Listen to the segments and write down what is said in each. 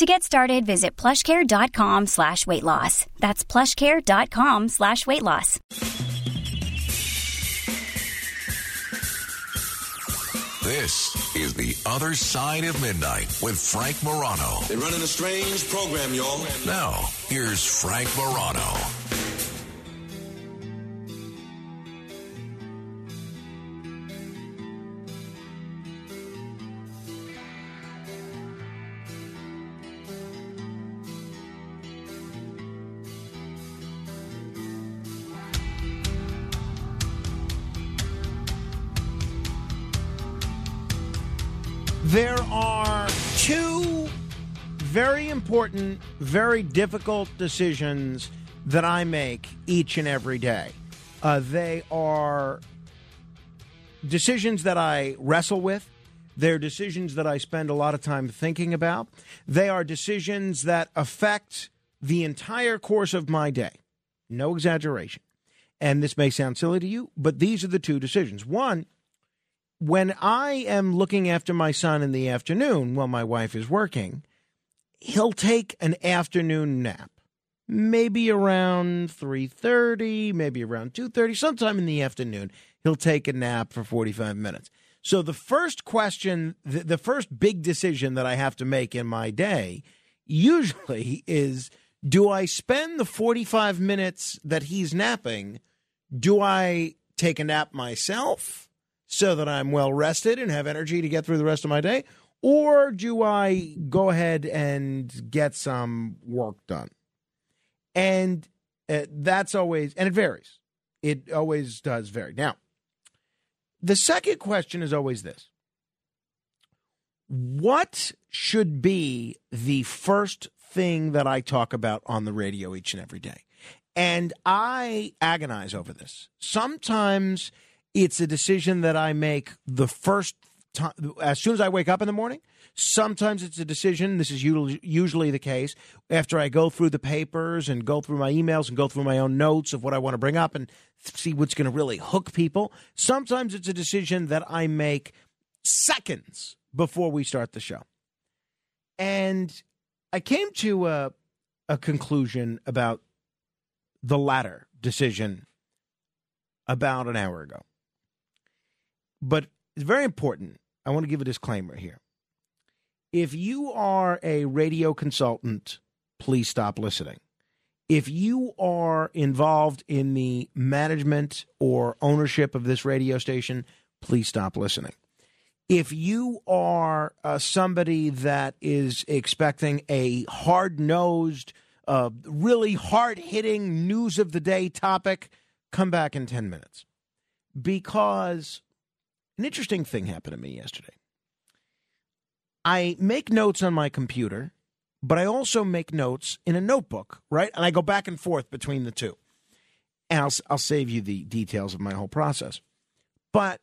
To get started, visit plushcare.com slash weight loss. That's plushcare.com slash weight loss. This is The Other Side of Midnight with Frank Morano. They're running a strange program, y'all. Now, here's Frank Morano. There are two very important, very difficult decisions that I make each and every day. Uh, they are decisions that I wrestle with. They're decisions that I spend a lot of time thinking about. They are decisions that affect the entire course of my day. No exaggeration. And this may sound silly to you, but these are the two decisions. One, when I am looking after my son in the afternoon while my wife is working, he'll take an afternoon nap. Maybe around 3:30, maybe around 2:30, sometime in the afternoon, he'll take a nap for 45 minutes. So the first question, the, the first big decision that I have to make in my day usually is do I spend the 45 minutes that he's napping do I take a nap myself? So that I'm well rested and have energy to get through the rest of my day? Or do I go ahead and get some work done? And uh, that's always, and it varies. It always does vary. Now, the second question is always this What should be the first thing that I talk about on the radio each and every day? And I agonize over this. Sometimes it's a decision that I make the first time, as soon as I wake up in the morning. Sometimes it's a decision, this is usually the case, after I go through the papers and go through my emails and go through my own notes of what I want to bring up and see what's going to really hook people. Sometimes it's a decision that I make seconds before we start the show. And I came to a, a conclusion about the latter decision about an hour ago. But it's very important. I want to give a disclaimer here. If you are a radio consultant, please stop listening. If you are involved in the management or ownership of this radio station, please stop listening. If you are uh, somebody that is expecting a hard nosed, uh, really hard hitting news of the day topic, come back in 10 minutes. Because an interesting thing happened to me yesterday. I make notes on my computer, but I also make notes in a notebook, right? And I go back and forth between the two. And I'll, I'll save you the details of my whole process. But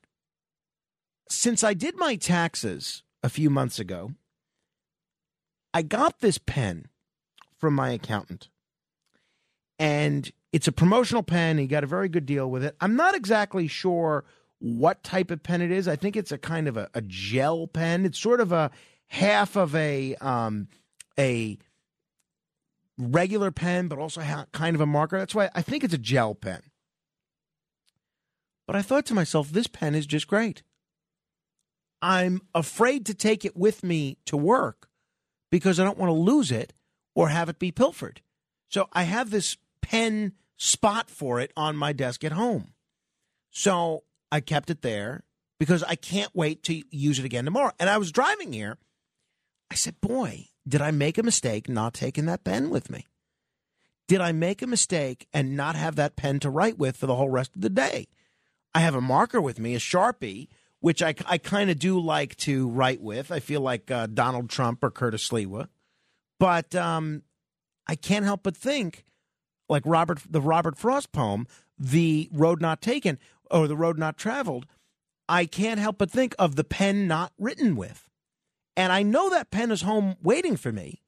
since I did my taxes a few months ago, I got this pen from my accountant. And it's a promotional pen. He got a very good deal with it. I'm not exactly sure what type of pen it is. I think it's a kind of a, a gel pen. It's sort of a half of a um, a regular pen, but also ha- kind of a marker. That's why I think it's a gel pen. But I thought to myself, this pen is just great. I'm afraid to take it with me to work because I don't want to lose it or have it be pilfered. So I have this pen spot for it on my desk at home. So I kept it there because I can't wait to use it again tomorrow. And I was driving here. I said, Boy, did I make a mistake not taking that pen with me? Did I make a mistake and not have that pen to write with for the whole rest of the day? I have a marker with me, a Sharpie, which I, I kind of do like to write with. I feel like uh, Donald Trump or Curtis Sliwa. But um, I can't help but think, like Robert, the Robert Frost poem, the road not taken or the road not traveled, I can't help but think of the pen not written with. And I know that pen is home waiting for me,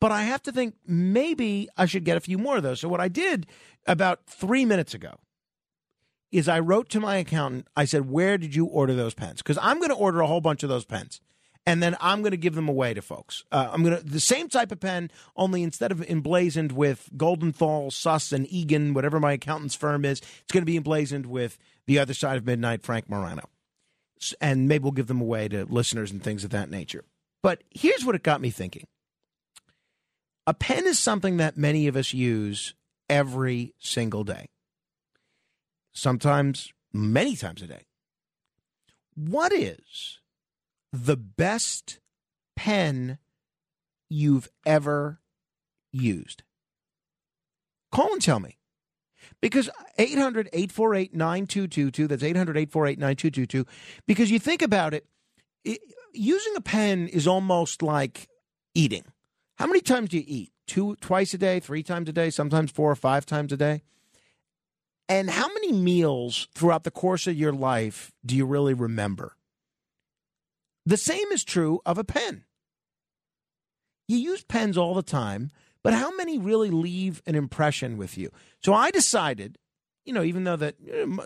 but I have to think maybe I should get a few more of those. So, what I did about three minutes ago is I wrote to my accountant. I said, Where did you order those pens? Because I'm going to order a whole bunch of those pens. And then I'm going to give them away to folks. Uh, I'm going to the same type of pen, only instead of emblazoned with Goldenthal, Suss, and Egan, whatever my accountant's firm is, it's going to be emblazoned with the other side of midnight, Frank Morano. And maybe we'll give them away to listeners and things of that nature. But here's what it got me thinking a pen is something that many of us use every single day, sometimes many times a day. What is the best pen you've ever used? Call and tell me. Because 800 848 9222, that's 800 848 9222. Because you think about it, it, using a pen is almost like eating. How many times do you eat? Two, twice a day, three times a day, sometimes four or five times a day? And how many meals throughout the course of your life do you really remember? The same is true of a pen. You use pens all the time, but how many really leave an impression with you? So I decided, you know, even though that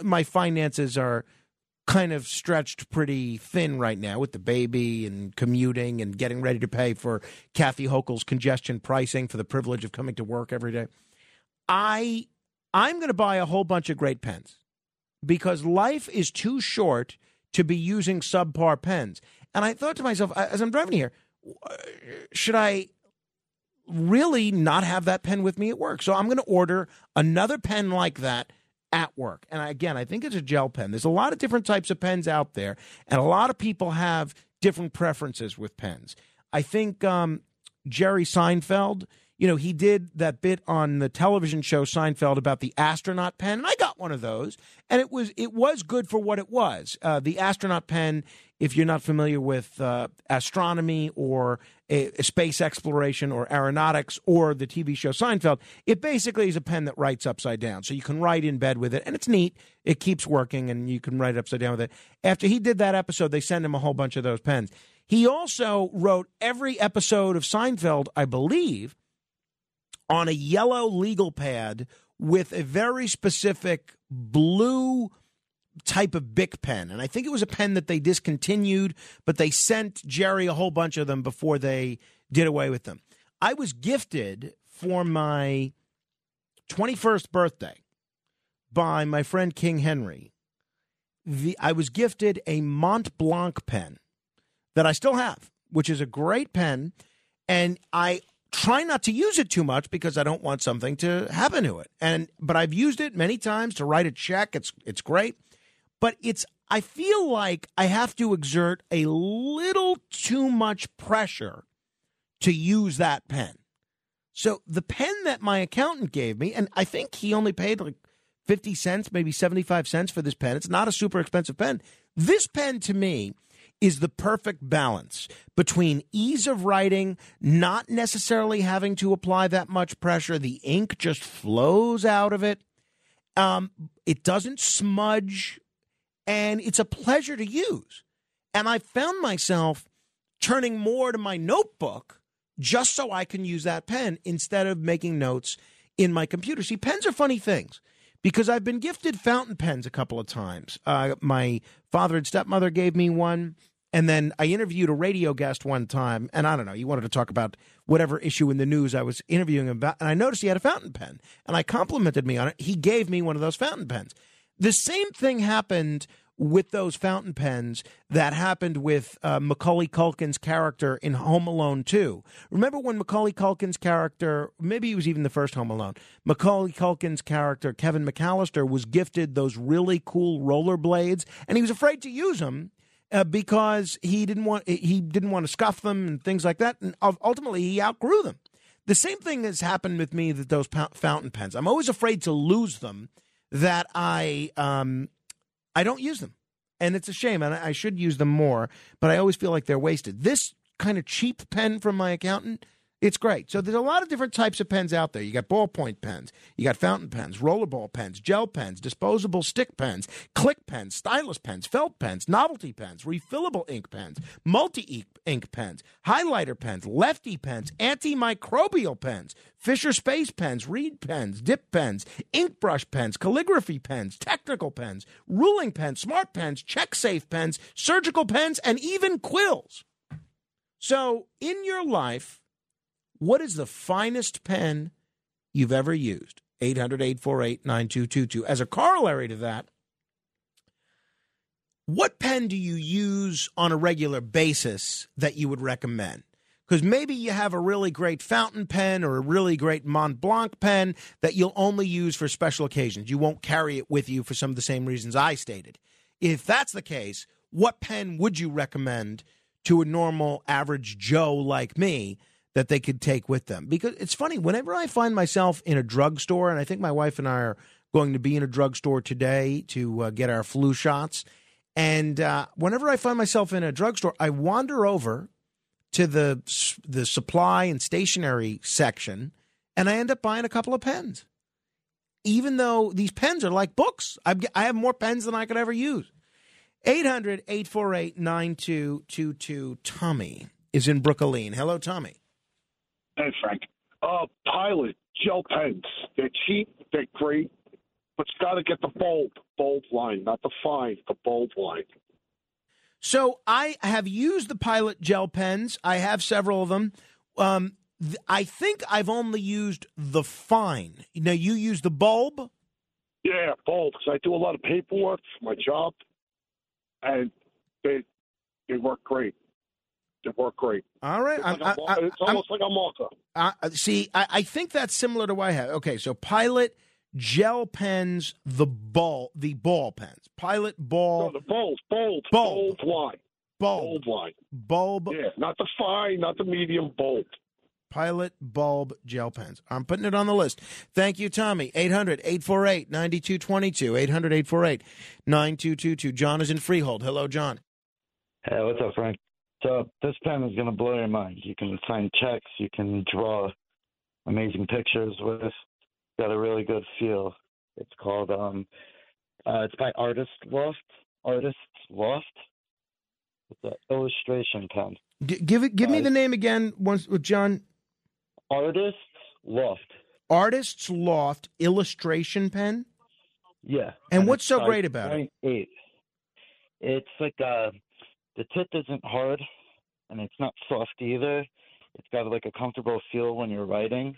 my finances are kind of stretched pretty thin right now with the baby and commuting and getting ready to pay for Kathy Hochul's congestion pricing for the privilege of coming to work every day. I I'm going to buy a whole bunch of great pens because life is too short to be using subpar pens. And I thought to myself as I'm driving here, should I really not have that pen with me at work. So I'm going to order another pen like that at work. And again, I think it's a gel pen. There's a lot of different types of pens out there, and a lot of people have different preferences with pens. I think um, Jerry Seinfeld, you know, he did that bit on the television show Seinfeld about the astronaut pen, and I got one of those, and it was it was good for what it was. Uh, the astronaut pen if you're not familiar with uh, astronomy or a, a space exploration or aeronautics or the TV show Seinfeld, it basically is a pen that writes upside down. So you can write in bed with it, and it's neat. It keeps working, and you can write upside down with it. After he did that episode, they sent him a whole bunch of those pens. He also wrote every episode of Seinfeld, I believe, on a yellow legal pad with a very specific blue type of Bic pen. And I think it was a pen that they discontinued, but they sent Jerry a whole bunch of them before they did away with them. I was gifted for my 21st birthday by my friend King Henry. The, I was gifted a Mont Blanc pen that I still have, which is a great pen. And I try not to use it too much because I don't want something to happen to it. And but I've used it many times to write a check. It's it's great but it's I feel like I have to exert a little too much pressure to use that pen. So the pen that my accountant gave me, and I think he only paid like 50 cents, maybe 75 cents for this pen. It's not a super expensive pen. This pen to me is the perfect balance between ease of writing, not necessarily having to apply that much pressure. The ink just flows out of it. Um, it doesn't smudge and it's a pleasure to use. And I found myself turning more to my notebook just so I can use that pen instead of making notes in my computer. See, pens are funny things because I've been gifted fountain pens a couple of times. Uh, my father and stepmother gave me one. And then I interviewed a radio guest one time, and I don't know, he wanted to talk about whatever issue in the news I was interviewing about. And I noticed he had a fountain pen, and I complimented me on it. He gave me one of those fountain pens. The same thing happened with those fountain pens that happened with uh, Macaulay Culkin's character in Home Alone 2. Remember when Macaulay Culkin's character, maybe he was even the first Home Alone, Macaulay Culkin's character, Kevin McAllister, was gifted those really cool rollerblades, and he was afraid to use them. Uh, because he didn't want he didn't want to scuff them and things like that, and ultimately he outgrew them. The same thing has happened with me with those fountain pens. I'm always afraid to lose them that I um, I don't use them, and it's a shame. And I should use them more, but I always feel like they're wasted. This kind of cheap pen from my accountant, It's great. So there's a lot of different types of pens out there. You got ballpoint pens, you got fountain pens, rollerball pens, gel pens, disposable stick pens, click pens, stylus pens, felt pens, novelty pens, refillable ink pens, multi ink pens, highlighter pens, lefty pens, antimicrobial pens, Fisher Space pens, reed pens, dip pens, ink brush pens, calligraphy pens, technical pens, ruling pens, smart pens, check safe pens, surgical pens, and even quills. So in your life, what is the finest pen you've ever used? 800 848 9222. As a corollary to that, what pen do you use on a regular basis that you would recommend? Because maybe you have a really great fountain pen or a really great Mont Blanc pen that you'll only use for special occasions. You won't carry it with you for some of the same reasons I stated. If that's the case, what pen would you recommend to a normal average Joe like me that they could take with them. Because it's funny, whenever I find myself in a drugstore, and I think my wife and I are going to be in a drugstore today to uh, get our flu shots. And uh, whenever I find myself in a drugstore, I wander over to the the supply and stationery section, and I end up buying a couple of pens. Even though these pens are like books, I've, I have more pens than I could ever use. 800 848 9222. Tommy is in Brooklyn. Hello, Tommy. Hey, Frank. Uh, Pilot gel pens. They're cheap. They're great, but it's got to get the bulb, bulb line, not the fine, the bulb line. So I have used the Pilot gel pens. I have several of them. Um, th- I think I've only used the fine. Now you use the bulb. Yeah, bulb. Because I do a lot of paperwork for my job, and they they work great. They work great. All right. It's, I'm, like a, I, it's almost like a marker. Uh, see, I, I, think that's similar to what I have. Okay, so Pilot gel pens, the ball, the ball pens. Pilot ball. No, the bulb, bulb, bulb, bulb line. Bulb. Bulb line. Bulb. Yeah, not the fine, not the medium bulb. Pilot bulb gel pens. I'm putting it on the list. Thank you, Tommy. 800 848 9222. 800 848 9222. John is in Freehold. Hello, John. Hey, what's up, Frank? So this pen is going to blow your mind. You can sign checks. You can draw amazing pictures with. Got a really good feel. It's called um, uh, it's by Artist Loft. Artist Loft. It's an illustration pen. G- give it. Give uh, me the name again. Once with John. Artist Loft. Artist's Loft illustration pen. Yeah. And, and what's so great about it? Eight. It's like a the tip isn't hard and it's not soft either. It's got like a comfortable feel when you're writing.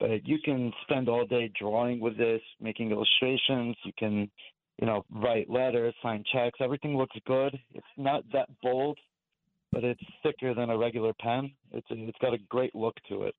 But you can spend all day drawing with this, making illustrations. You can, you know, write letters, sign checks. Everything looks good. It's not that bold, but it's thicker than a regular pen. It's it's got a great look to it.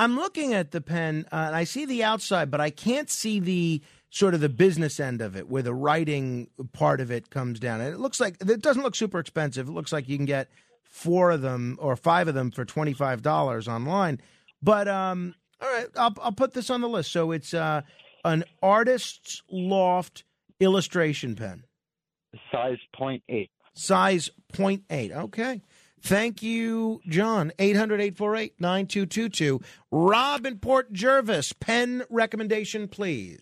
I'm looking at the pen uh, and I see the outside, but I can't see the sort of the business end of it, where the writing part of it comes down. And it looks like it doesn't look super expensive. It looks like you can get four of them or five of them for twenty five dollars online. But um, all right, I'll, I'll put this on the list. So it's uh, an artist's loft illustration pen, size 0.8. Size 0.8. Okay. Thank you, John. 800 848 9222. Rob in Port Jervis, pen recommendation, please.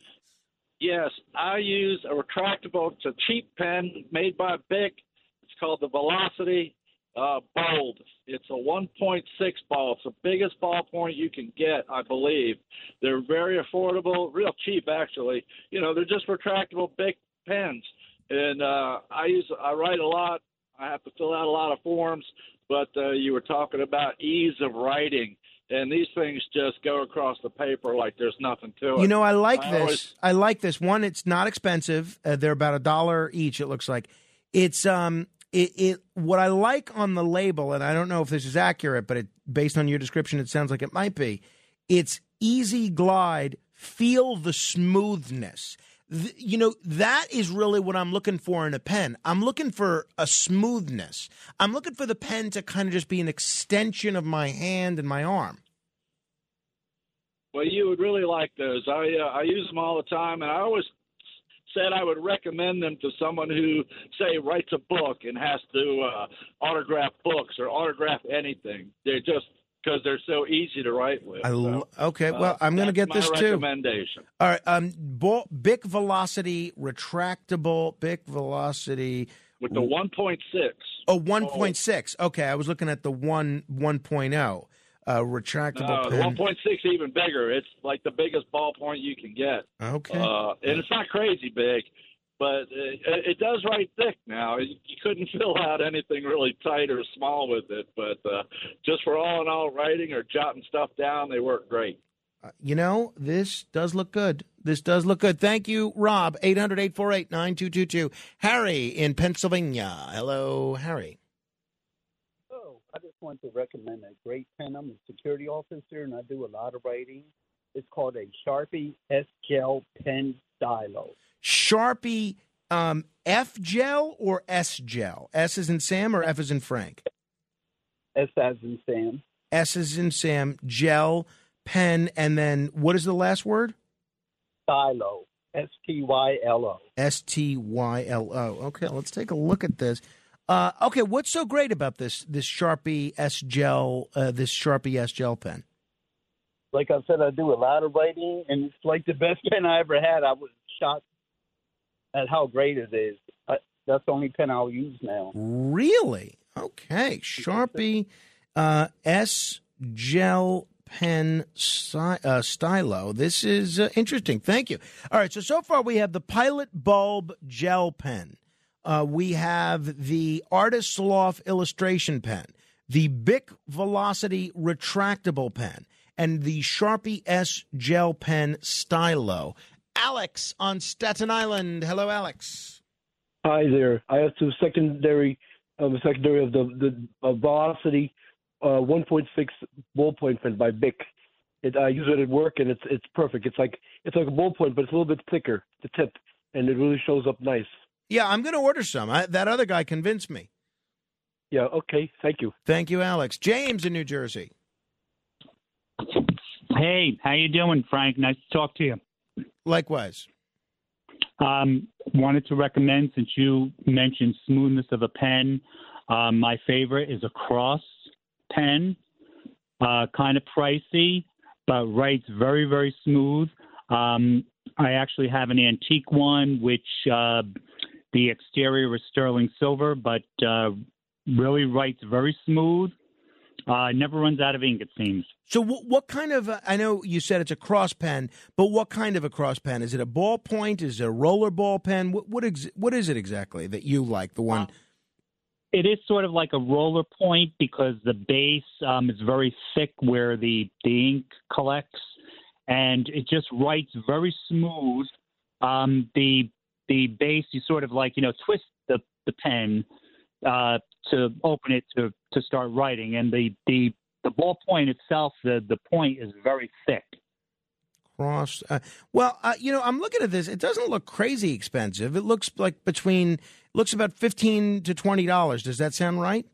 Yes, I use a retractable. It's a cheap pen made by Bic. It's called the Velocity uh, Bold. It's a 1.6 ball. It's the biggest ballpoint you can get, I believe. They're very affordable, real cheap actually. You know, they're just retractable Bic pens, and uh, I use. I write a lot. I have to fill out a lot of forms. But uh, you were talking about ease of writing and these things just go across the paper like there's nothing to it. You know, I like I this. Always... I like this one. It's not expensive. Uh, they're about a dollar each. It looks like it's um it, it what I like on the label, and I don't know if this is accurate, but it, based on your description, it sounds like it might be. It's easy glide. Feel the smoothness you know, that is really what I'm looking for in a pen. I'm looking for a smoothness. I'm looking for the pen to kind of just be an extension of my hand and my arm. Well, you would really like those. I uh, I use them all the time, and I always said I would recommend them to someone who, say, writes a book and has to uh, autograph books or autograph anything. They're just because they're so easy to write with. I So, okay, uh, well, I'm going to get this too. recommendation. All right, um, Bo- Bic Velocity retractable Bic Velocity. With the 1.6. Oh, 1.6. Okay, I was looking at the one 1.0 uh, retractable No, pen. 1.6 even bigger. It's like the biggest ballpoint you can get. Okay. Uh, and it's not crazy big, but it, it does write thick now. You couldn't fill out anything really tight or small with it, but uh, just for all in all writing or jotting stuff down, they work great. Uh, you know, this does look good. This does look good. Thank you, Rob. 800 848 9222. Harry in Pennsylvania. Hello, Harry. Oh, I just want to recommend a great pen. I'm a security officer and I do a lot of writing. It's called a Sharpie S Gel Pen Stylo. Sharpie um, F gel or S gel? S is in Sam or F is in Frank? S as in Sam. S is in Sam, gel, pen, and then what is the last word? Stylo. S T Y L O. S T Y L O. Okay, let's take a look at this. Uh, okay, what's so great about this this Sharpie S gel uh, this Sharpie S gel pen? Like I said, I do a lot of writing and it's like the best pen I ever had. I was shocked at how great it is. That's the only pen I'll use now. Really? Okay, Sharpie uh, S gel pen sty- uh, stylo. This is uh, interesting. Thank you. All right, so so far we have the Pilot Bulb gel pen. Uh, we have the Artist Loft illustration pen, the Bic Velocity retractable pen, and the Sharpie S gel pen stylo. Alex on Staten Island. Hello, Alex. Hi there. I have some secondary, um, secondary of the the uh, Velocity uh, 1.6 ballpoint pen by Bic. It, I use it at work and it's it's perfect. It's like it's like a ballpoint, but it's a little bit thicker, the tip, and it really shows up nice. Yeah, I'm going to order some. I, that other guy convinced me. Yeah. Okay. Thank you. Thank you, Alex. James in New Jersey. Hey, how you doing, Frank? Nice to talk to you. Likewise. Um, wanted to recommend since you mentioned smoothness of a pen. Um, my favorite is a cross pen, uh, kind of pricey, but writes very very smooth. Um, I actually have an antique one, which uh, the exterior is sterling silver, but uh, really writes very smooth. Uh, never runs out of ink, it seems. So, what, what kind of? Uh, I know you said it's a cross pen, but what kind of a cross pen? Is it a ballpoint? Is it a roller ball pen? What what, ex- what is it exactly that you like? The one. It is sort of like a roller point because the base um, is very thick where the, the ink collects, and it just writes very smooth. Um, the the base you sort of like you know twist the the pen uh, to open it to to start writing, and the the the ballpoint itself the the point is very thick. Cross. Uh, well, uh, you know, I'm looking at this. It doesn't look crazy expensive. It looks like between looks about fifteen to twenty dollars. Does that sound right?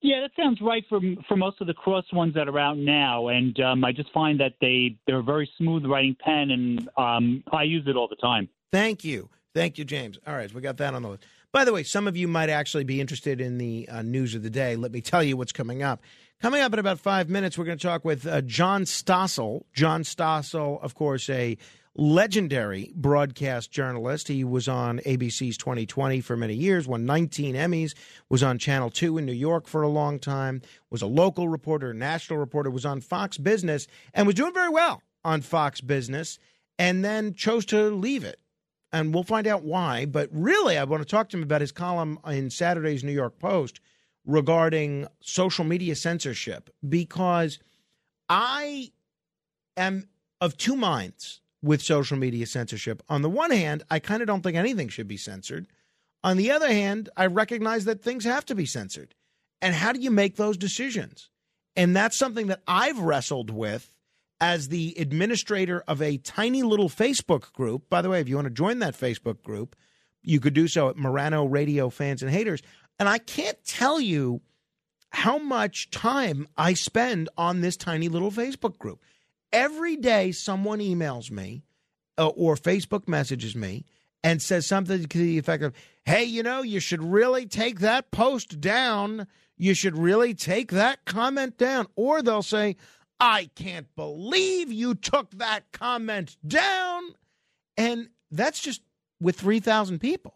Yeah, that sounds right for for most of the cross ones that are out now, and um, I just find that they they're a very smooth writing pen, and um, I use it all the time. Thank you. Thank you, James. All right, we got that on the list. By the way, some of you might actually be interested in the uh, news of the day. Let me tell you what's coming up. Coming up in about five minutes, we're going to talk with uh, John Stossel. John Stossel, of course, a legendary broadcast journalist. He was on ABC's 2020 for many years, won 19 Emmys, was on Channel 2 in New York for a long time, was a local reporter, national reporter, was on Fox Business, and was doing very well on Fox Business, and then chose to leave it and we'll find out why. But really, I want to talk to him about his column in Saturday's New York Post regarding social media censorship because I am of two minds with social media censorship. On the one hand, I kind of don't think anything should be censored. On the other hand, I recognize that things have to be censored. And how do you make those decisions? And that's something that I've wrestled with as the administrator of a tiny little Facebook group. By the way, if you want to join that Facebook group, you could do so at Morano Radio Fans and Haters. And I can't tell you how much time I spend on this tiny little Facebook group. Every day, someone emails me uh, or Facebook messages me and says something to the effect of, hey, you know, you should really take that post down. You should really take that comment down. Or they'll say, I can't believe you took that comment down. And that's just with 3,000 people.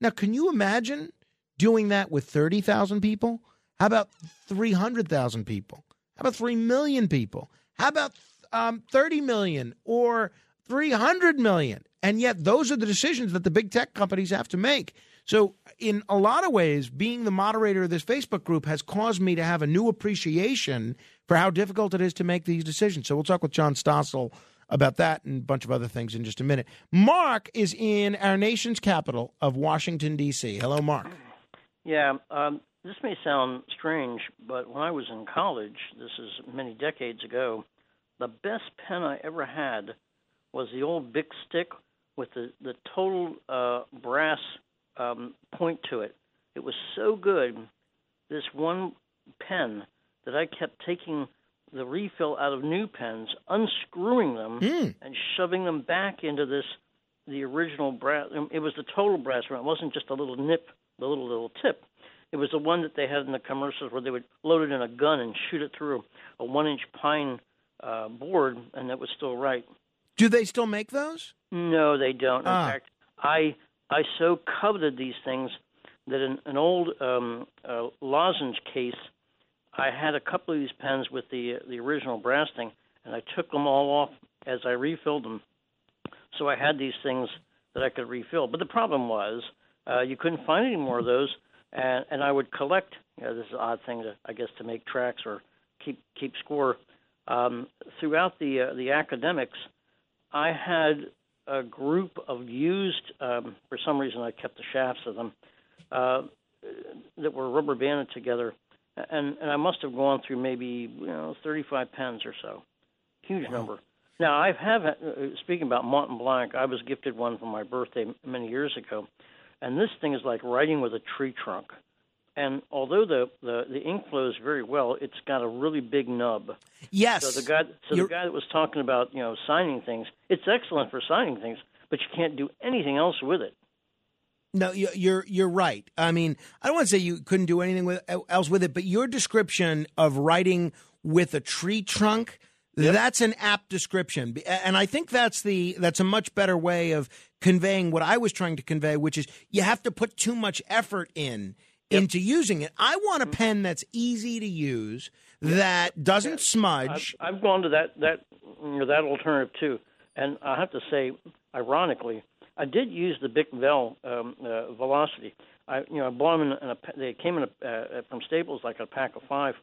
Now, can you imagine doing that with 30,000 people? How about 300,000 people? How about 3 million people? How about um, 30 million or 300 million? And yet, those are the decisions that the big tech companies have to make. So, in a lot of ways, being the moderator of this Facebook group has caused me to have a new appreciation for how difficult it is to make these decisions. So, we'll talk with John Stossel about that and a bunch of other things in just a minute. Mark is in our nation's capital of Washington, D.C. Hello, Mark. Yeah, um, this may sound strange, but when I was in college, this is many decades ago, the best pen I ever had was the old Bic stick with the, the total uh, brass um, point to it. It was so good, this one pen, that I kept taking the refill out of new pens, unscrewing them, mm. and shoving them back into this the original brass. It was the total brass one. It wasn't just a little nip, the little little tip. It was the one that they had in the commercials where they would load it in a gun and shoot it through a one-inch pine uh, board, and that was still right. Do they still make those? No, they don't. In Ah. fact, I I so coveted these things that in an old um, uh, lozenge case, I had a couple of these pens with the the original brass thing, and I took them all off as I refilled them. So I had these things that I could refill. But the problem was uh, you couldn't find any more of those, and and I would collect. You know, this is an odd thing to I guess to make tracks or keep keep score. Um, throughout the uh, the academics, I had a group of used. Um, for some reason, I kept the shafts of them uh, that were rubber banded together, and and I must have gone through maybe you know 35 pens or so, huge number. Now I have uh, speaking about Mont Blanc, I was gifted one for my birthday many years ago, and this thing is like writing with a tree trunk. And although the, the, the ink flows very well, it's got a really big nub. Yes. So the guy so You're- the guy that was talking about you know signing things, it's excellent for signing things, but you can't do anything else with it. No, you- you're you're right. I mean, I don't want to say you couldn't do anything with, else with it, but your description of writing with a tree trunk. That's an apt description, and I think that's the that's a much better way of conveying what I was trying to convey, which is you have to put too much effort in into using it. I want a pen that's easy to use, that doesn't smudge. I've, I've gone to that that that alternative too, and I have to say, ironically, I did use the Bic Vel um, uh, Velocity. I you know I bought them in, a, in a they came in a, uh, from Staples like a pack of five,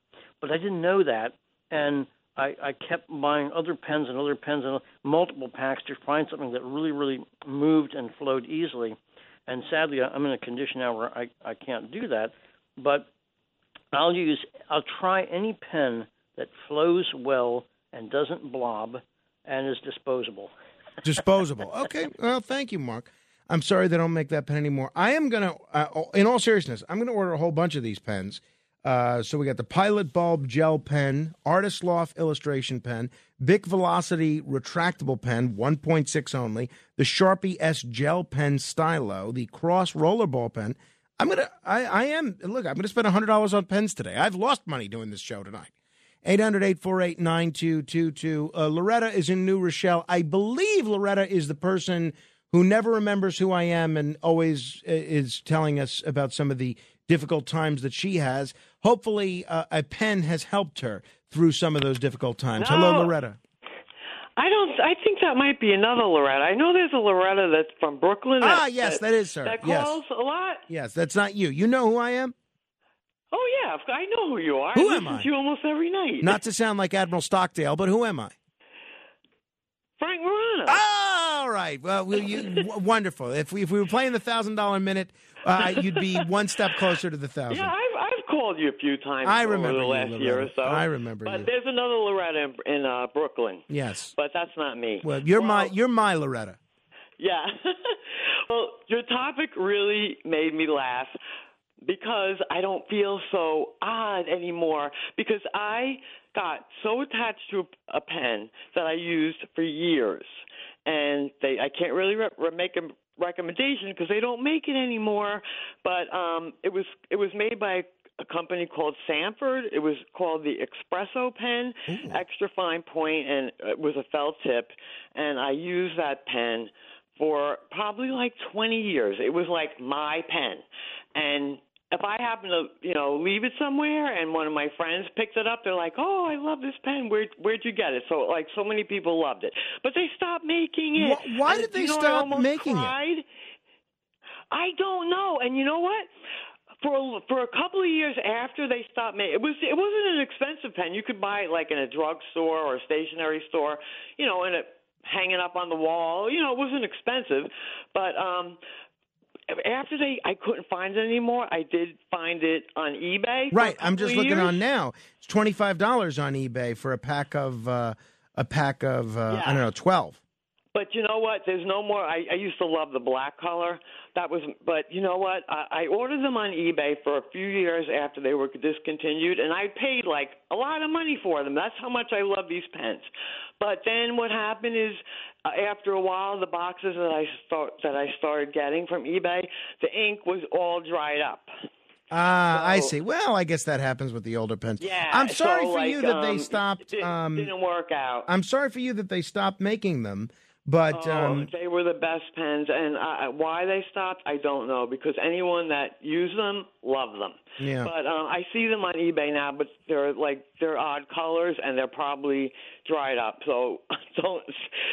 but I didn't know that, and I, I kept buying other pens and other pens and multiple packs to find something that really really moved and flowed easily. And sadly, I'm in a condition now where I I can't do that, but I'll use I'll try any pen that flows well and doesn't blob and is disposable. disposable. Okay. Well, thank you, Mark. I'm sorry they don't make that pen anymore. I am gonna, uh, in all seriousness, I'm gonna order a whole bunch of these pens. Uh, so we got the Pilot Bulb Gel Pen, Artist Loft Illustration Pen, Bic Velocity Retractable Pen, 1.6 only, the Sharpie S Gel Pen Stylo, the Cross Rollerball Pen. I'm gonna, I, I am. Look, I'm gonna spend hundred dollars on pens today. I've lost money doing this show tonight. 800 848 9222. Uh, Loretta is in New Rochelle. I believe Loretta is the person who never remembers who I am and always uh, is telling us about some of the difficult times that she has. Hopefully, uh, a pen has helped her through some of those difficult times. Hello, Loretta. I don't. I think that might be another Loretta. I know there's a Loretta that's from Brooklyn. Ah, that, yes, that is her. That Yes. calls a lot. Yes, that's not you. You know who I am? Oh yeah, I know who you are. Who I am I? you almost every night. Not to sound like Admiral Stockdale, but who am I? Frank Morano. All right. Well, you, wonderful. If we if we were playing the thousand dollar minute, uh, you'd be one step closer to the thousand. Yeah, I've called you a few times I over remember the you, last year or so. I remember but you. there's another Loretta in, in uh, Brooklyn. Yes. But that's not me. Well, you're my you're my Loretta. Yeah. well, your topic really made me laugh because I don't feel so odd anymore because I got so attached to a, a pen that I used for years. And they I can't really re- re- make a recommendation because they don't make it anymore. But um, it was it was made by a company called Sanford. It was called the Expresso pen, Ooh. extra fine point, and it was a felt tip. And I used that pen for probably like 20 years. It was like my pen, and if I happen to, you know, leave it somewhere and one of my friends picks it up, they're like, "Oh, I love this pen. Where where'd you get it?" So like so many people loved it, but they stopped making it. Why, why did they you know, stop making cried. it? I don't know. And you know what? For for a couple of years after they stopped making it was it wasn't an expensive pen. You could buy it like in a drugstore or a stationery store, you know, and it hanging up on the wall. You know, it wasn't expensive, but um after they I couldn't find it anymore, I did find it on eBay. Right. I'm just looking years. on now. It's twenty five dollars on eBay for a pack of uh, a pack of uh, Yeah. I don't know twelve. But you know what? There's no more. I, I used to love the black color. That was. But you know what? I, I ordered them on eBay for a few years after they were discontinued, and I paid like a lot of money for them. That's how much I love these pens. But then what happened is, uh, after a while, the boxes that I start that I started getting from eBay, the ink was all dried up. Ah, I So- see. Well, I guess that happens with the older pens. Yeah. I'm sorry so, for like, you that they um, stopped. It um, didn't work out. I'm sorry for you that they stopped making them. But oh, um, they were the best pens, and uh, why they stopped, I don't know. Because anyone that used them loved them. Yeah. But um, I see them on eBay now, but they're like they're odd colors, and they're probably dried up. So don't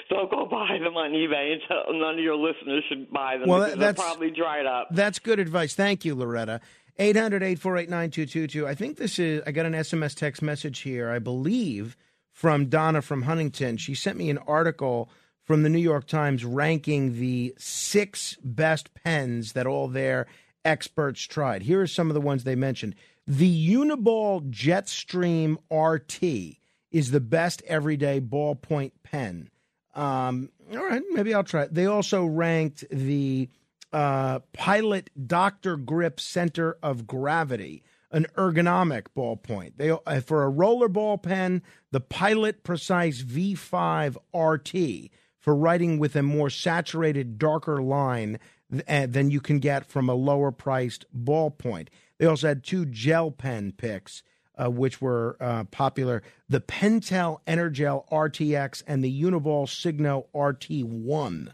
don't go buy them on eBay. And none of your listeners should buy them Well, because they're that's- probably dried up. That's good advice. Thank you, Loretta. 800 848 9222. I think this is, I got an SMS text message here, I believe, from Donna from Huntington. She sent me an article from the New York Times ranking the six best pens that all their experts tried. Here are some of the ones they mentioned. The Uniball Jetstream RT is the best everyday ballpoint pen. Um, all right, maybe I'll try it. They also ranked the uh, Pilot Dr. Grip Center of Gravity, an ergonomic ballpoint. They uh, for a roller ball pen, the Pilot Precise V5 RT for writing with a more saturated, darker line th- uh, than you can get from a lower priced ballpoint. They also had two gel pen picks uh, which were uh, popular the Pentel Energel RTX and the Uniball Signo RT1.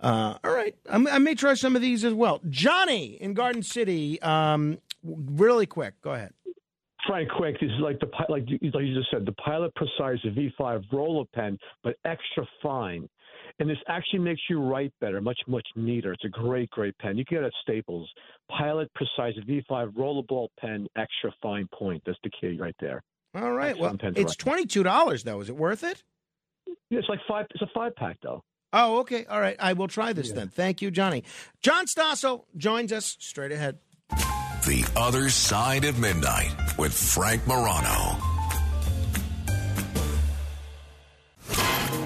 Uh, all right, I'm, I may try some of these as well. Johnny in Garden City, um, really quick, go ahead. Frank, quick. This is like the like you, like you just said, the Pilot Precise V5 roller pen, but extra fine. And this actually makes you write better, much much neater. It's a great great pen. You can get it at Staples. Pilot Precise V5 rollerball pen, extra fine point. That's the key right there. All right, well, Excellent pen to it's twenty two dollars though. Is it worth it? Yeah, it's like five. It's a five pack though. Oh, okay. All right, I will try this then. Thank you, Johnny. John Stossel joins us straight ahead. The Other Side of Midnight with Frank Morano.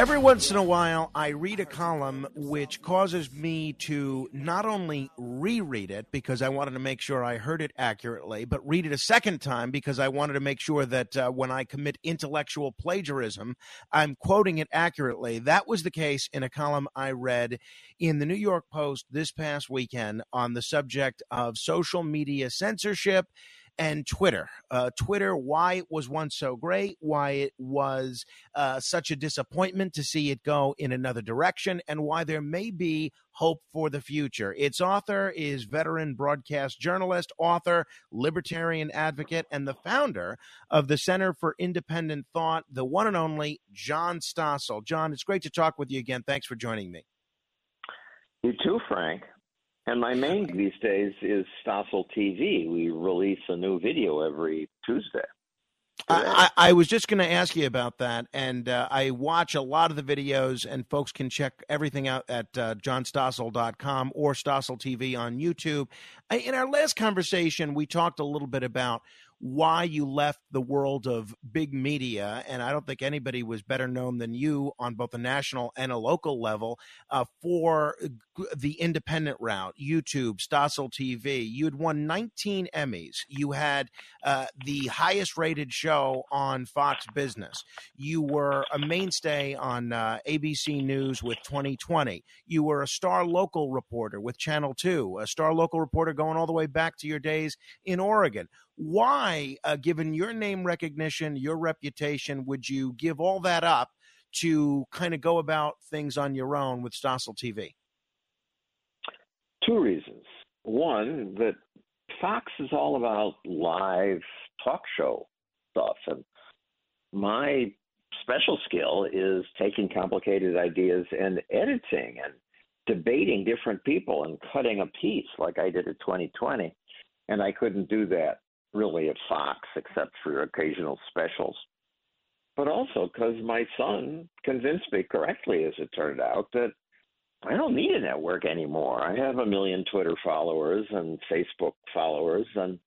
Every once in a while, I read a column which causes me to not only reread it because I wanted to make sure I heard it accurately, but read it a second time because I wanted to make sure that uh, when I commit intellectual plagiarism, I'm quoting it accurately. That was the case in a column I read in the New York Post this past weekend on the subject of social media censorship and Twitter. Uh, Twitter, why it was once so great, why it was uh, such a disappointment to see it go in another direction, and why there may be hope for the future. Its author is veteran broadcast journalist, author, libertarian advocate, and the founder of the Center for Independent Thought, the one and only John Stossel. John, it's great to talk with you again. Thanks for joining me. You too, Frank. And my main these days is Stossel TV. We release a new video every Tuesday. I, I, I was just going to ask you about that, and uh, I watch a lot of the videos, and folks can check everything out at uh, johnstossel.com or Stossel TV on YouTube. I, in our last conversation, we talked a little bit about why you left the world of big media. And I don't think anybody was better known than you on both a national and a local level uh, for the independent route, YouTube, Stossel TV. You had won 19 Emmys. You had uh, the highest rated show on Fox Business. You were a mainstay on uh, ABC News with 2020. You were a star local reporter with Channel 2, a star local reporter going all the way back to your days in Oregon why, uh, given your name recognition, your reputation, would you give all that up to kind of go about things on your own with Stossel TV? Two reasons. One, that Fox is all about live talk show stuff, and my special skill is taking complicated ideas and editing and debating different people and cutting a piece like I did at 20/20. And I couldn't do that really at Fox, except for occasional specials. But also because my son convinced me correctly, as it turned out, that I don't need a network anymore. I have a million Twitter followers and Facebook followers, and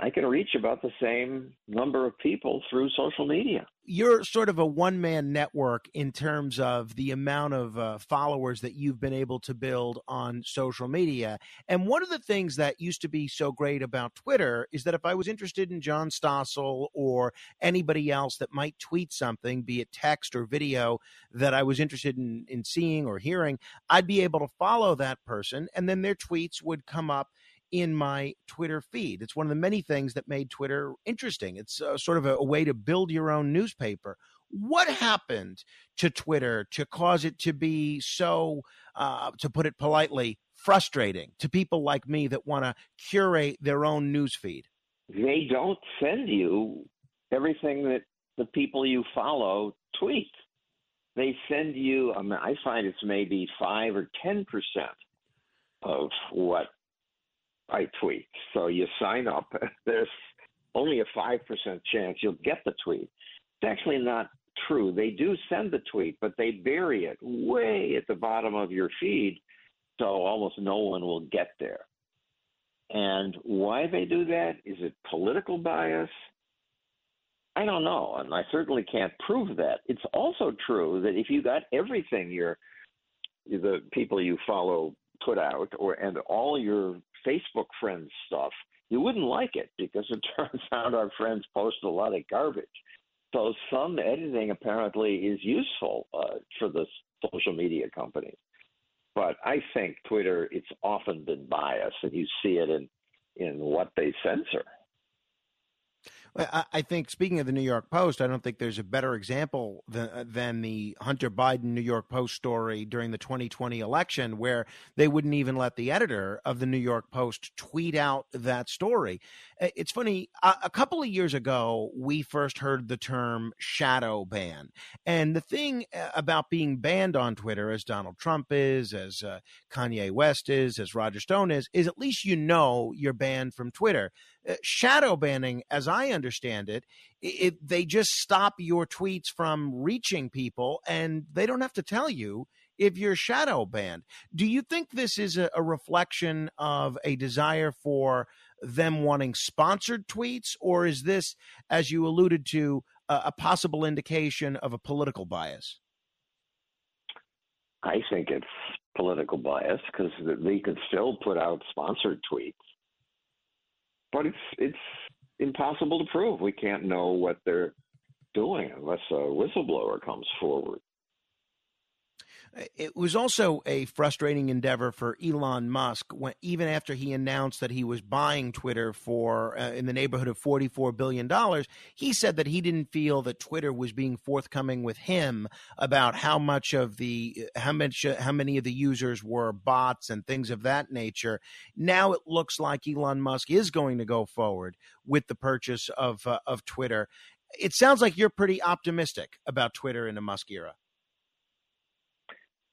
I can reach about the same number of people through social media. You're sort of a one man network in terms of the amount of uh, followers that you've been able to build on social media. And one of the things that used to be so great about Twitter is that if I was interested in John Stossel or anybody else that might tweet something, be it text or video, that I was interested in, in seeing or hearing, I'd be able to follow that person and then their tweets would come up in my Twitter feed. It's one of the many things that made Twitter interesting. It's uh, sort of a, a, way to build your own newspaper. What happened to Twitter to cause it to be so, uh, to put it politely, frustrating to people like me that want to curate their own news feed? They don't send you everything that the people you follow tweet. They send you, I, mean, I find it's maybe 5 or 10% of what I tweet. So you sign up. There's only a 5% chance you'll get the tweet. It's actually not true. They do send the tweet, but they bury it way at the bottom of your feed so almost no one will get there. And why they do that? Is it political bias? I don't know, and I certainly can't prove that. It's also true that if you got everything your the people you follow put out or and all your Facebook friends stuff, you wouldn't like it because it turns out our friends post a lot of garbage. So some editing apparently is useful uh, for the social media companies. But I think Twitter, it's often been biased, and you see it in in what they censor. I think speaking of the New York Post, I don't think there's a better example than, than the Hunter Biden New York Post story during the 2020 election, where they wouldn't even let the editor of the New York Post tweet out that story. It's funny. A, couple of years ago, we first heard the term shadow ban, and the thing uh, about being banned on Twitter, as Donald Trump is, as uh, Kanye West is, as Roger Stone is, is at least you know you're banned from Twitter. Uh, shadow banning, as I understand it, it, they just stop your tweets from reaching people, and they don't have to tell you if you're shadow banned. Do you think this is a, a reflection of a desire for them wanting sponsored tweets, or is this, as you alluded to, a, a possible indication of a political bias? I think it's political bias because they could still put out sponsored tweets but it's it's impossible to prove. We can't know what they're doing unless a whistleblower comes forward. It was also a frustrating endeavor for Elon Musk when, even after he announced that he was buying Twitter for uh, in the neighborhood of $44 billion, he said that he didn't feel that Twitter was being forthcoming with him about how much of the, how much, uh, how many of the users were bots and things of that nature. Now it looks like Elon Musk is going to go forward with the purchase of, uh, of Twitter. It sounds like you're pretty optimistic about Twitter in the Musk era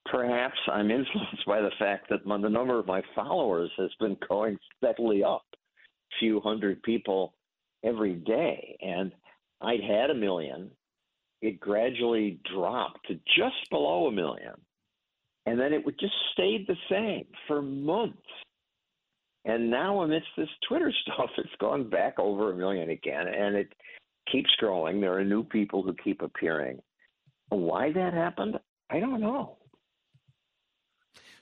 perhaps I'm influenced by the fact that the number of my followers has been going steadily up, a few hundred people every day, and I'd had a million. It gradually dropped to just below a million. And then it would just stayed the same for months. And now amidst this Twitter stuff, it's gone back over a million again, and it keeps growing. There are new people who keep appearing. Why that happened, I don't know.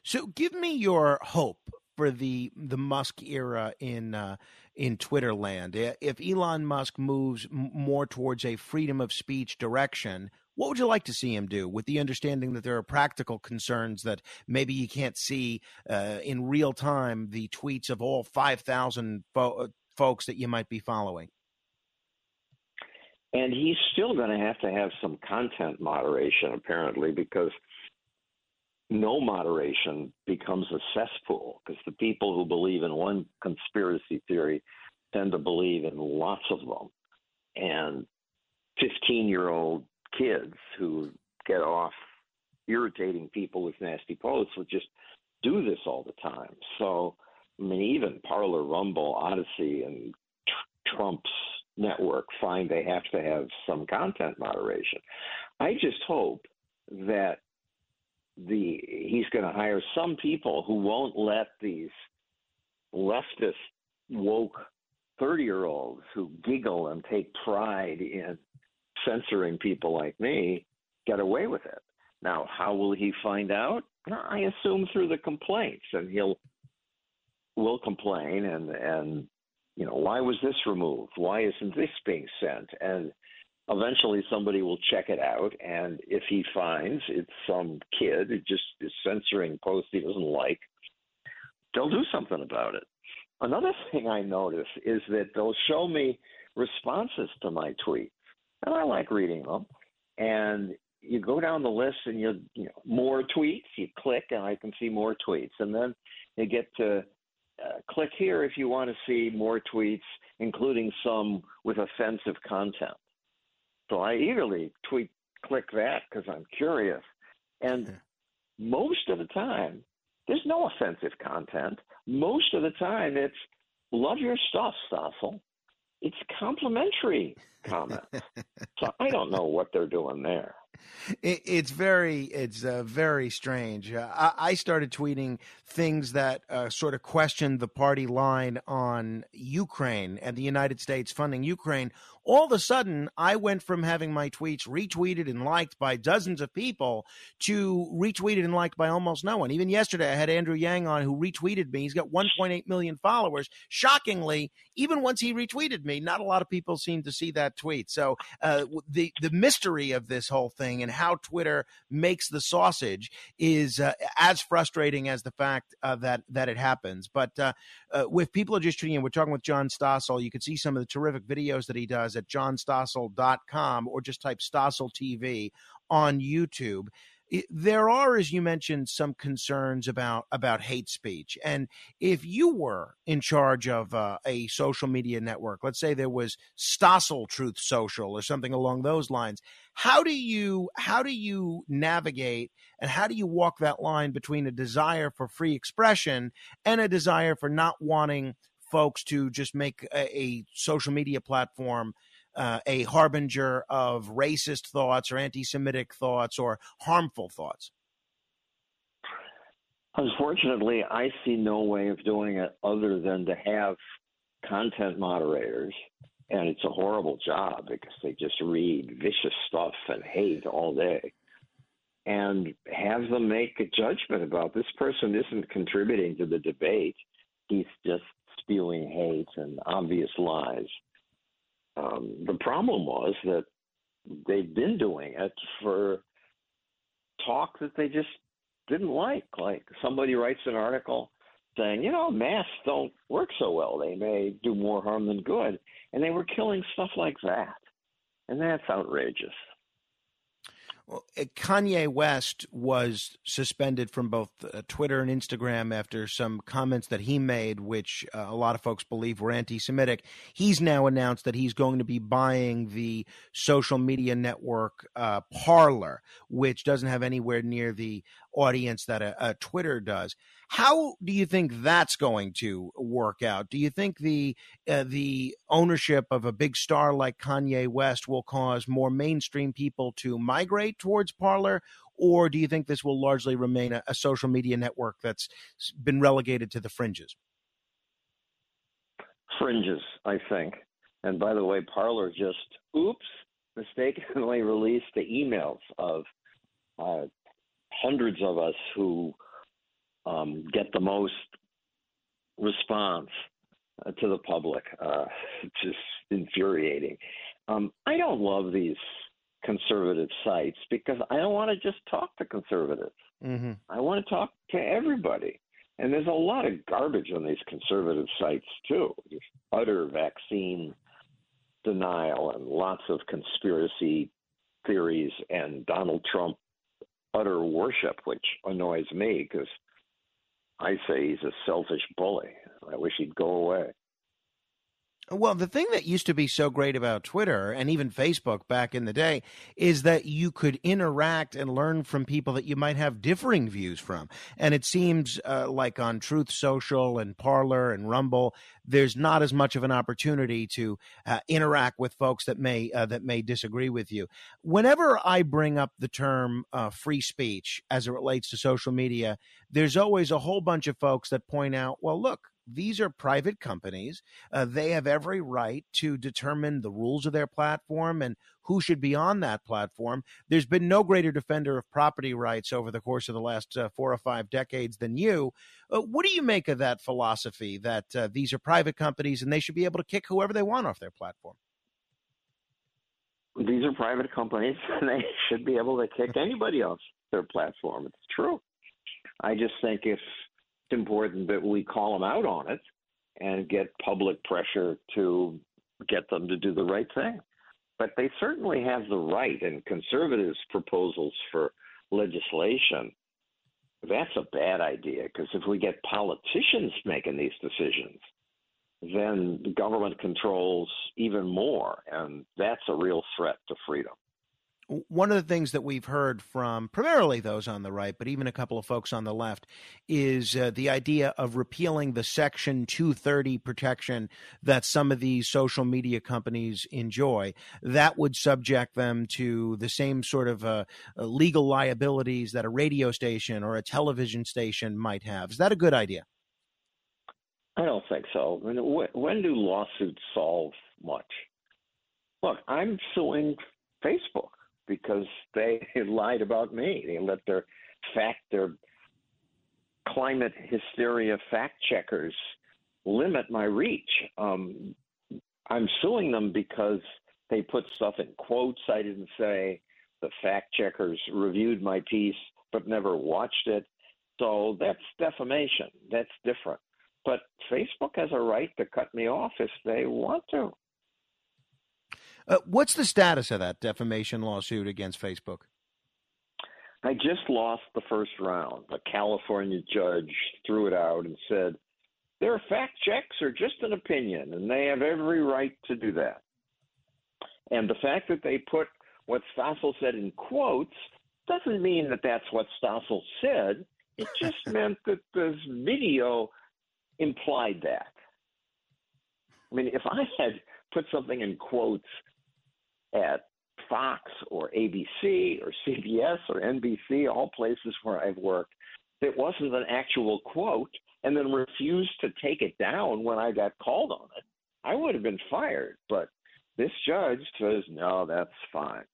So, give me your hope for the the Musk era in uh, in Twitter land. If Elon Musk moves more towards a freedom of speech direction, what would you like to see him do with the understanding that there are practical concerns that maybe you can't see uh, in real time the tweets of all 5,000 fo- uh, folks that you might be following? And he's still going to have to have some content moderation, apparently, because no moderation becomes a cesspool because the people who believe in one conspiracy theory tend to believe in lots of them. And 15 year old kids who get off irritating people with nasty posts would just do this all the time. So, I mean, even Parler, Rumble, Odysee, and tr- Trump's network find they have to have some content moderation. I just hope that the he's going to hire some people who won't let these leftist woke 30 year olds who giggle and take pride in censoring people like me get away with it. Now, how will he find out? I assume through the complaints, and he'll will complain and and you know why was this removed? Why isn't this being sent? And eventually somebody will check it out, and if he finds it's some kid who just is censoring posts he doesn't like, they'll do something about it. Another thing I notice is that they'll show me responses to my tweets and I like reading them. And you go down the list and you, you know, more tweets. You click, and I can see more tweets, and then you get to uh, click here if you want to see more tweets, including some with offensive content. So I eagerly tweet click that because I'm curious. And most of the time, there's no offensive content. Most of the time, it's love your stuff, Stossel it's complimentary comments. so I don't know what they're doing there. It, it's very, it's uh, very strange. Uh, I, I, started tweeting things that uh, sort of questioned the party line on Ukraine and the United States funding Ukraine all of a sudden I went from having my tweets retweeted and liked by dozens of people to retweeted and liked by almost no one. Even yesterday, I had Andrew Yang on who retweeted me. He's got 1.8 million followers. Shockingly, even once he retweeted me, not a lot of people seem to see that tweet. So uh, the the mystery of this whole thing and how Twitter makes the sausage is uh, as frustrating as the fact uh, that that it happens. But uh, uh, with people are just tuning in, we're talking with John Stossel. You can see some of the terrific videos that he does at johnstossel.com or just type Stossel TV on YouTube. There are, as you mentioned, some concerns about about hate speech, and if you were in charge of uh, a social media network, let's say there was Stossel Truth Social or something along those lines, how do you how do you navigate and how do you walk that line between a desire for free expression and a desire for not wanting folks to just make a, a social media platform uh, a harbinger of racist thoughts or anti Semitic thoughts or harmful thoughts? Unfortunately, I see no way of doing it other than to have content moderators. And it's a horrible job because they just read vicious stuff and hate all day. And have them make a judgment about this person isn't contributing to the debate. He's just spewing hate and obvious lies. Um, the problem was that they've been doing it for talk that they just didn't like. Like somebody writes an article saying, you know, masks don't work so well. They may do more harm than good. And they were killing stuff like that. And that's outrageous. Uh, Kanye West was suspended from both uh, Twitter and Instagram after some comments that he made, which uh, a lot of folks believe were anti Semitic. He's now announced that he's going to be buying the social media network uh, Parler, which doesn't have anywhere near the audience that a, a Twitter does. How do you think that's going to work out? Do you think the uh, the ownership of a big star like Kanye West will cause more mainstream people to migrate towards Parler, or do you think this will largely remain a, a social media network that's been relegated to the fringes? Fringes, I think. And by the way, Parler just oops mistakenly released the emails of uh, hundreds of us who um, get the most response uh, to the public. Uh, just infuriating. Um, I don't love these conservative sites because I don't want to just talk to conservatives. Mm-hmm. I want to talk to everybody. And there's a lot of garbage on these conservative sites too. Just utter vaccine denial and lots of conspiracy theories and Donald Trump utter worship, which annoys me because I say he's a selfish bully. I wish he'd go away. Well, the thing that used to be so great about Twitter and even Facebook back in the day is that you could interact and learn from people that you might have differing views from. And it seems uh, like on Truth Social and Parler and Rumble, there's not as much of an opportunity to uh, interact with folks that may uh, that may disagree with you. Whenever I bring up the term uh, free speech as it relates to social media, there's always a whole bunch of folks that point out, well, look these are private companies. Uh, they have every right to determine the rules of their platform and who should be on that platform. There's been no greater defender of property rights over the course of the last uh, four or five decades than you. Uh, what do you make of that philosophy that uh, these are private companies and they should be able to kick whoever they want off their platform? These are private companies and they should be able to kick anybody off their platform. It's true. I just think if important that we call them out on it and get public pressure to get them to do the right thing. But they certainly have the right, and conservatives' proposals for legislation, that's a bad idea because if we get politicians making these decisions, then government controls even more, and that's a real threat to freedom one of the things that we've heard from primarily those on the right, but even a couple of folks on the left, is uh, the idea of repealing the Section 230 protection that some of these social media companies enjoy. That would subject them to the same sort of uh, uh legal liabilities that a radio station or a television station might have. Is that a good idea? I don't think so. When do lawsuits solve much? Look, I'm suing Facebook because they lied about me. They let their fact their climate hysteria fact checkers limit my reach. Um, I'm suing them because they put stuff in quotes I didn't say. The fact checkers reviewed my piece but never watched it. So that's defamation. That's different. But Facebook has a right to cut me off if they want to. Uh, what's the status of that defamation lawsuit against Facebook? I just lost the first round. A California judge threw it out and said, their fact checks are just an opinion, and they have every right to do that. And the fact that they put what Stossel said in quotes doesn't mean that that's what Stossel said. It just meant that this video implied that. I mean, if I had put something in quotes at Fox or ABC or CBS or NBC, all places where I've worked, it wasn't an actual quote, and then refused to take it down when I got called on it, I would have been fired. But this judge says, no, that's fine.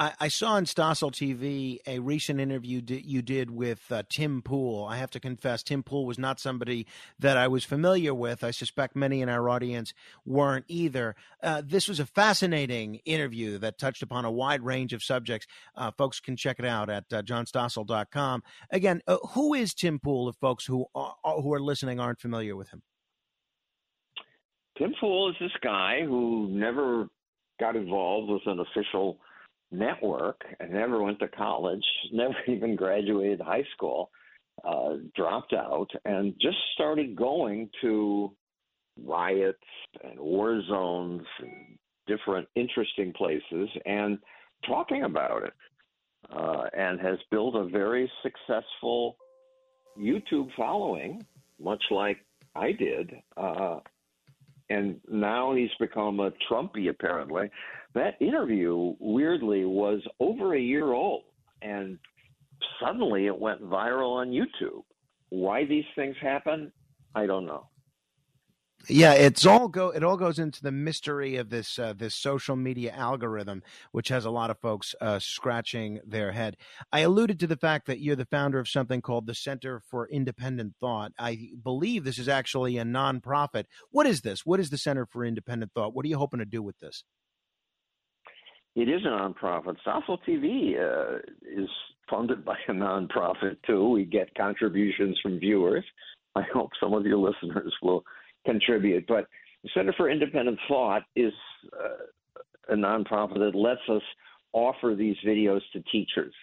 I, I saw on Stossel TV a recent interview you did with uh, Tim Pool. I have to confess, Tim Pool was not somebody that I was familiar with. I suspect many in our audience weren't either. Uh, this was a fascinating interview that touched upon a wide range of subjects. Uh, folks can check it out at uh, johnstossel.com. Again, uh, who is Tim Pool if folks who are, who are listening aren't familiar with him? Tim Pool is this guy who never got involved with an official network and never went to college, never even graduated high school, uh, dropped out, and just started going to riots and war zones and different interesting places and talking about it. uh, and has built a very successful YouTube following, much like I did. Uh, and now he's become a Trumpy, apparently. That interview, weirdly, was over a year old, and suddenly it went viral on YouTube. Why these things happen, I don't know. Yeah, it's all go. It all goes into the mystery of this uh, this social media algorithm, which has a lot of folks uh, scratching their head. I alluded to the fact that you're the founder of something called the Center for Independent Thought. I believe this is actually a nonprofit. What is this? What is the Center for Independent Thought? What are you hoping to do with this? It is a nonprofit. Stossel TV uh, is funded by a nonprofit too. We get contributions from viewers. I hope some of your listeners will contribute. But the Center for Independent Thought is uh, a nonprofit that lets us offer these videos to teachers.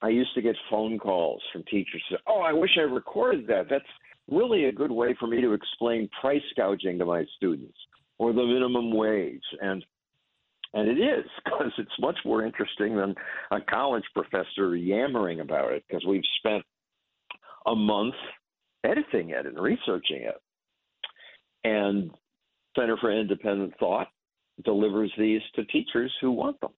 I used to get phone calls from teachers. Oh, I wish I recorded that. That's really a good way for me to explain price gouging to my students or the minimum wage. And and it is because it's much more interesting than a college professor yammering about it because we've spent a month editing it and researching it. And Center for Independent Thought delivers these to teachers who want them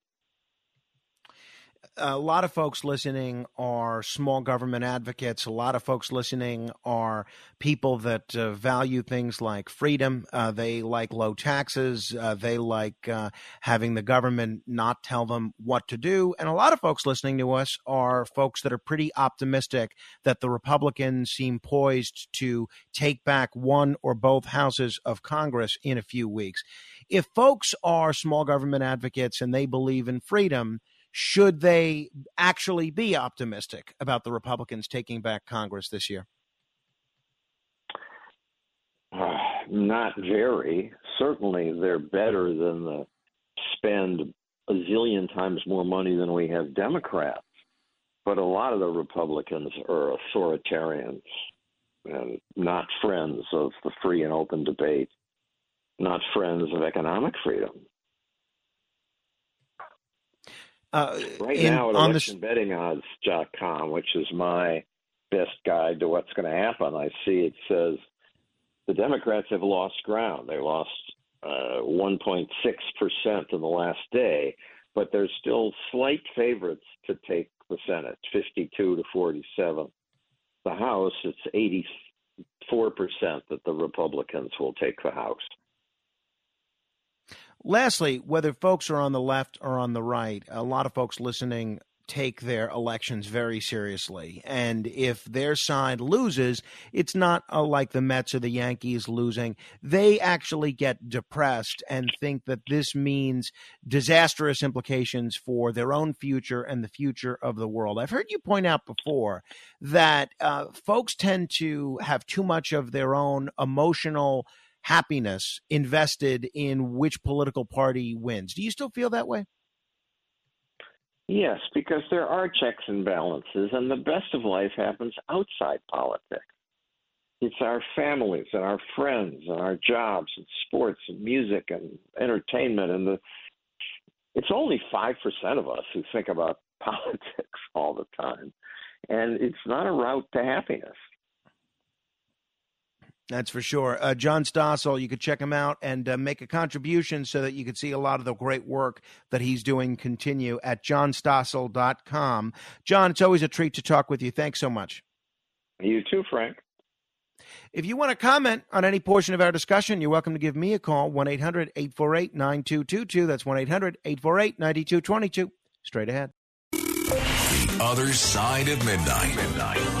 a lot of folks listening are small government advocates. A lot of folks listening are people that uh, value things like freedom. Uh, they like low taxes. Uh, they like uh, having the government not tell them what to do. And a lot of folks listening to us are folks that are pretty optimistic that the Republicans seem poised to take back one or both houses of Congress in a few weeks. If folks are small government advocates and they believe in freedom, should they actually be optimistic about the Republicans taking back Congress this year? Uh, not very. Certainly, they're better than the spend a zillion times more money than we have Democrats. But a lot of the Republicans are authoritarians and not friends of the free and open debate, not friends of economic freedom. Uh, right in, now at on electionbettingodds.com, which is my best guide to what's going to happen, I see it says the Democrats have lost ground. They lost uh, 1.6% in the last day, but they're still slight favorites to take the Senate, 52 to 47. The House, it's 84% that the Republicans will take the House. Lastly, whether folks are on the left or on the right, a lot of folks listening take their elections very seriously. And if their side loses, it's not uh, like the Mets or the Yankees losing. They actually get depressed and think that this means disastrous implications for their own future and the future of the world. I've heard you point out before that uh, folks tend to have too much of their own emotional happiness invested in which political party wins. Do you still feel that way? Yes, because there are checks and balances, and the best of life happens outside politics. It's our families and our friends and our jobs and sports and music and entertainment and the it's only 5% of us who think about politics all the time. And it's not a route to happiness. That's for sure. Uh, John Stossel, you could check him out and uh, make a contribution so that you could see a lot of the great work that he's doing continue at johnstossel.com. John, it's always a treat to talk with you. Thanks so much. You too, Frank. If you want to comment on any portion of our discussion, you're welcome to give me a call, 1 800 848 9222. That's 1 800 848 9222. Straight ahead. The other side of midnight. midnight.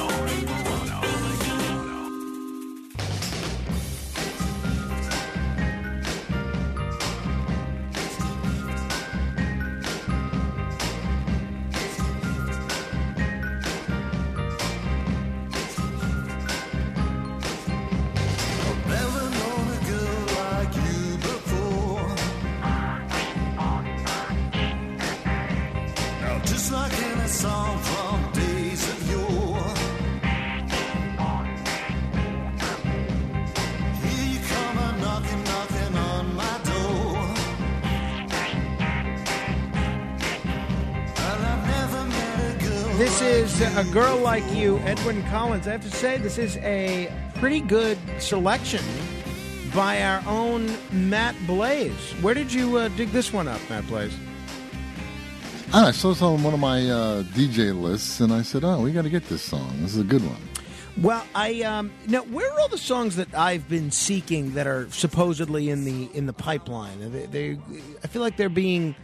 Like you, Edwyn Collins. I have to say, this is a pretty good selection by our own Matt Blaze. Where did you uh, dig this one up, Matt Blaze? I, I saw this on one of my uh, DJ lists, and I said, "Oh, we got to get this song. This is a good one." Well, I um, now where are all the songs that I've been seeking that are supposedly in the in the pipeline? They, they I feel like they're being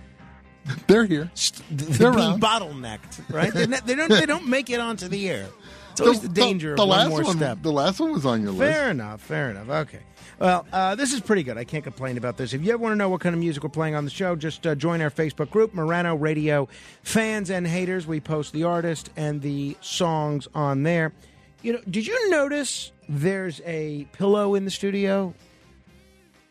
they're here. They're, being around. bottlenecked, right? They're not, they don't they don't make it onto the air. It's always the, danger the of one last more one, step. The last one was on your list. Fair enough. Fair enough. Okay. Well, uh, this is pretty good. I can't complain about this. If you ever want to know what kind of music we're playing on the show, just uh, join our Facebook group, Morano Radio Fans and Haters. We post the artist and the songs on there. You know, did you notice there's a pillow in the studio?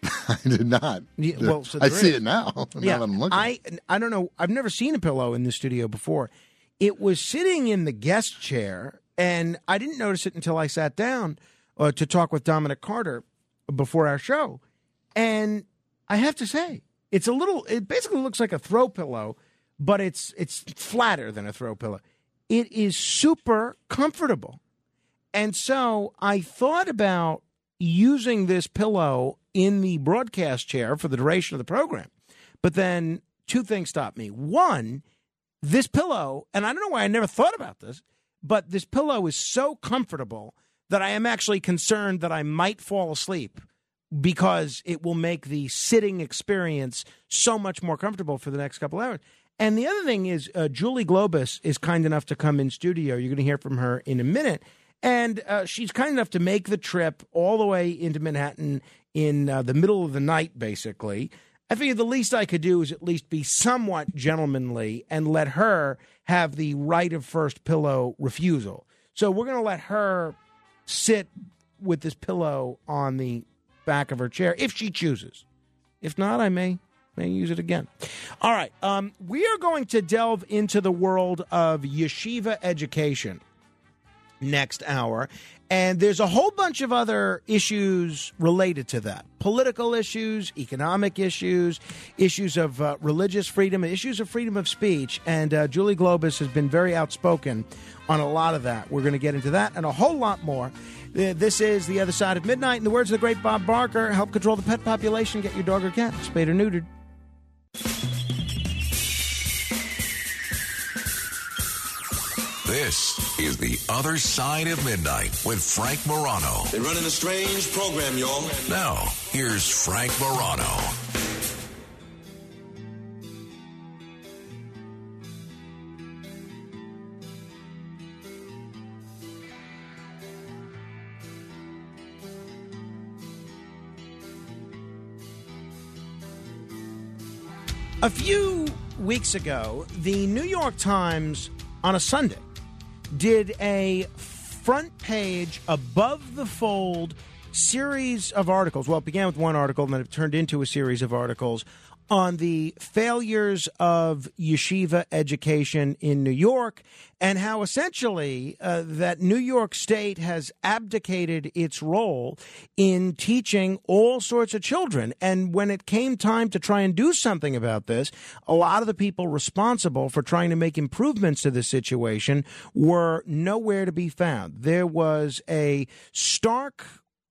I did not. Yeah, well, so I there see it now. now yeah, that I'm looking. I I don't know. I've never seen a pillow in the studio before. It was sitting in the guest chair, and I didn't notice it until I sat down uh, to talk with Dominic Carter before our show. And I have to say, it's a little. It basically looks like a throw pillow, but it's it's flatter than a throw pillow. It is super comfortable. And so I thought about using this pillow in the broadcast chair for the duration of the program. But then two things stopped me. One, this pillow, and I don't know why I never thought about this, but this pillow is so comfortable that I am actually concerned that I might fall asleep because it will make the sitting experience so much more comfortable for the next couple hours. And the other thing is, uh, Julie Globus is kind enough to come in studio. You're going to hear from her in a minute. And uh, she's kind enough to make the trip all the way into Manhattan in uh, the middle of the night, basically. I figured the least I could do is at least be somewhat gentlemanly and let her have the right of first pillow refusal. So we're going to let her sit with this pillow on the back of her chair if she chooses. If not, I may may use it again. All right, um, we are going to delve into the world of yeshiva education next hour. And there's a whole bunch of other issues related to that political issues, economic issues, issues of uh, religious freedom, issues of freedom of speech. And uh, Julie Globus has been very outspoken on a lot of that. We're going to get into that and a whole lot more. This is The Other Side of Midnight. In the words of the great Bob Barker, help control the pet population, get your dog or cat spayed or neutered. This is The Other Side of Midnight with Frank Morano. They're running a strange program, y'all. Now, here's Frank Morano. A few weeks ago, the New York Times on a Sunday did a front page above the fold series of articles. Well, it began with one article and then it turned into a series of articles on the failures of yeshiva education in New York and how essentially uh, that New York State has abdicated its role in teaching all sorts of children. And when it came time to try and do something about this, a lot of the people responsible for trying to make improvements to the situation were nowhere to be found. There was a stark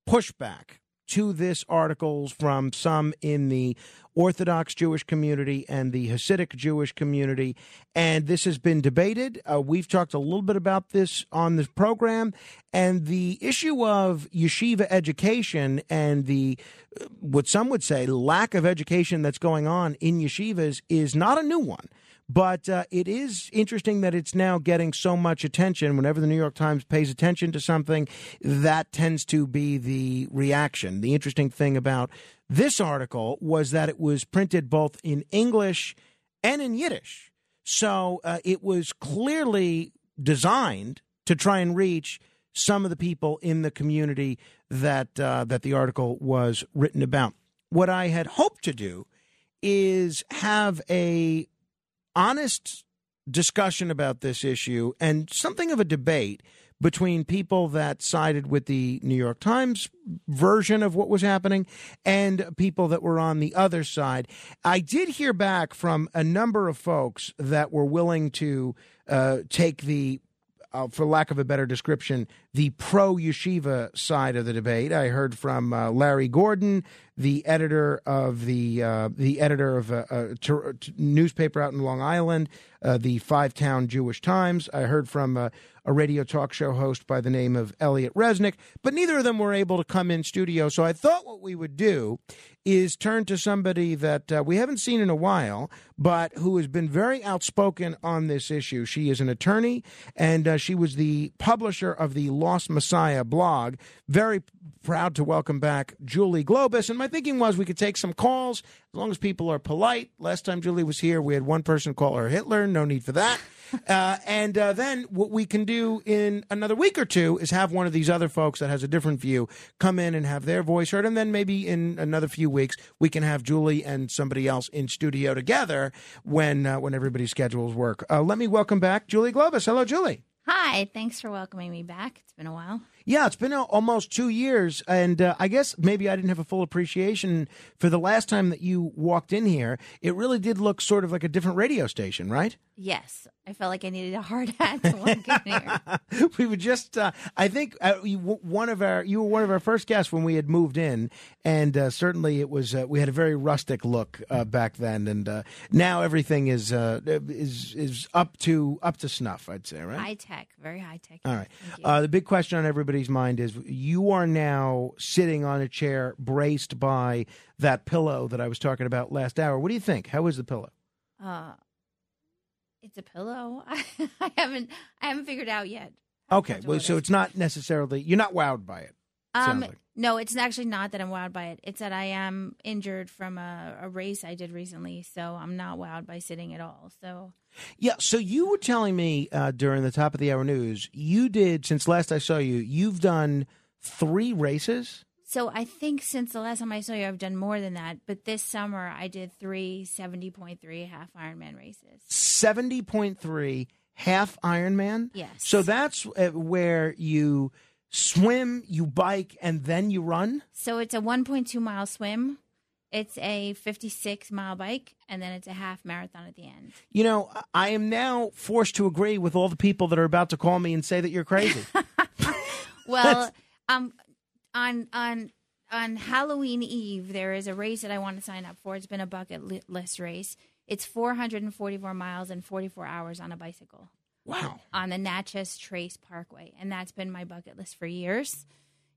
pushback to this articles from some in the Orthodox Jewish community and the Hasidic Jewish community. And this has been debated. Uh, we've talked a little bit about this on this program. And the issue of yeshiva education and the, uh, what some would say, lack of education that's going on in yeshivas is not a new one. But uh, it is interesting that it's now getting so much attention. Whenever the New York Times pays attention to something, that tends to be the reaction. The interesting thing about this article was that it was printed both in English and in Yiddish. So uh, it was clearly designed to try and reach some of the people in the community that uh, that the article was written about. What I had hoped to do is have a honest discussion about this issue and something of a debate between people that sided with the New York Times version of what was happening and people that were on the other side. I did hear back from a number of folks that were willing to uh, take the uh, for lack of a better description, the pro yeshiva side of the debate. I heard from uh, Larry Gordon, the editor of the uh, the editor of a, newspaper out in Long Island, uh, the Five Town Jewish Times. I heard from uh, a radio talk show host by the name of Elliot Resnick, but neither of them were able to come in studio. So I thought what we would do is turn to somebody that uh, we haven't seen in a while, but who has been very outspoken on this issue. She is an attorney, and uh, she was the publisher of the Lost Messiah blog. Very proud to welcome back Julie Globus. And my thinking was we could take some calls as long as people are polite. Last time Julie was here, we had one person call her Hitler. No need for that. Uh, and uh, then what we can do in another week or two is have one of these other folks that has a different view come in and have their voice heard. And then maybe in another few weeks we can have Julie and somebody else in studio together when uh, when everybody's schedules work. Uh, let me welcome back Julie Globus. Hello, Julie. Hi, thanks for welcoming me back. It's been a while. Yeah, it's been almost two years, and uh, I guess maybe I didn't have a full appreciation for the last time that you walked in here. It really did look sort of like a different radio station, right? Yes, I felt like I needed a hard hat to walk in here. we were just, uh, I think, uh, you, one of our, you were one of our first guests when we had moved in, and uh, certainly it was, uh, we had a very rustic look uh, back then, and uh, now everything is uh, is is up to up to snuff. I'd say, right? High tech, very high tech. All right. Uh, the big question on everybody's mind is you are now sitting on a chair braced by that pillow that I was talking about last hour. What do you think? How is the pillow? Uh, it's a pillow. I haven't, I haven't figured out yet. Okay. Well, so it's not necessarily, you're not wowed by it. Um, like. no, it's actually not that I'm wowed by it. It's that I am injured from a, a race I did recently, so I'm not wowed by sitting at all. So Yeah. So you were telling me uh, during the top of the hour news, you did, since last I saw you, you've done three races. So I think since the last time I saw you, I've done more than that. But this summer, I did three 70.3 half Ironman races. 70.3 half Ironman. Yes. So that's uh, where you swim, you bike, and then you run. So it's a 1.2 mile swim, it's a 56 mile bike, and then it's a half marathon at the end. You know, I am now forced to agree with all the people that are about to call me and say that you're crazy. Well, um, on on on Halloween Eve, there is a race that I want to sign up for. It's been a bucket list race. It's 444 miles and 44 hours on a bicycle. Wow. On the Natchez Trace Parkway, and that's been my bucket list for years.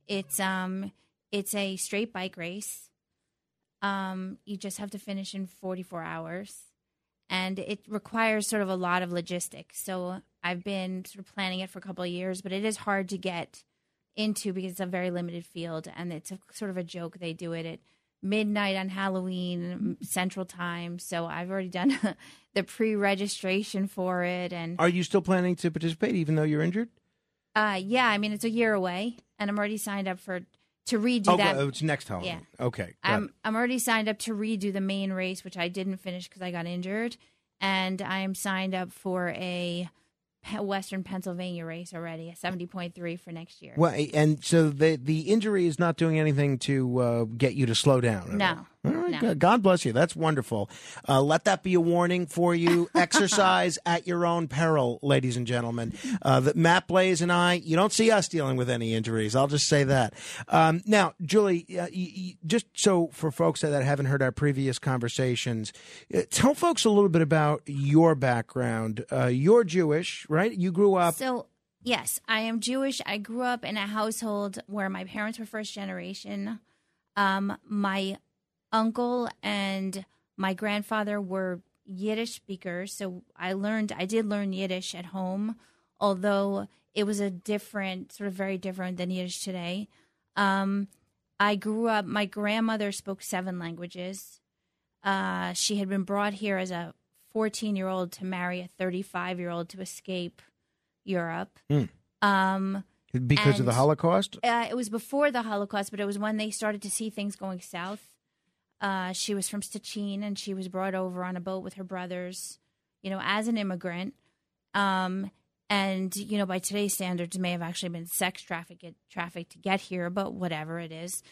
It's um it's a straight bike race. Um you just have to finish in 44 hours and it requires sort of a lot of logistics. So I've been sort of planning it for a couple of years, but it is hard to get into because it's a very limited field and it's a, sort of a joke. They do it at midnight on Halloween Central Time. So I've already done the pre-registration for it, and Are you still planning to participate even though you're injured? uh, yeah, I mean it's a year away, and I'm already signed up for to redo oh, that. go- it's next Halloween. Okay. got I'm it. I'm already signed up to redo the main race, which I didn't finish because I got injured, and I am signed up for a Western Pennsylvania race already, a seventy point three for next year. Well, and so the the injury is not doing anything to uh, get you to slow down. No, All right, no. God bless you. That's wonderful. Uh, let that be a warning for you. Exercise at your own peril, ladies and gentlemen. Uh, that Matt Blaze and I, you don't see us dealing with any injuries. I'll just say that. Um, now, Julie, uh, y- y- just so for folks that haven't heard our previous conversations, uh, tell folks a little bit about your background. Uh, you're Jewish, right? You grew up. So, yes, I am Jewish. I grew up in a household where my parents were first generation. Um, my uncle and my grandfather were Yiddish speakers, so I learned I did learn Yiddish at home, although it was a different, sort of very different than Yiddish today. Um, I grew up. My grandmother spoke seven languages. Uh, she had been brought here as a 14 year old to marry a 35 year old to escape Europe. Hmm. Um, Because of the Holocaust? Uh, it was before the Holocaust, but it was when they started to see things going south. Uh, she was from Stettin, and she was brought over on a boat with her brothers, you know, as an immigrant. Um, and you know by today's standards may have actually been sex trafficked trafficked to get here, but whatever it is.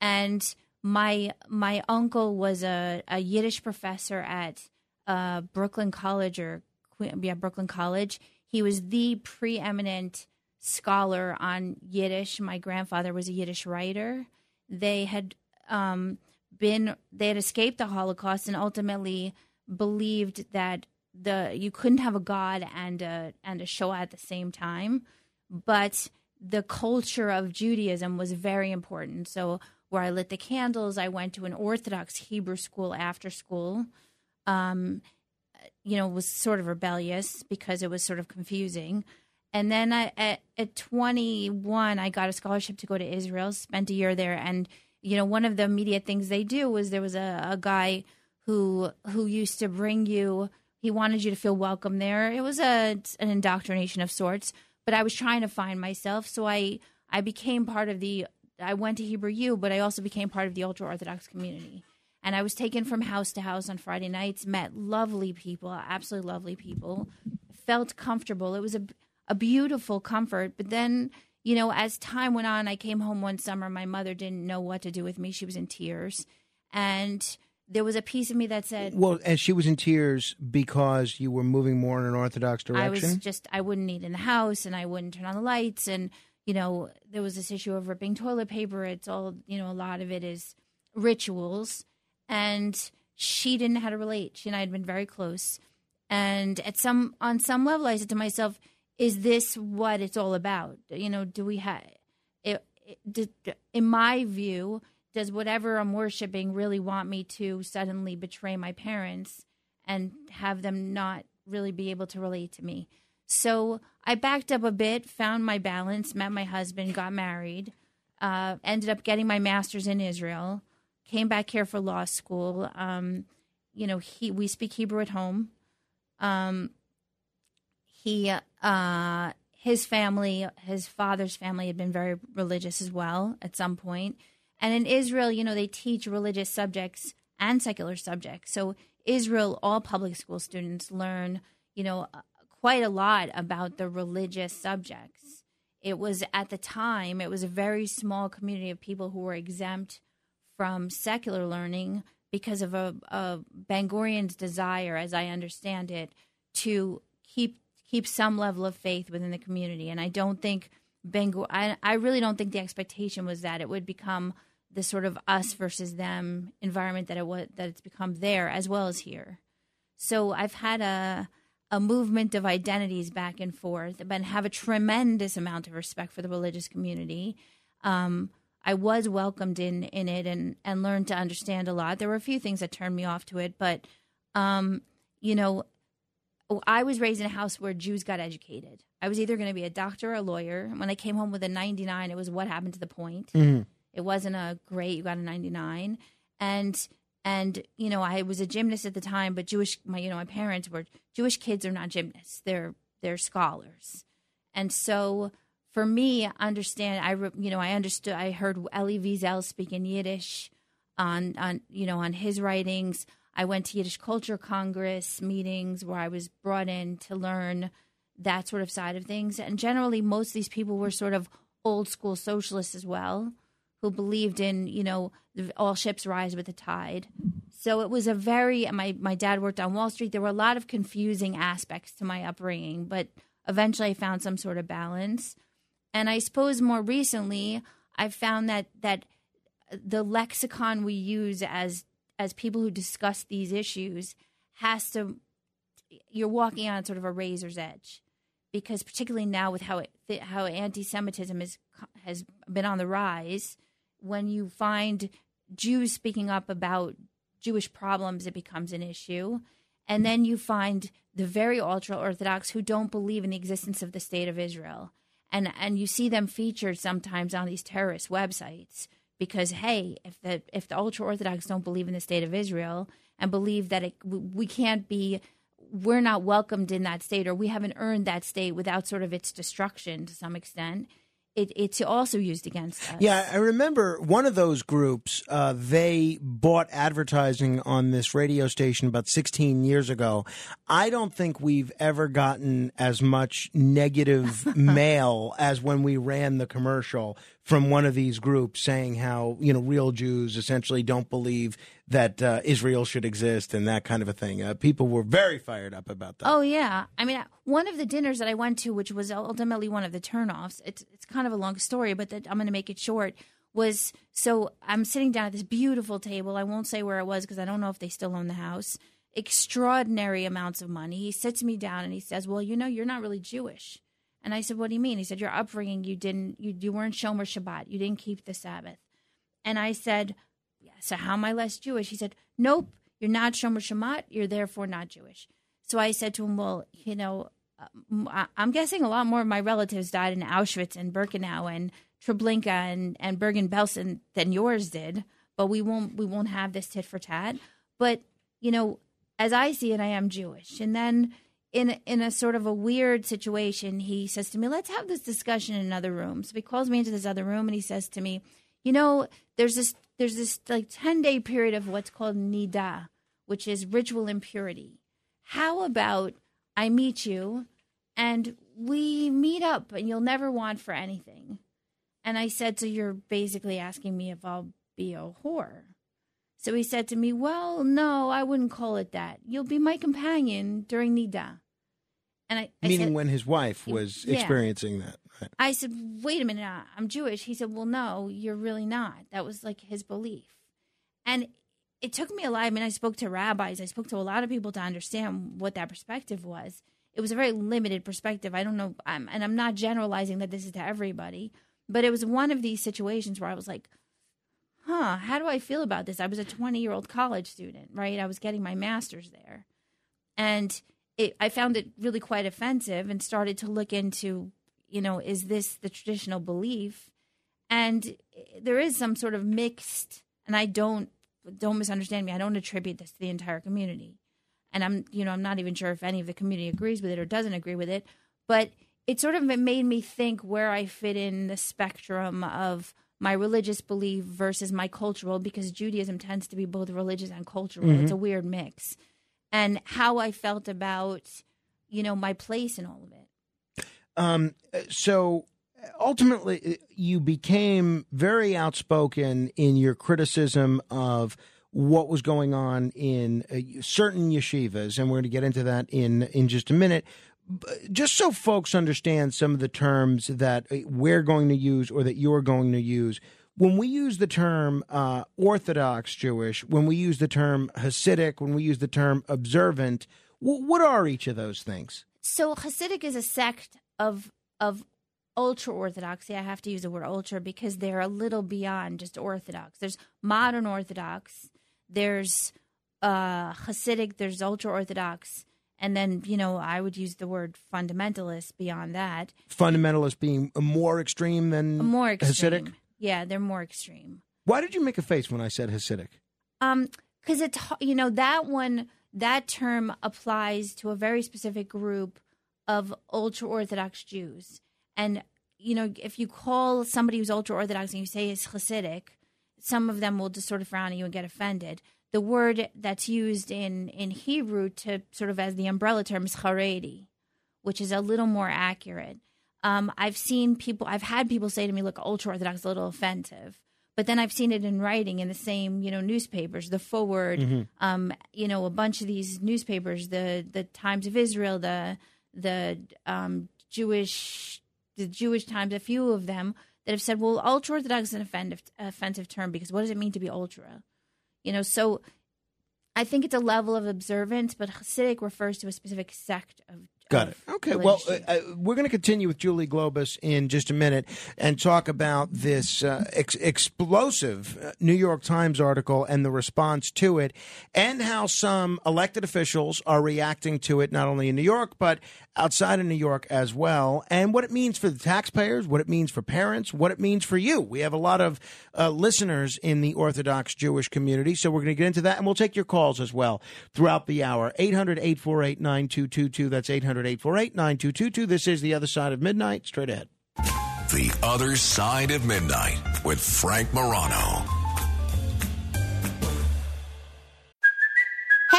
And my my uncle was a, a Yiddish professor at uh, Brooklyn College or yeah Brooklyn College. He was the preeminent scholar on Yiddish. My grandfather was a Yiddish writer. They had um, been they had escaped the Holocaust and ultimately believed that the you couldn't have a god and a and a Shoah at the same time, but the culture of Judaism was very important. So where I lit the candles, I went to an Orthodox Hebrew school after school. Um, you know, was sort of rebellious because it was sort of confusing. And then I, at, at 21, I got a scholarship to go to Israel, spent a year there. And, you know, one of the immediate things they do was there was a, a guy who who used to bring you, he wanted you to feel welcome there. It was a, an indoctrination of sorts, but I was trying to find myself. So I, I became part of the, I went to Hebrew U, but I also became part of the ultra Orthodox community. And I was taken from house to house on Friday nights, met lovely people, absolutely lovely people, felt comfortable. It was a, a beautiful comfort. But then, you know, as time went on, I came home one summer. My mother didn't know what to do with me. She was in tears. And there was a piece of me that said, Well, and she was in tears because you were moving more in an orthodox direction. I was just, I wouldn't eat in the house and I wouldn't turn on the lights. And, you know, there was this issue of ripping toilet paper. It's all, you know, a lot of it is rituals. And she didn't know how to relate. She and I had been very close. And at some, on some level, I said to myself, is this what it's all about? You know, do we have it, it, in my view, does whatever I'm worshiping really want me to suddenly betray my parents and have them not really be able to relate to me? So I backed up a bit, found my balance, met my husband, got married, uh, ended up getting my master's in Israel, came back here for law school. Um, you know, he we speak Hebrew at home. Um, he uh, his family, his father's family had been very religious as well at some point. And in Israel, you know, they teach religious subjects and secular subjects. So Israel, all public school students learn, you know, uh, quite a lot about the religious subjects. It was at the time, it was a very small community of people who were exempt from secular learning because of a, a Ben Gurion's desire, as I understand it, to keep keep some level of faith within the community. And I don't think Bengal, I, I really don't think the expectation was that it would become the sort of us versus them environment that it was that it's become there as well as here. So I've had a a movement of identities back and forth, but have a tremendous amount of respect for the religious community. Um, I was welcomed in in it and and learned to understand a lot. There were a few things that turned me off to it, but um, you know, I was raised in a house where Jews got educated. I was either going to be a doctor or a lawyer. When I came home with a 99, it was what happened to the point. Mm-hmm. It wasn't a great, you got a 99. And, and, you know, I was a gymnast at the time, but Jewish, my, you know, my parents were Jewish kids are not gymnasts. They're, they're scholars. And so for me, understand, I, you know, I understood, I heard Elie Wiesel speak in Yiddish on, on, you know, on his writings. I went to Yiddish Culture Congress meetings where I was brought in to learn that sort of side of things. And generally, most of these people were sort of old school socialists as well, who believed in, you know, all ships rise with the tide. So it was a very, my, my dad worked on Wall Street. There were a lot of confusing aspects to my upbringing, but eventually I found some sort of balance. And I suppose more recently, I've found that, that the lexicon we use as as people who discuss these issues has to you're walking on sort of a razor's edge. Because particularly now with how it, how anti-Semitism is has been on the rise, when you find Jews speaking up about Jewish problems, it becomes an issue, and then you find the very ultra orthodox who don't believe in the existence of the state of Israel, and and you see them featured sometimes on these terrorist websites because hey, if the if the ultra orthodox don't believe in the state of Israel and believe that it, we can't be we're not welcomed in that state or we haven't earned that state without sort of its destruction to some extent it, it's also used against us. Yeah, I remember one of those groups. Uh, they bought advertising on this radio station about 16 years ago. I don't think we've ever gotten as much negative mail as when we ran the commercial from one of these groups saying how you know real Jews essentially don't believe that uh, Israel should exist and that kind of a thing. Uh, people were very fired up about that. Oh yeah, I mean, one of the dinners that I went to, which was ultimately one of the turnoffs. It's it's kind of a long story, but I'm going to make it short. Was so I'm sitting down at this beautiful table. I won't say where it was because I don't know if they still own the house. Extraordinary amounts of money. He sits me down and he says, "Well, you know, you're not really Jewish." And I said, "What do you mean?" He said, "Your upbringing, you didn't, you, you weren't Shomer Shabbat. You didn't keep the Sabbath." And I said, yeah, "So how am I less Jewish?" He said, "Nope, you're not Shomer Shabbat. You're therefore not Jewish." So I said to him, "Well, you know, um, I'm guessing a lot more of my relatives died in Auschwitz and Birkenau and Treblinka and and Bergen-Belsen than yours did, but we won't we won't have this tit for tat. But you know, as I see it, I am Jewish, and then." In in a sort of a weird situation, he says to me, "Let's have this discussion in another room." So he calls me into this other room and he says to me, "You know, there's this there's this like ten day period of what's called nida, which is ritual impurity. How about I meet you and we meet up, and you'll never want for anything?" And I said, "So you're basically asking me if I'll be a whore?" So he said to me, Well, no, I wouldn't call it that. You'll be my companion during Nida. And I, I Meaning said, when his wife was Yeah. experiencing that. Right. I said, wait a minute, I- I'm Jewish. He said, well, no, you're really not. That was like his belief. And it took me a lot. I mean, I spoke to rabbis, I spoke to a lot of people to understand what that perspective was. It was a very limited perspective. I don't know, I'm, and I'm not generalizing that this is to everybody, but it was one of these situations where I was like, huh, how do I feel about this? I was a 20 year old college student, right? I was getting my master's there. And it, I found it really quite offensive and started to look into, you know, is this the traditional belief? And there is some sort of mixed, and I don't, don't misunderstand me. I don't attribute this to the entire community. And I'm, you know, I'm not even sure if any of the community agrees with it or doesn't agree with it. But it sort of made me think where I fit in the spectrum of my religious belief versus my cultural, because Judaism tends to be both religious and cultural. It's mm-hmm. a weird mix. And how I felt about, you know, my place in all of it. Um, so ultimately, you became very outspoken in your criticism of what was going on in uh, certain yeshivas, and we're going to get into that in in just a minute. Just so folks understand some of the terms that uh, we're going to use or that you're going to use. When we use the term uh, Orthodox Jewish, when we use the term Hasidic, when we use the term observant, w- what are each of those things? So Hasidic is a sect of of ultra orthodoxy. I have to use the word ultra because they're a little beyond just orthodox. There's modern orthodox. There's uh, Hasidic. There's ultra orthodox, and then you know I would use the word fundamentalist beyond that. Fundamentalist being more extreme than More extreme. Hasidic? Yeah, they're more extreme. Why did you make a face when I said Hasidic? Um, because it's you know that one that term applies to a very specific group of ultra orthodox Jews, and you know if you call somebody who's ultra orthodox and you say is Hasidic, some of them will just sort of frown at you and get offended. The word that's used in in Hebrew to sort of as the umbrella term is Haredi, which is a little more accurate. Um, I've seen people, I've had people say to me, "Look, ultra orthodox is a little offensive," but then I've seen it in writing in the same, you know, newspapers, the Forward, Mhm. um, you know, a bunch of these newspapers, the the Times of Israel, the the um, Jewish, the Jewish Times, a few of them that have said, "Well, ultra orthodox is an offensive offensive term because what does it mean to be ultra?" You know, so I think it's a level of observance, but Hasidic refers to a specific sect of. Got it. Okay. Well, uh, uh, we're going to continue with Julie Globus in just a minute and talk about this uh, ex- explosive uh, New York Times article and the response to it, and how some elected officials are reacting to it, not only in New York, but outside of New York as well, and what it means for the taxpayers, what it means for parents, what it means for you. We have a lot of uh, listeners in the Orthodox Jewish community, so we're going to get into that, and we'll take your calls as well throughout the hour. 800 848 9222. That's 800 848 9222. This is The Other Side of Midnight. Straight ahead. The Other Side of Midnight with Frank Morano.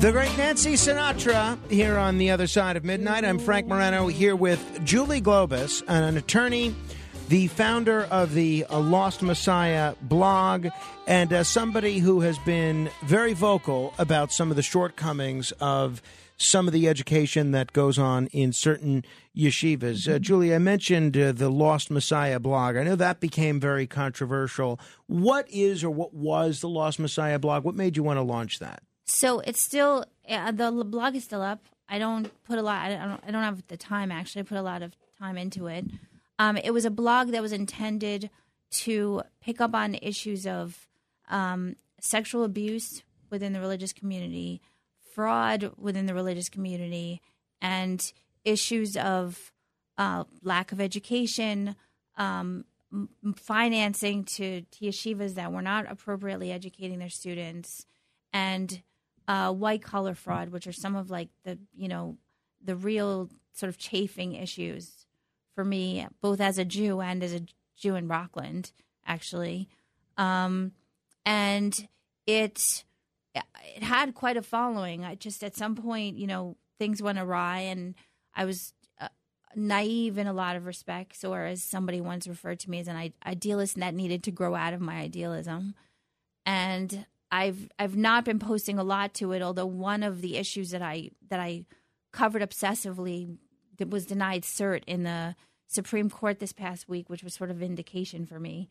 The great Nancy Sinatra here on the other side of midnight. I'm Frank Morano here with Julie Globus, an attorney, the founder of the uh, Lost Messiah blog, and uh, somebody who has been very vocal about some of the shortcomings of some of the education that goes on in certain yeshivas. Uh, Julie, I mentioned uh, the Lost Messiah blog. I know that became very controversial. What is or what was the Lost Messiah blog? What made you want to launch that? So it's still uh, the blog is still up. I don't put a lot. I don't. I don't have the time actually. I put a lot of time into it. Um, it was a blog that was intended to pick up on issues of um, sexual abuse within the religious community, fraud within the religious community, and issues of uh, lack of education, um, financing to, to yeshivas that were not appropriately educating their students, and uh, white collar fraud, which are some of like the you know the real sort of chafing issues for me, both as a Jew and as a Jew in Rockland, actually. Um, and it it had quite a following. I just at some point, you know, things went awry, and I was uh, naive in a lot of respects, or as somebody once referred to me as an idealist that needed to grow out of my idealism. And I've I've not been posting a lot to it, although one of the issues that I that I covered obsessively that was denied cert in the Supreme Court this past week, which was sort of vindication for me.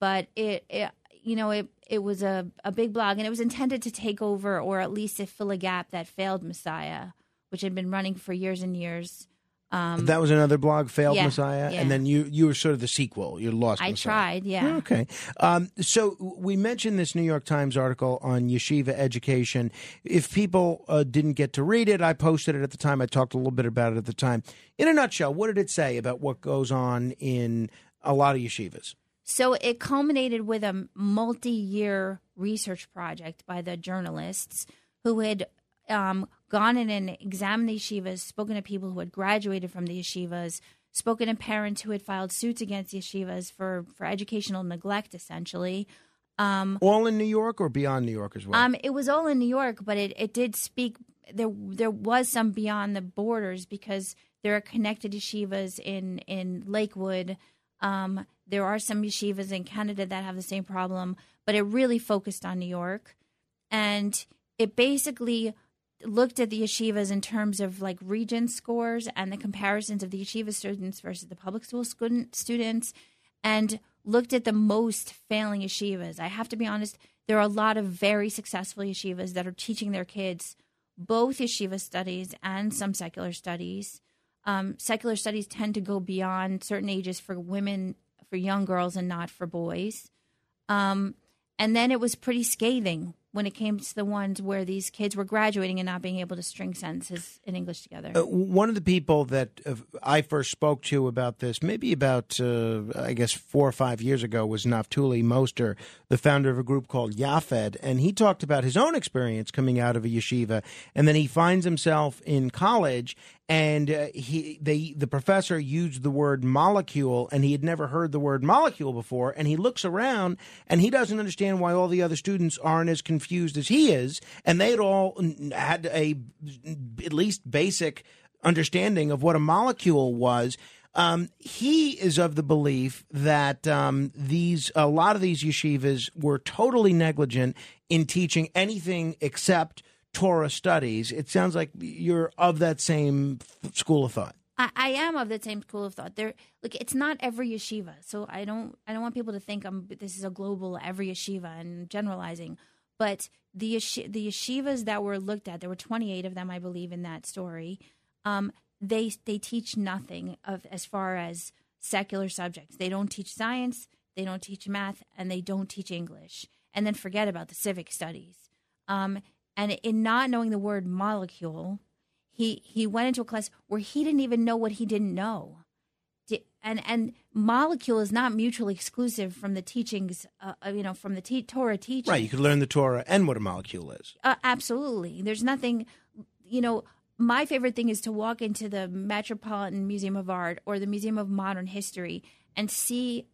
But it, it you know, it it was a, a big blog and it was intended to take over or at least to fill a gap that failed Messiah, which had been running for years and years. Um, that was another blog, failed yeah, Messiah, yeah. and then you you were sort of the sequel. You lost. I Messiah. tried, yeah. Okay. Um, so we mentioned this New York Times article on yeshiva education. If people uh, didn't get to read it, I posted it at the time. I talked a little bit about it at the time. In a nutshell, what did it say about what goes on in a lot of yeshivas? So it culminated with a multi year research project by the journalists who had um, gone in and examined the yeshivas, spoken to people who had graduated from the yeshivas, spoken to parents who had filed suits against yeshivas for, for educational neglect, essentially. Um, All in New York or beyond New York as well? um, it was all in New York, but it, it did speak. There there was some beyond the borders because there are connected yeshivas in in Lakewood. Um, there are some yeshivas in Canada that have the same problem, but it really focused on New York, and it basically looked at the yeshivas in terms of like Regents scores and the comparisons of the yeshiva students versus the public school student, students and looked at the most failing yeshivas. I have to be honest, there are a lot of very successful yeshivas that are teaching their kids both yeshiva studies and some secular studies. Um, secular studies tend to go beyond certain ages for women, for young girls, and not for boys. Um, and then it was pretty scathing when it came to the ones where these kids were graduating and not being able to string sentences in English together. Uh, one of the people that uh, I first spoke to about this, maybe about, uh, I guess, four or five years ago, was Naftuli Moster, the founder of a group called Yaffed. And he talked about his own experience coming out of a yeshiva. And then he finds himself in college and uh, he they the professor used the word molecule and he had never heard the word molecule before and he looks around and he doesn't understand why all the other students aren't as confused as he is and they had all had a at least basic understanding of what a molecule was. Um, he is of the belief that um, these a lot of these yeshivas were totally negligent in teaching anything except Torah studies. It sounds like you're of that same school of thought. I, I am of the same school of thought. There, look, it's not every yeshiva, so I don't, I don't want people to think I'm. This is a global every yeshiva and generalizing. But the the yeshivas that were looked at, there were 28 of them, I believe, in that story. Um, they they teach nothing of as far as secular subjects. They don't teach science, they don't teach math, and they don't teach English. And then forget about the civic studies. Um, and in not knowing the word molecule, he he went into a class where he didn't even know what he didn't know. And and molecule is not mutually exclusive from the teachings, uh, you know, from the te- Torah teaching. Right, you could learn the Torah and what a molecule is. Uh, absolutely, there's nothing, you know. My favorite thing is to walk into the Metropolitan Museum of Art or the Museum of Modern History and see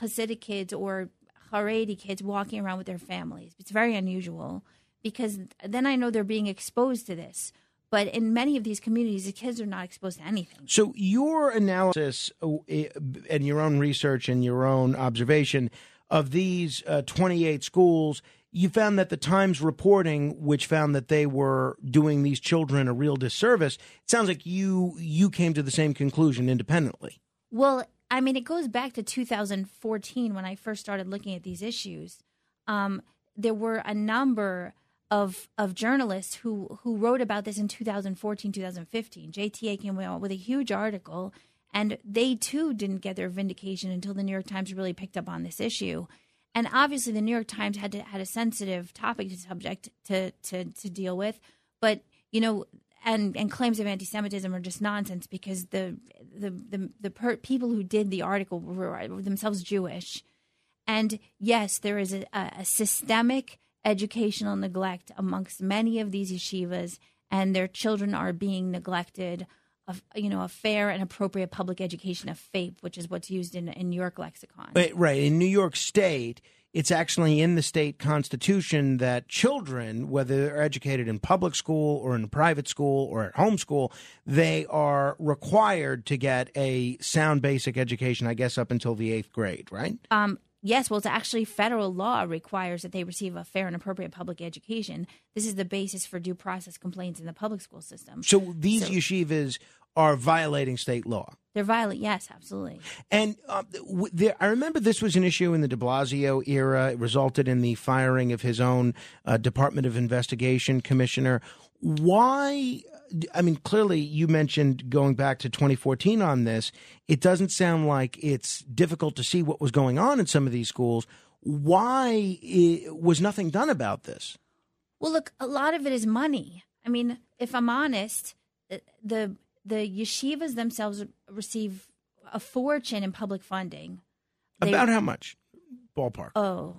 Hasidic kids or Haredi kids walking around with their families. It's very unusual because then I know they're being exposed to this. But in many of these communities, the kids are not exposed to anything. So, your analysis uh, and your own research and your own observation of these uh, 28 schools, you found that the Times reporting, which found that they were doing these children a real disservice, it sounds like you you came to the same conclusion independently. Well, I mean, it goes back to 2014 when I first started looking at these issues. Um, there were a number of of journalists who who wrote about this in 2014 2015 JTA came out with a huge article and they too didn't get their vindication until the New York Times really picked up on this issue. And obviously the New York Times had to, had a sensitive topic to subject to to to deal with. But you know and and claims of anti-Semitism are just nonsense because the the the, the per- people who did the article were themselves Jewish. And yes there is a, a systemic educational neglect amongst many of these yeshivas, and their children are being neglected. Of you know a fair and appropriate public education of FAPE, which is what's used in in New York lexicon. Right, right. In New York State, it's actually in the state constitution that children, whether they're educated in public school or in private school or at home school, they are required to get a sound basic education, I guess, up until the eighth grade, right? Um, Yes, well, it's actually federal law requires that they receive a fair and appropriate public education. This is the basis for due process complaints in the public school system. So these so, yeshivas are violating state law. They're violent, yes, absolutely. And uh, there, I remember this was an issue in the De Blasio era. It resulted in the firing of his own uh, Department of Investigation commissioner. Why I mean, clearly, you mentioned going back to 2014 on this. It doesn't sound like it's difficult to see what was going on in some of these schools. Why was nothing done about this? Well, look, a lot of it is money. I mean, if I'm honest, the the yeshivas themselves receive a fortune in public funding. They, about how much? Ballpark. Oh,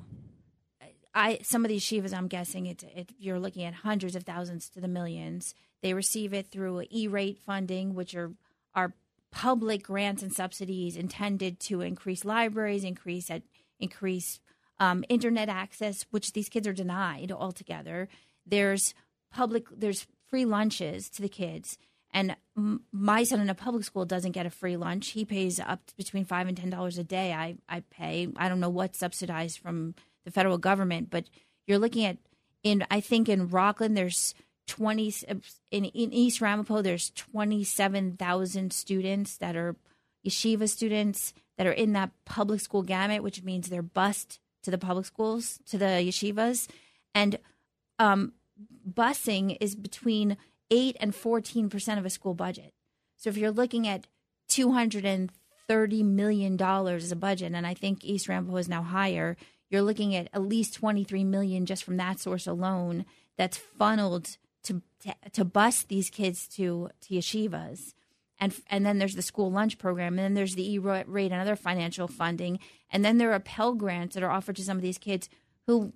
I some of these yeshivas, I'm guessing it, it, you're looking at hundreds of thousands to the millions. They receive it through E-rate funding, which are are public grants and subsidies intended to increase libraries, increase at, increase um, internet access, which these kids are denied altogether. There's public, there's free lunches to the kids, and m- my son in a public school doesn't get a free lunch. He pays up between five and ten dollars a day. I I pay. I don't know what's subsidized from the federal government, but you're looking at in I think in Rockland there's 20 in, in East Ramapo there's 27,000 students that are yeshiva students that are in that public school gamut which means they're bused to the public schools, to the yeshivas, and um, busing is between eight and fourteen percent of a school budget. So if you're looking at two hundred and thirty million dollars as a budget, and I think East Ramapo is now higher, you're looking at at least twenty three million just from that source alone. That's funneled to to, to bus these kids to to yeshivas. And, and then there's the school lunch program, and then there's the E-rate and other financial funding, and then there are Pell grants that are offered to some of these kids who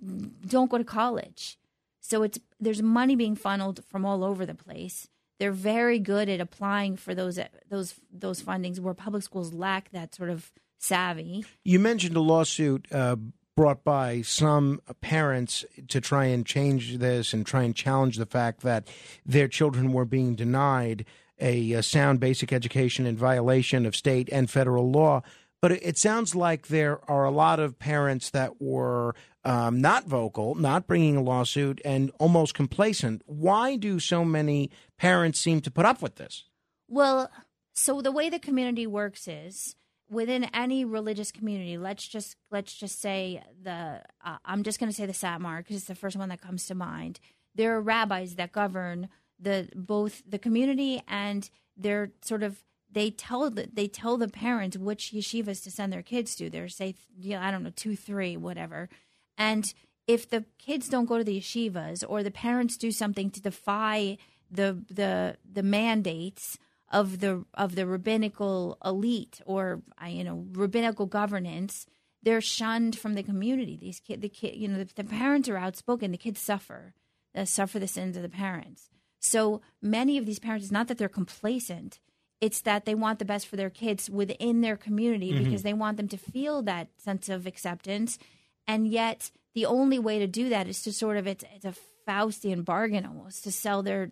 don't go to college. So it's there's money being funneled from all over the place. They're very good at applying for those those those fundings where public schools lack that sort of savvy. You mentioned a lawsuit uh, brought by some parents to try and change this and try and challenge the fact that their children were being denied a, a sound basic education in violation of state and federal law. But it, sounds like there are a lot of parents that were um, not vocal, not bringing a lawsuit, and almost complacent. Why do so many parents seem to put up with this? Well, so the way the community works is within any religious community. Let's just let's just say the uh, I'm just going to say the Satmar because it's the first one that comes to mind. There are rabbis that govern the both the community and they're sort of they tell the, they tell the parents which yeshivas to send their kids to. They're say you know, I don't know two three whatever, and if the kids don't go to the yeshivas or the parents do something to defy the the the mandates of the of the rabbinical elite or you know rabbinical governance, they're shunned from the community. These kid the kid you know the, the parents are outspoken. The kids suffer uh, suffer the sins of the parents. So many of these parents, it's not that they're complacent, it's that they want the best for their kids within their community Mhm. because they want them to feel that sense of acceptance. And yet, the only way to do that is to sort of, it's, it's a Faustian bargain almost, to sell their,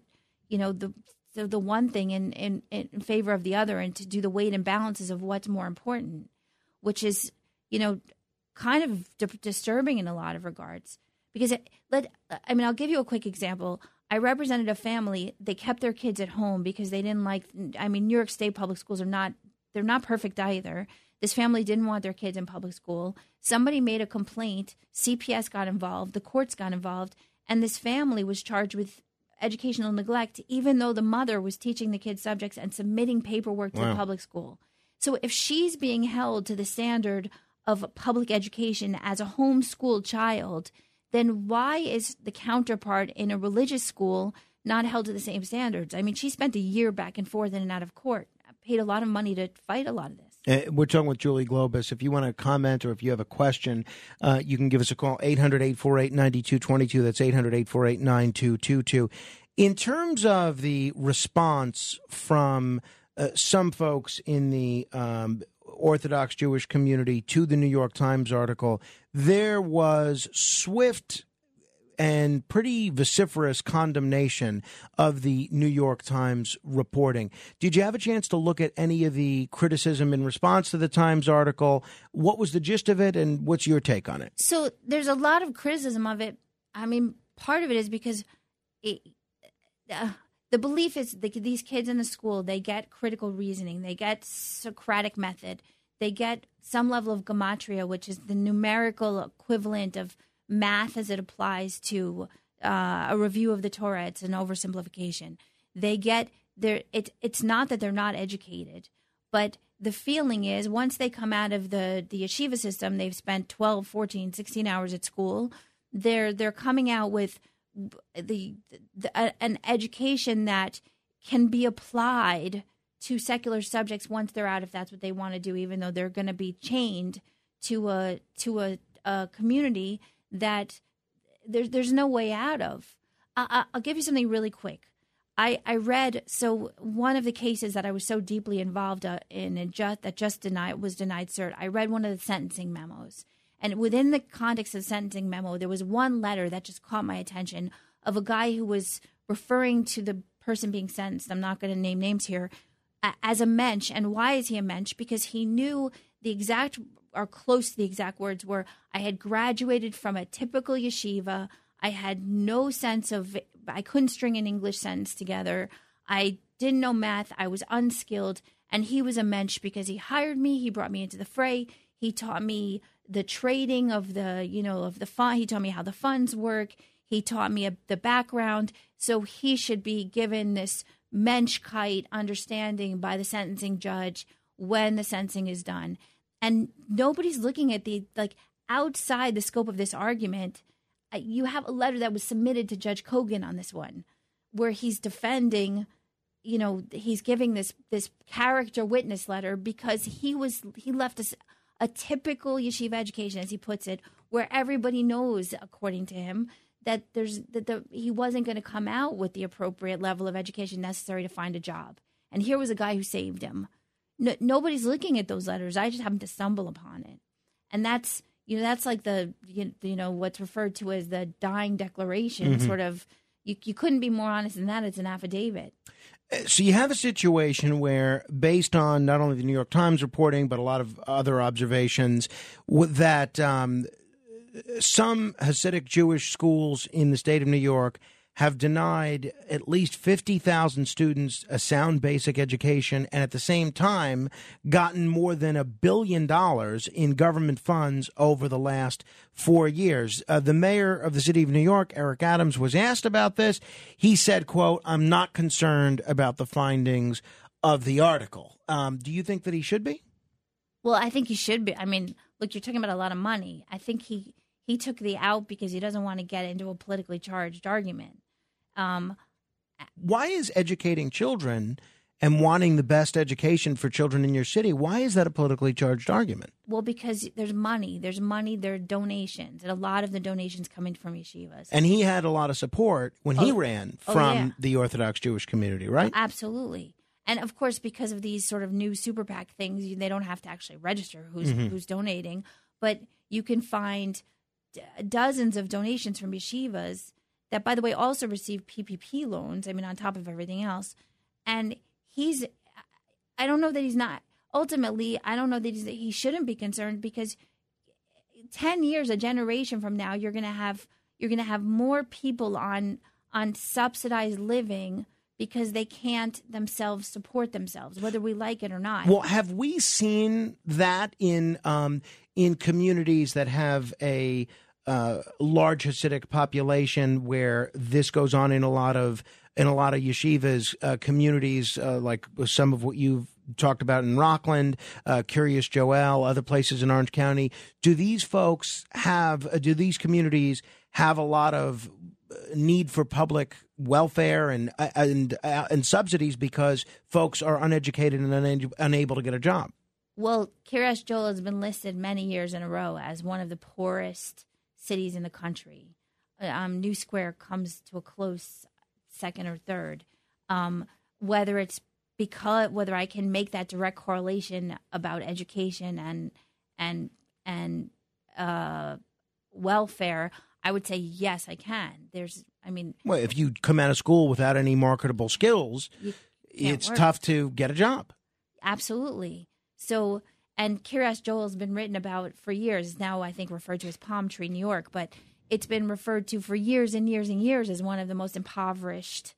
you know, the the, the one thing in, in, in favor of the other and to do the weight and balances of what's more important, which is, you know, kind of di- disturbing in a lot of regards. Because it, let, I mean, I'll give you a quick example. I represented a family. They kept their kids at home because they didn't like. I mean, New York State public schools are not. They're not perfect either. This family didn't want their kids in public school. Somebody made a complaint. CPS got involved. The courts got involved, and this family was charged with educational neglect, even though the mother was teaching the kids subjects and submitting paperwork to Wow. the public school. So if she's being held to the standard of public education as a homeschooled child, then why is the counterpart in a religious school not held to the same standards? I mean, she spent a year back and forth in and out of court, paid a lot of money to fight a lot of this. Uh, we're talking with Julie Globus. If you want to comment or if you have a question, uh, you can give us a call, 800 848 9222. That's 800 848 9222. In terms of the response from uh, some folks in the um, Orthodox Jewish community to the New York Times article, there was swift and pretty vociferous condemnation of the New York Times reporting. Did you have a chance to look at any of the criticism in response to the Times article? What was the gist of it, and what's your take on it? So there's a lot of criticism of it. I mean, part of it is because it, uh, the belief is that these kids in the school they get critical reasoning, they get Socratic method, they get some level of gematria, which is the numerical equivalent of math as it applies to uh, a review of the Torah. It's an oversimplification. They get there. It, it's not that they're not educated, but the feeling is once they come out of the, the yeshiva system, they've spent 12, 14, 16 hours at school. They're they're coming out with the, the an education that can be applied to secular subjects once they're out if that's what they want to do even though they're going to be chained to a to a, a community that there's there's no way out of I, I- I'll give you something really quick I, I read so one of the cases that I was so deeply involved uh, in just, that just denied was denied cert. I read one of the sentencing memos, and within the context of sentencing memo, there was one letter that just caught my attention of a guy who was referring to the person being sentenced. I'm not going to name names here as a mensch, and why is he a mensch? Because he knew the exact or close to the exact words were I had graduated from a typical yeshiva. I had no sense of, I couldn't string an English sentence together. I didn't know math. I was unskilled. And he was a mensch because he hired me. He brought me into the fray. He taught me the trading of the, you know, of the fund. He taught me how the funds work. He taught me a, the background. So he should be given this menschkeit understanding by the sentencing judge when the sentencing is done. And nobody's looking at the like outside the scope of this argument. uh, You have a letter that was submitted to Judge Cogan on this one, where he's defending you know he's giving this this character witness letter because he was he left us a typical yeshiva education as he puts it where everybody knows according to him that there's that the he wasn't going to come out with the appropriate level of education necessary to find a job and here was a guy who saved him no, nobody's looking at those letters. I just happened to stumble upon it. And that's you know that's like the you, you know what's referred to as the dying declaration Mhm. sort of you, you couldn't be more honest than that. It's an affidavit. So you have a situation where, based on not only the New York Times reporting but a lot of other observations, that um, some Hasidic Jewish schools in the state of New York have denied at least 50,000 students a sound basic education and at the same time gotten more than a billion dollars in government funds over the last four years. Uh, the mayor of the city of New York, Eric Adams, was asked about this. He said, quote, I'm not concerned about the findings of the article. Um, do you think that he should be? Well, I think he should be. I mean, look, you're talking about a lot of money. I think he he took the out because he doesn't want to get into a politically charged argument. Um, Why is educating children and wanting the best education for children in your city, why is that a politically charged argument? well, because there's money, there's money, there are donations, and a lot of the donations coming from yeshivas. And he had a lot of support when he Oh, ran oh, from yeah. the Orthodox Jewish community, right? Absolutely. And of course, because of these sort of new super PAC things, they don't have to actually register who's Mhm. who's donating, but you can find dozens of donations from yeshivas that, by the way, also received PPP loans. I mean, on top of everything else, and he's, I don't know that he's not. Ultimately, I don't know that he's, he shouldn't be concerned because 10 years a generation from now you're going to have you're going to have more people on on subsidized living because they can't themselves support themselves whether we like it or not Well, have we seen that in um, in communities that have a uh, large Hasidic population where this goes on in a lot of in a lot of yeshivas uh, communities, uh, like some of what you've talked about in Rockland, uh, Kiryas Joel, other places in Orange County. Do these folks have? Uh, do these communities have a lot of uh, need for public welfare and and and subsidies because folks are uneducated and una- unable to get a job. Well Kiryas Joel has been listed many years in a row as one of the poorest cities in the country um, New Square comes to a close second or third um, whether it's because whether I can make that direct correlation about education and and and uh, welfare, I would say yes, I can. There's, I mean, Well, if you come out of school without any marketable skills, it's work. tough to get a job. absolutely. So, and Kiryas Joel has been written about for years. Now, I think, referred to as Palm Tree, New York, but it's been referred to for years and years and years as one of the most impoverished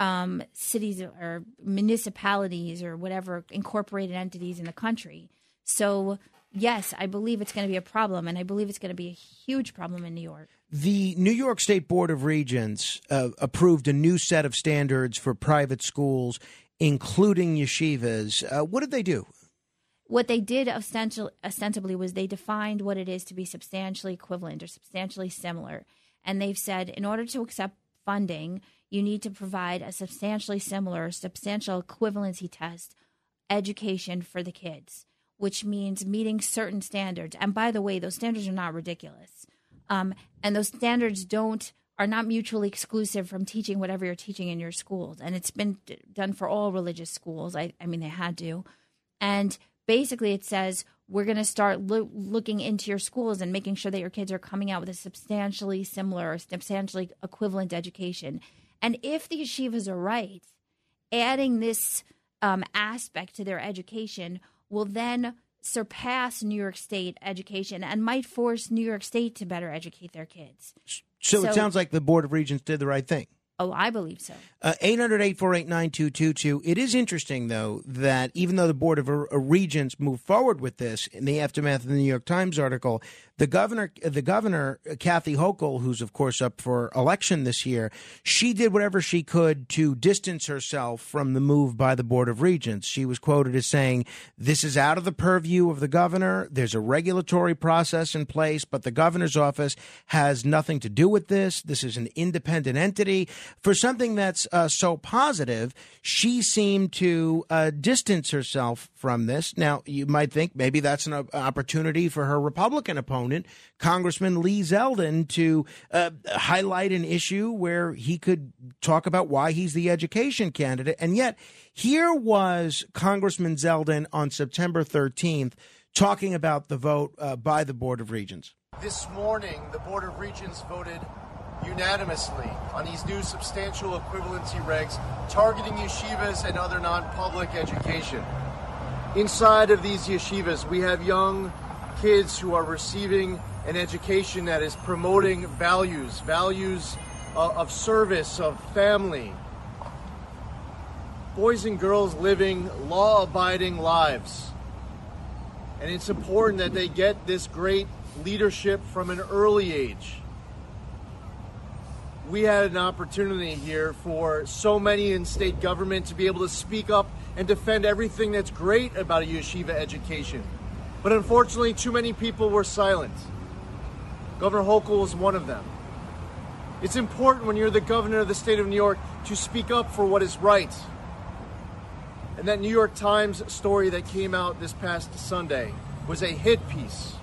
um, cities or municipalities or whatever incorporated entities in the country. So, yes, I believe it's going to be a problem, and I believe it's going to be a huge problem in New York. The New York State Board of Regents uh, approved a new set of standards for private schools, including yeshivas. Uh, what did they do? What they did ostensibly was they defined what it is to be substantially equivalent or substantially similar. And they've said in order to accept funding, you need to provide a substantially similar, substantial equivalency test education for the kids, which means meeting certain standards. And by the way, those standards are not ridiculous. Um, and those standards don't are not mutually exclusive from teaching whatever you're teaching in your schools. And it's been d- done for all religious schools. I, I mean, they had to. And basically, it says we're going to start loo- looking into your schools and making sure that your kids are coming out with a substantially similar or substantially equivalent education. And if the yeshivas are right, adding this um, aspect to their education will then surpass New York State education and might force New York State to better educate their kids. So, So- it sounds like the Board of Regents did the right thing. Oh, I believe so. Uh, 800 848 9222. It is interesting, though, that even though the Board of uh, Regents moved forward with this in the aftermath of the New York Times article, the governor, the governor, uh, Kathy Hochul, who's of course up for election this year, she did whatever she could to distance herself from the move by the Board of Regents. She was quoted as saying, This is out of the purview of the governor. There's a regulatory process in place, but the governor's office has nothing to do with this. This is an independent entity. For something that's uh, so positive, she seemed to uh, distance herself from this. Now, you might think maybe that's an opportunity for her Republican opponent, Congressman Lee Zeldin, to uh, highlight an issue where he could talk about why he's the education candidate. And yet, here was Congressman Zeldin on September 13th talking about the vote uh, by the Board of Regents. This morning, the Board of Regents voted unanimously on these new substantial equivalency regs targeting yeshivas and other non public education. Inside of these yeshivas, we have young kids who are receiving an education that is promoting values, values uh, of service, of family. Boys and girls living law abiding lives. And it's important that they get this great leadership from an early age we had an opportunity here for so many in state government to be able to speak up and defend everything that's great about a yeshiva education. But unfortunately, too many people were silent. Governor Hochul was one of them. It's important when you're the governor of the state of New York to speak up for what is right. And that New York Times story that came out this past Sunday was a hit piece.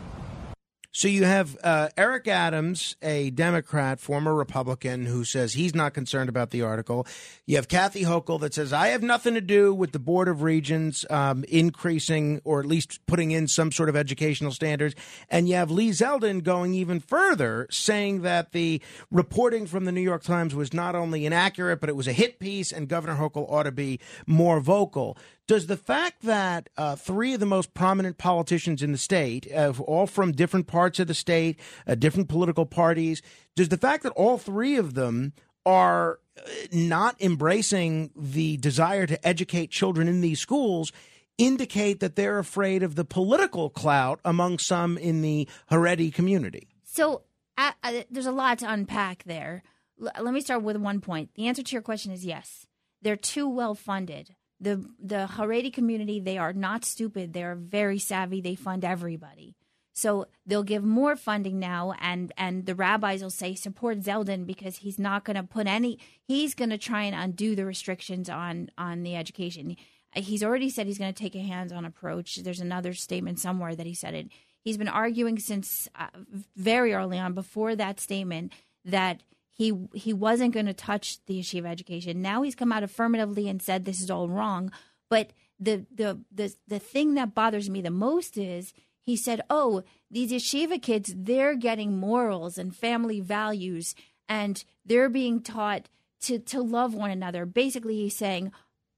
So you have uh, Eric Adams, a Democrat, former Republican, who says he's not concerned about the article. You have Kathy Hochul that says I have nothing to do with the Board of Regents um, increasing or at least putting in some sort of educational standards. And you have Lee Zeldin going even further, saying that the reporting from the New York Times was not only inaccurate, but it was a hit piece, and Governor Hochul ought to be more vocal. Does the fact that uh, three of the most prominent politicians in the state, uh, all from different parts of the state, uh, different political parties, does the fact that all three of them are uh, not embracing the desire to educate children in these schools indicate that they're afraid of the political clout among some in the Haredi community? So uh, uh, there's a lot to unpack there. L- let me start with one point. The answer to your question is yes. They're too well funded the the Haredi community they are not stupid. They are very savvy. They fund everybody. So they'll give more funding now, and and the rabbis will say support Zeldin because he's not going to put any. He's going to try and undo the restrictions on on the education. He's already said he's going to take a hands-on approach. There's another statement somewhere that he said it. He's been arguing since uh, very early on, before that statement, that he he wasn't going to touch the issue of education. Now he's come out affirmatively and said this is all wrong. But the the the the thing that bothers me the most is he said, "Oh, these yeshiva kids, they're getting morals and family values, and they're being taught to to love one another." Basically, he's saying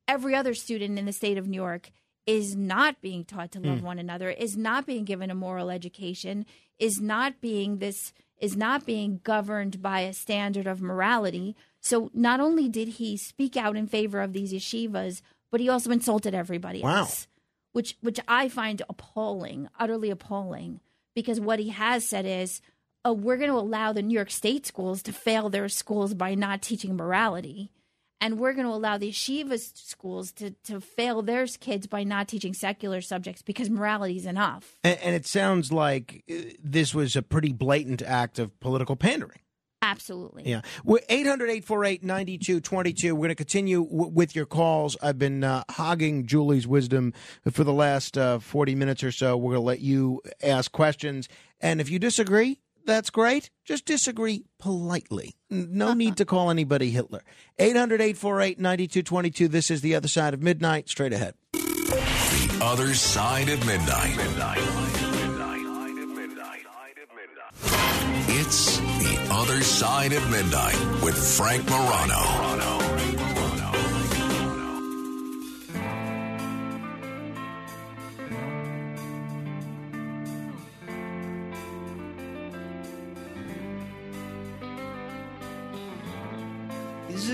every other student in the state of New York is not being taught to love mm. one another, is not being given a moral education, is not being this is not being governed by a standard of morality. So not only did he speak out in favor of these yeshivas, but he also insulted everybody wow. else, which which I find appalling, utterly appalling. Because what he has said is, "Oh, we're going to allow the New York State schools to fail their schools by not teaching morality." And we're going to allow the yeshiva schools to, to fail their kids by not teaching secular subjects because morality is enough. And, and it sounds like uh, this was a pretty blatant act of political pandering. Absolutely. Yeah. We're 800 848 9222. We're going to continue w- with your calls. I've been uh, hogging Julie's wisdom for the last uh, 40 minutes or so. We're going to let you ask questions. And if you disagree, that's great. Just disagree politely. No need to call anybody Hitler. 800 848 9222. This is The Other Side of Midnight. Straight ahead. The Other Side of Midnight. It's The Other Side of Midnight with Frank Morano.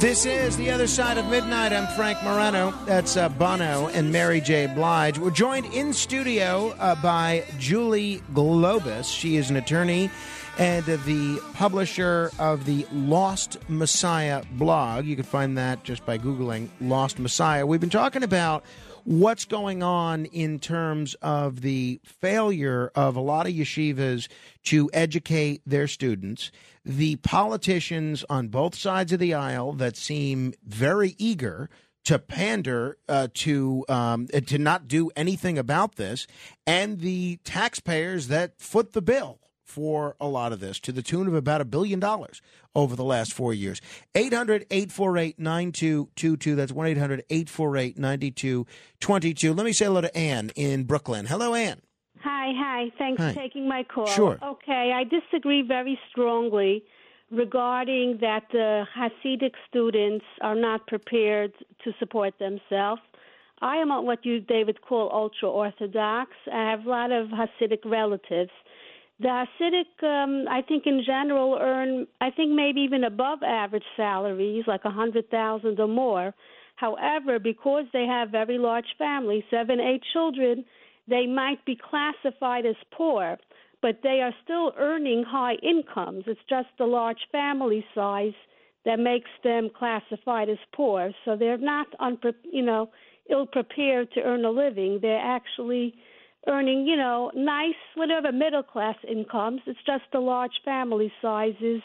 This is The Other Side of Midnight. I'm Frank Morano. That's uh, Bono and Mary J. Blige. We're joined in studio uh, by Julie Globus. She is an attorney and uh, the publisher of the Lost Messiah blog. You can find that just by Googling Lost Messiah. We've been talking about what's going on in terms of the failure of a lot of yeshivas to educate their students, the politicians on both sides of the aisle that seem very eager to pander uh, to um, to not do anything about this, and the taxpayers that foot the bill for a lot of this to the tune of about a billion dollars over the last four years. 800 848 9222. That's 1 800 848 9222. Let me say hello to Ann in Brooklyn. Hello, Ann. Hi, hi. Thanks Hi. for taking my call. Sure. Okay, I disagree very strongly regarding that the Hasidic students are not prepared to support themselves. I am what you, David, call ultra Orthodox. I have a lot of Hasidic relatives. The Hasidic, um, I think, in general, earn, I think, maybe even above average salaries, like a hundred thousand or more. However, because they have very large families, seven, eight children, they might be classified as poor, but they are still earning high incomes. It's just the large family size that makes them classified as poor. So they're not, unpre- you know, ill prepared to earn a living. They're actually earning, you know, nice, whatever middle class incomes. It's just the large family sizes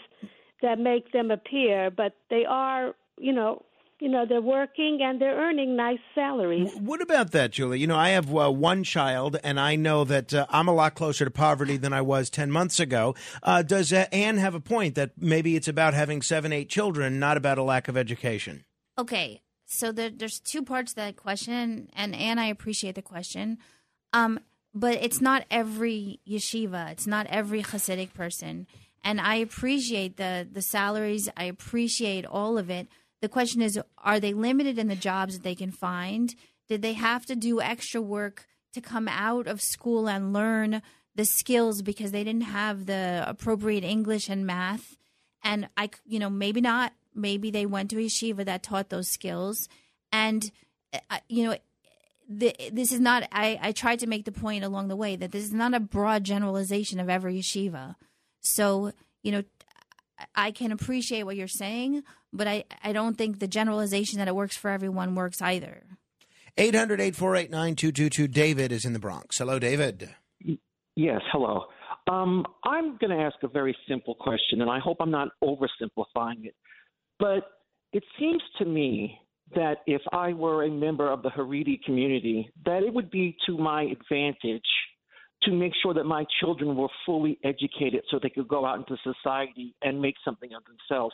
that make them appear, but they are, you know, you know, they're working and they're earning nice salaries. What about that, Julie? You know, I have uh, one child, and I know that uh, I'm a lot closer to poverty than I was 10 months ago. Uh, does uh, Anne have a point that maybe it's about having seven, eight children, not about a lack of education? Okay, so there, there's two parts to that question, and Anne, I appreciate the question. Um, but it's not every yeshiva, it's not every Hasidic person, and I appreciate the the salaries. I appreciate all of it. The question is, are they limited in the jobs that they can find? Did they have to do extra work to come out of school and learn the skills because they didn't have the appropriate English and math? And I, you know, maybe not. Maybe they went to a yeshiva that taught those skills, and uh, you know, the, this is not. I, I tried to make the point along the way that this is not a broad generalization of every yeshiva. So you know, I can appreciate what you're saying, but I, I don't think the generalization that it works for everyone works either. 800 848 9222. David is in the Bronx. Hello, David. Yes, hello. Um, I'm going to ask a very simple question, and I hope I'm not oversimplifying it. But it seems to me that if I were a member of the Haredi community, that it would be to my advantage to make sure that my children were fully educated so they could go out into society and make something of themselves.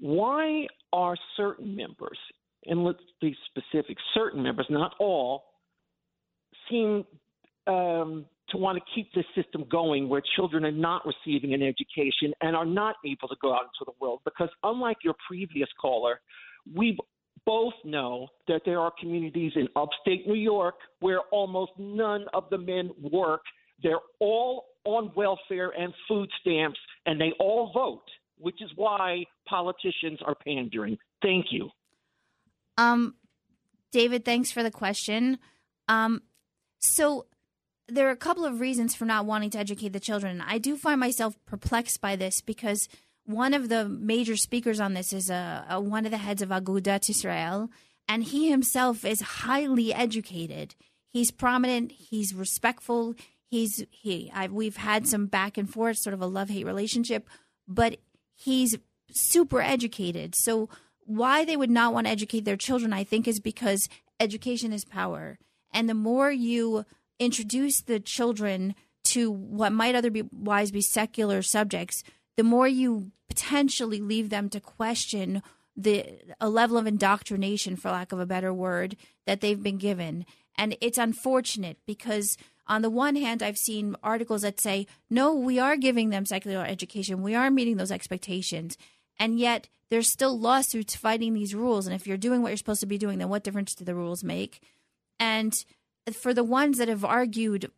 Why are certain members, and let's be specific, certain members, not all, seem um, to want to keep this system going where children are not receiving an education and are not able to go out into the world? Because unlike your previous caller, we both know that there are communities in upstate New York where almost none of the men work. They're all on welfare and food stamps, and they all vote, which is why politicians are pandering. Thank you. Um, David, thanks for the question. Um, so there are a couple of reasons for not wanting to educate the children. I do find myself perplexed by this because one of the major speakers on this is a, a one of the heads of Agudat Israel, and he himself is highly educated. He's prominent. He's respectful. He's he. I, we've had some back and forth, sort of a love hate relationship, but he's super educated. So why they would not want to educate their children, I think, is because education is power, and the more you introduce the children to what might otherwise be secular subjects, the more you potentially leave them to question the a level of indoctrination, for lack of a better word, that they've been given, and it's unfortunate because on the one hand, I've seen articles that say, no, we are giving them secular education, we are meeting those expectations, and yet there's still lawsuits fighting these rules. And if you're doing what you're supposed to be doing, then what difference do the rules make? And for the ones that have argued,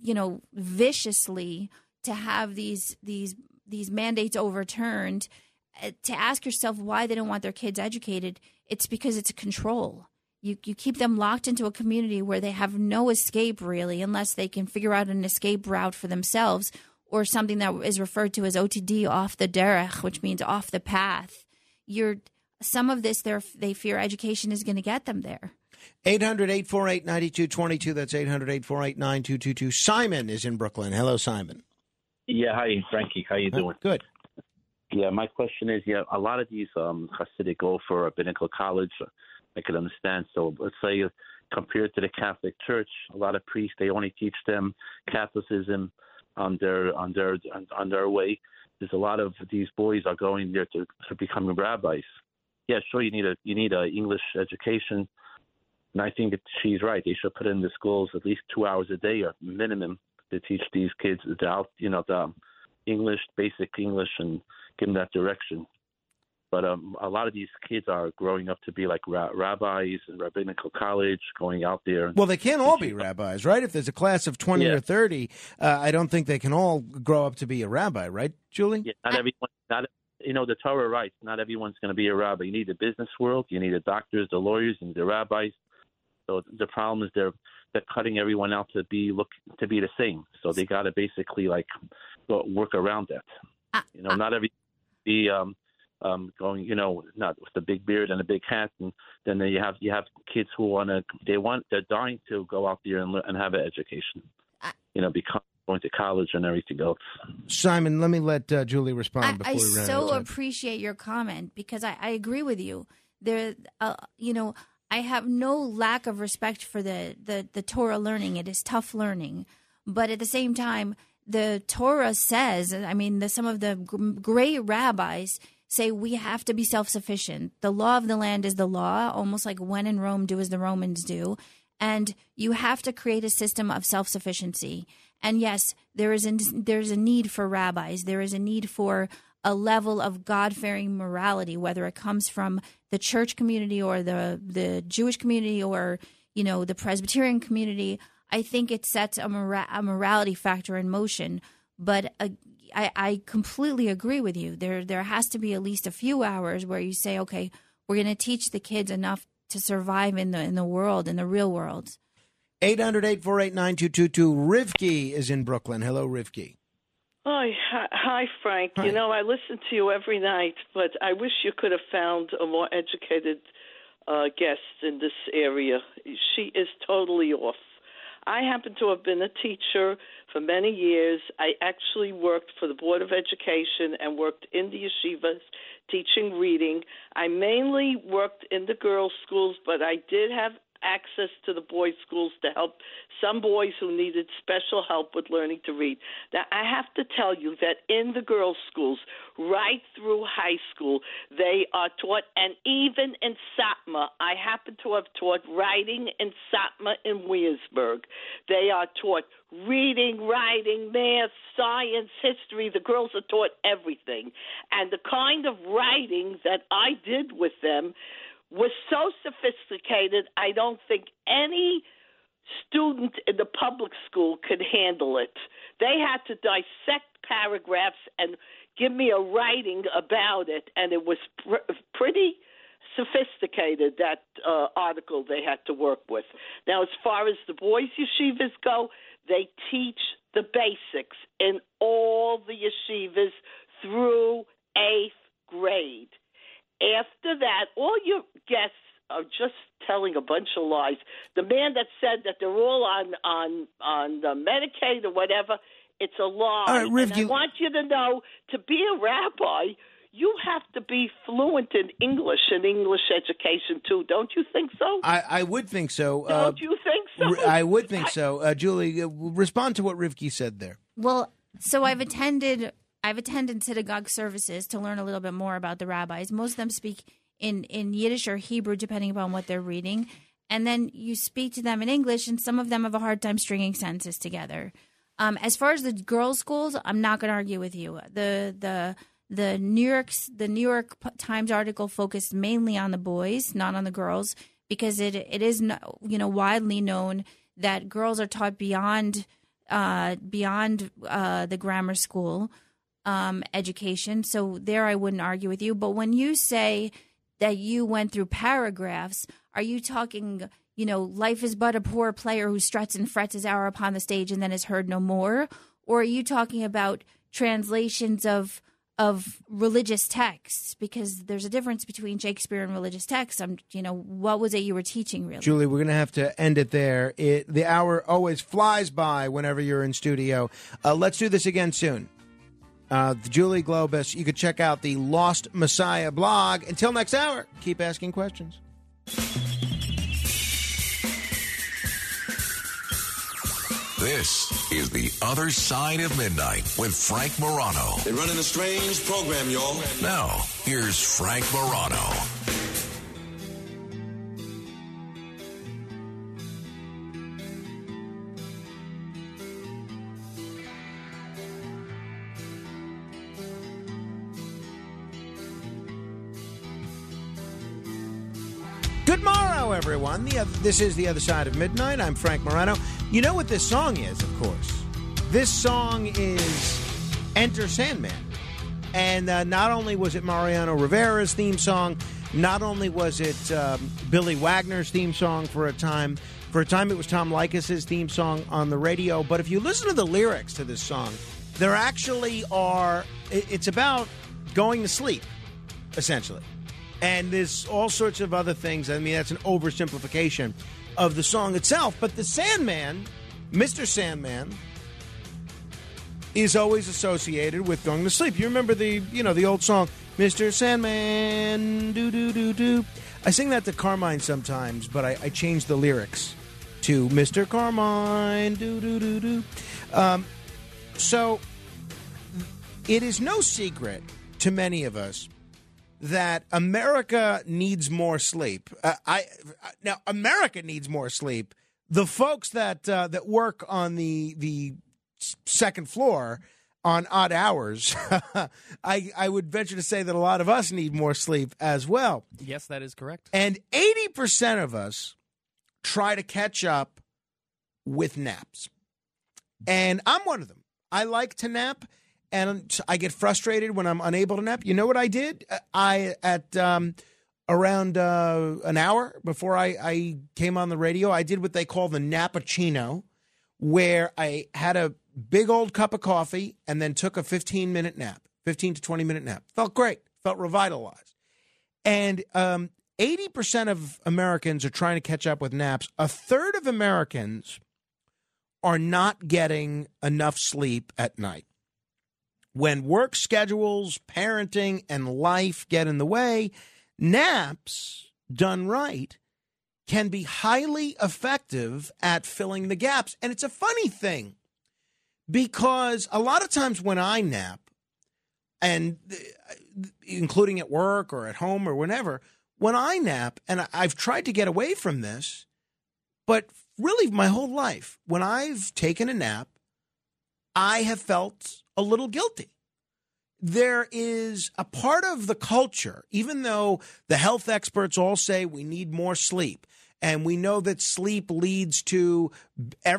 you know, viciously to have these these these mandates overturned, uh, to ask yourself why they don't want their kids educated, it's because it's a control. You you keep them locked into a community where they have no escape really, unless they can figure out an escape route for themselves or something that is referred to as OTD off the derech, which means off the path. You're some of this they they fear education is going to get them there. 800 848 9222. That's 800 848 9222. Simon is in Brooklyn. Hello, Simon. Yeah, hi, Frankie. How you doing? Good. Yeah, my question is, yeah, a lot of these um, Hasidic go for a rabbinical college. I can understand. So let's say compared to the Catholic Church, a lot of priests they only teach them Catholicism on their on their on their way. There's a lot of these boys are going there to, to becoming rabbis. Yeah, sure, you need a you need a English education, and I think that she's right. They should put in the schools at least two hours a day or minimum to teach these kids the out you know the English, basic English, and give them that direction. But um, a lot of these kids are growing up to be like ra- rabbis and rabbinical college, going out there. Well, they can't all be rabbis, right? If there's a class of 20 Yeah. or 30, uh, I don't think they can all grow up to be a rabbi, right, Julie? Yeah, not everyone. Not you know the Torah writes. Not everyone's going to be a rabbi. You need the business world. You need the doctors, the lawyers, and the rabbis. So the problem is they're they're cutting everyone out to be look to be the same. So they got to basically like work around that. You know, not every be um um going you know not with the big beard and a big hat and then you have you have kids who want to they want they're dying to go out there and learn, and have an education. You know, become going to college and everything else. Simon, let me let uh, Julie respond I, before I we so appreciate your comment because I, I agree with you. There, uh, you know, I have no lack of respect for the, the the Torah learning. It is tough learning, but at the same time, the Torah says. I mean, the, some of the great rabbis say we have to be self sufficient. The law of the land is the law, almost like when in Rome, do as the Romans do. And you have to create a system of self sufficiency. And yes, there is a, there's a need for rabbis. There is a need for a level of God fearing morality, whether it comes from the church community or the the Jewish community or you know the Presbyterian community. I think it sets a, mora- a morality factor in motion. But uh, I, completely agree with you. There there has to be at least a few hours where you say, okay, we're going to teach the kids enough to survive in the in the world in the real world. 800 848 9222. Rivki is in Brooklyn. Hello, Rivki. Hi, hi, hi, Frank. You know, I listen to you every night, but I wish you could have found a more educated uh, guest in this area. She is totally off. I happen to have been a teacher for many years. I actually worked for the Board of Education and worked in the yeshivas teaching reading. I mainly worked in the girls' schools, but I did have access to the boys' schools to help some boys who needed special help with learning to read. Now, I have to tell you that in the girls' schools, right through high school, they are taught, and even in Satmar, I happen to have taught writing in Satmar in Williamsburg. They are taught reading, writing, math, science, history. The girls are taught everything. And the kind of writing that I did with them was so sophisticated, I don't think any student in the public school could handle it. They had to dissect paragraphs and give me a writing about it, and it was pr- pretty sophisticated that uh, article they had to work with. Now, as far as the boys' yeshivas go, they teach the basics in all the yeshivas through eighth grade. After that, all your guests are just telling a bunch of lies. The man that said that they're all on on on the Medicaid or whatever, it's a lie. All right, Riv, and I you- want you to know to be a rabbi, you have to be fluent in English and English education too. Don't you think so? I, I would think so. Uh, Don't you think so? R- I would think so. Uh, Julie, uh, respond to what Rivki said there. Well, so I've attended I've attended synagogue services to learn a little bit more about the rabbis. Most of them speak in in Yiddish or Hebrew, depending upon what they're reading, and then you speak to them in English, and some of them have a hard time stringing sentences together. Um, as far as the girls' schools, I'm not going to argue with you. The the the New York's the New York Times article focused mainly on the boys, not on the girls, because it it is you know widely known that girls are taught beyond uh, beyond uh, the grammar school um, education. So there, I wouldn't argue with you. But when you say that you went through paragraphs, are you talking? You know, life is but a poor player who struts and frets his hour upon the stage and then is heard no more, or are you talking about translations of of religious texts? Because there's a difference between Shakespeare and religious texts. I'm, you know, what was it you were teaching really? Julie, we're going to have to end it there. It, the hour always flies by whenever you're in studio. Uh, let's do this again soon. Uh, Julie Globus, you could check out the Lost Messiah blog. Until next hour, keep asking questions. This is The Other Side of Midnight with Frank Morano. They're running a strange program, y'all. Now, here's Frank Morano. Good morrow, everyone. The other, this is The Other Side of Midnight. I'm Frank Morano. You know what this song is, of course. This song is Enter Sandman. And uh, not only was it Mariano Rivera's theme song, not only was it um, Billy Wagner's theme song for a time, for a time it was Tom Leykis' theme song on the radio. But if you listen to the lyrics to this song, there actually are, it's about going to sleep, essentially. And there's all sorts of other things. I mean, that's an oversimplification of the song itself. But the Sandman, Mr. Sandman, is always associated with going to sleep. You remember the, you know, the old song, Mr. Sandman, do do do do. I sing that to Carmine sometimes, but I, I change the lyrics to Mr. Carmine, do do do do. Um, so it is no secret to many of us that America needs more sleep. Uh, I now America needs more sleep. The folks that uh, that work on the the second floor on odd hours, I I would venture to say that a lot of us need more sleep as well. Yes, that is correct. And 80% of us try to catch up with naps. And I'm one of them. I like to nap and I get frustrated when I'm unable to nap. You know what I did? I at um, around uh, an hour before I, I came on the radio, I did what they call the nappuccino, where I had a big old cup of coffee and then took a 15 minute nap, 15 to 20 minute nap. Felt great, felt revitalized. And um, 80% of Americans are trying to catch up with naps. A third of Americans are not getting enough sleep at night. When work schedules, parenting, and life get in the way, naps done right can be highly effective at filling the gaps. And it's a funny thing because a lot of times when I nap, and uh, including at work or at home or whenever, when I nap, and I've tried to get away from this, but really my whole life, when I've taken a nap, I have felt a little guilty. There is a part of the culture, even though the health experts all say we need more sleep, and we know that sleep leads to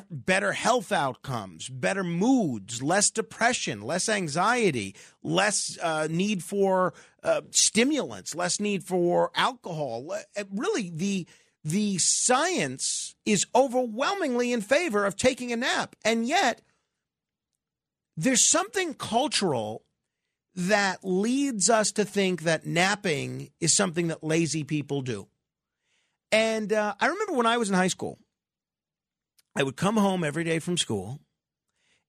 better health outcomes, better moods, less depression, less anxiety, less uh, need for uh, stimulants, less need for alcohol. Uh, Really, the the science is overwhelmingly in favor of taking a nap, and yet there's something cultural that leads us to think that napping is something that lazy people do. And uh, I remember when I was in high school, I would come home every day from school,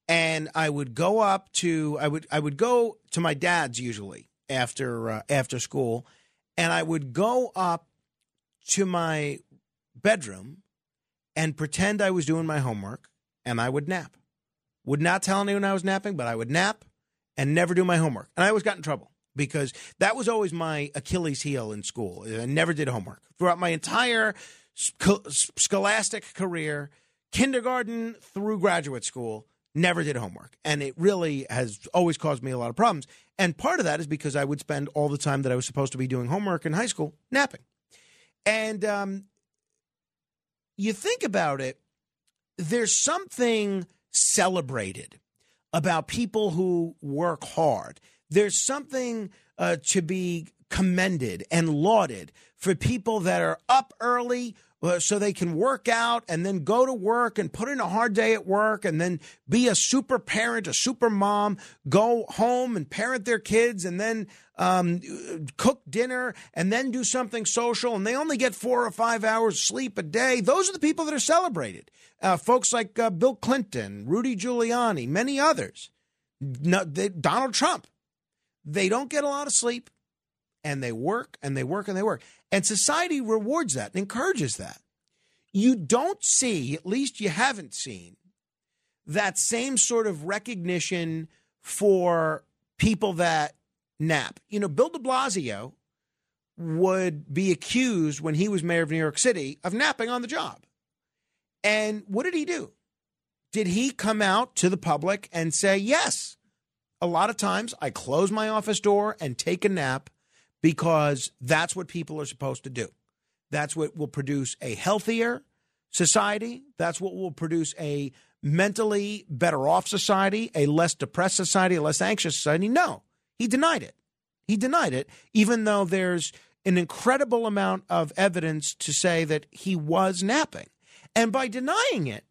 and I would go up to I would I would go to my dad's usually after uh, after school, and I would go up to my bedroom and pretend I was doing my homework, and I would nap. Would not tell anyone I was napping, but I would nap and never do my homework. And I always got in trouble because that was always my Achilles heel in school. I never did homework. Throughout my entire scholastic career, kindergarten through graduate school, never did homework. And it really has always caused me a lot of problems. And part of that is because I would spend all the time that I was supposed to be doing homework in high school napping. And um, you think about it, there's something celebrated about people who work hard. There's something uh, to be commended and lauded for people that are up early so they can work out and then go to work and put in a hard day at work and then be a super parent, a super mom, go home and parent their kids and then um, cook dinner and then do something social and they only get four or five hours sleep a day. Those are the people that are celebrated. Uh, folks like uh, Bill Clinton, Rudy Giuliani, many others, no, they, Donald Trump. They don't get a lot of sleep and they work and they work and they work. And society rewards that and encourages that. You don't see, at least you haven't seen, that same sort of recognition for people that nap. You know, Bill de Blasio would be accused when he was mayor of New York City of napping on the job. And what did he do? Did he come out to the public and say, yes, a lot of times I close my office door and take a nap because that's what people are supposed to do. That's what will produce a healthier society. That's what will produce a mentally better off society, a less depressed society, a less anxious society. No, he denied it. He denied it, even though there's an incredible amount of evidence to say that he was napping. And by denying it,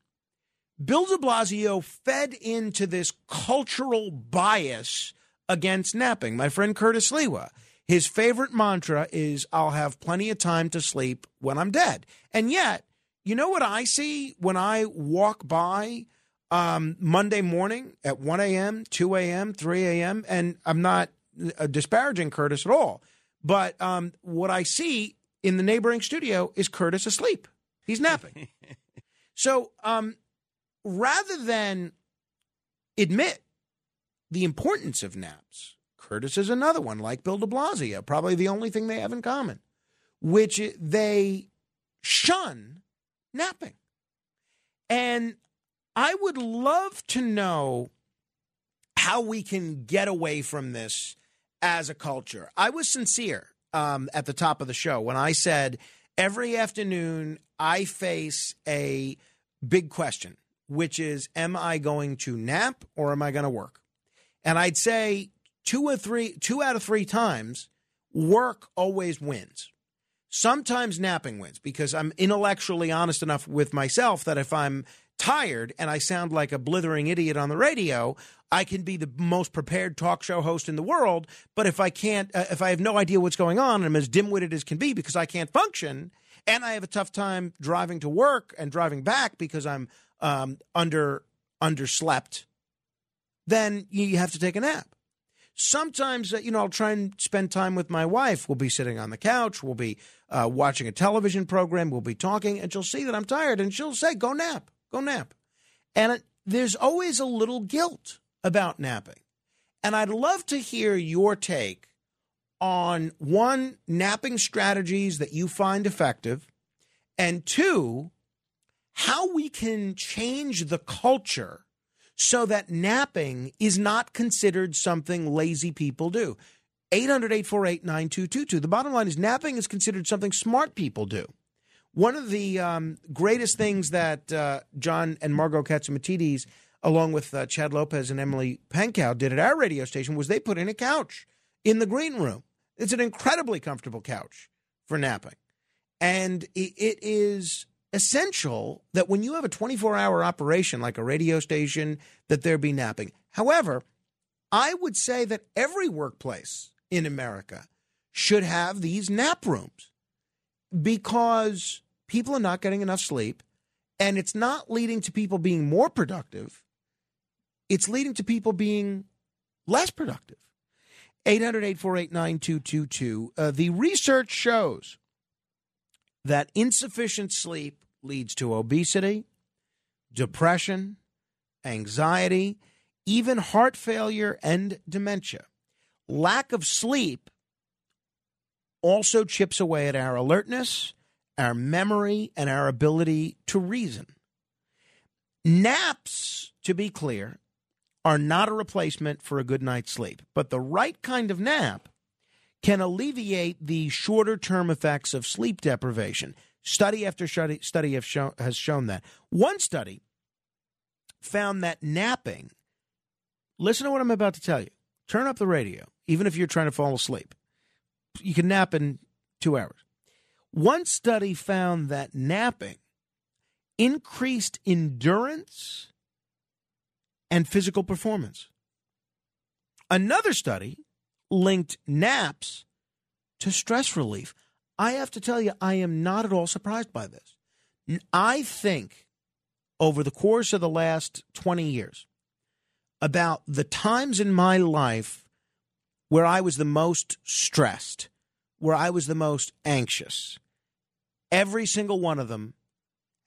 Bill de Blasio fed into this cultural bias against napping. My friend Curtis Sliwa, his favorite mantra is, I'll have plenty of time to sleep when I'm dead. And yet, you know what I see when I walk by um, Monday morning at 1 a.m., 2 a.m., 3 a.m., and I'm not uh, disparaging Curtis at all, but um, what I see in the neighboring studio is Curtis asleep. He's napping. so um, rather than admit the importance of naps, Curtis is another one, like Bill de Blasio, probably the only thing they have in common, which they shun napping. And I would love to know how we can get away from this as a culture. I was sincere um, at the top of the show when I said every afternoon I face a big question, which is Am I going to nap or am I going to work? And I'd say two or three, two out of three times, work always wins. Sometimes napping wins because I'm intellectually honest enough with myself that if I'm tired and I sound like a blithering idiot on the radio, I can be the most prepared talk show host in the world. But if I can't, uh, if I have no idea what's going on and I'm as dim witted as can be because I can't function, and I have a tough time driving to work and driving back because I'm um, under underslept, then you have to take a nap. Sometimes, uh, you know, I'll try and spend time with my wife. We'll be sitting on the couch. We'll be uh, watching a television program. We'll be talking, and she'll see that I'm tired, and she'll say, "Go nap, go nap." And it, there's always a little guilt about napping, and I'd love to hear your take on one napping strategies that you find effective, and two, how we can change the culture so that napping is not considered something lazy people do. 800 848 9222. The bottom line is napping is considered something smart people do. One of the um, greatest things that uh, John and Margo Catsimatidis, along with uh, Chad Lopez and Emily Pankow, did at our radio station was they put in a couch in the green room. It's an incredibly comfortable couch for napping. And it is essential that when you have a 24 hour operation like a radio station, that there be napping. However, I would say that every workplace in America should have these nap rooms because people are not getting enough sleep and it's not leading to people being more productive. It's leading to people being less productive. 800 848 9222. Uh, the research shows that insufficient sleep leads to obesity, depression, anxiety. even heart failure and dementia. Lack of sleep also chips away at our alertness, our memory, and our ability to reason. Naps, to be clear, are not a replacement for a good night's sleep, but the right kind of nap can alleviate the shorter term effects of sleep deprivation. Study after study, study have shown, has shown that. One study found that napping, listen to what I'm about to tell you. Turn up the radio, even if you're trying to fall asleep. You can nap in two hours. One study found that napping increased endurance and physical performance. Another study linked naps to stress relief. I have to tell you, I am not at all surprised by this. I think over the course of the last 20 years about the times in my life where I was the most stressed, where I was the most anxious. Every single one of them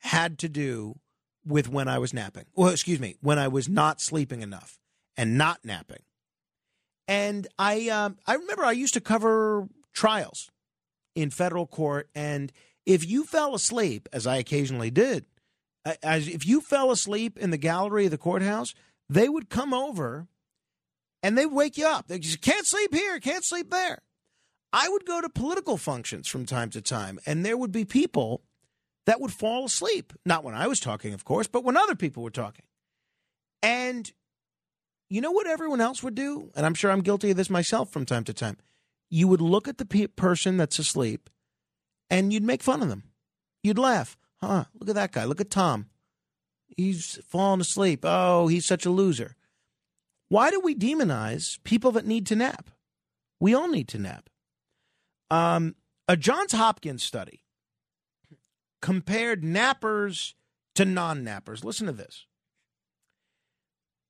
had to do with when I was napping. Well, excuse me, when I was not sleeping enough and not napping. And I, uh, I remember I used to cover trials in federal court, and if you fell asleep, as I occasionally did, as if you fell asleep in the gallery of the courthouse, they would come over and they'd wake you up. They just can't sleep here, can't sleep there. I would go to political functions from time to time, and there would be people that would fall asleep. Not when I was talking, of course, but when other people were talking. And you know what everyone else would do? And I'm sure I'm guilty of this myself from time to time. You would look at the pe- person that's asleep and you'd make fun of them. You'd laugh. Huh, look at that guy. Look at Tom. He's fallen asleep. Oh, he's such a loser. Why do we demonize people that need to nap? We all need to nap. Um, a Johns Hopkins study compared nappers to non nappers. Listen to this.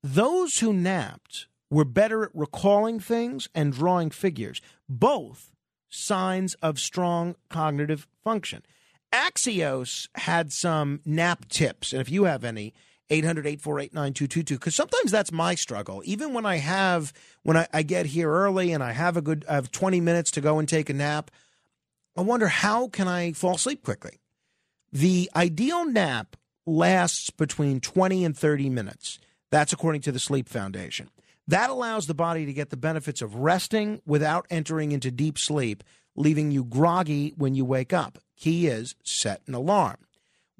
Those who napped were better at recalling things and drawing figures, both signs of strong cognitive function. Axios had some nap tips, and if you have any, 800 848 9222, because sometimes that's my struggle. Even when I have, when I, I get here early and I have a good, I have 20 minutes to go and take a nap, I wonder how can I fall asleep quickly? The ideal nap lasts between 20 and 30 minutes. That's according to the Sleep Foundation. That allows the body to get the benefits of resting without entering into deep sleep, leaving you groggy when you wake up. Key is set an alarm.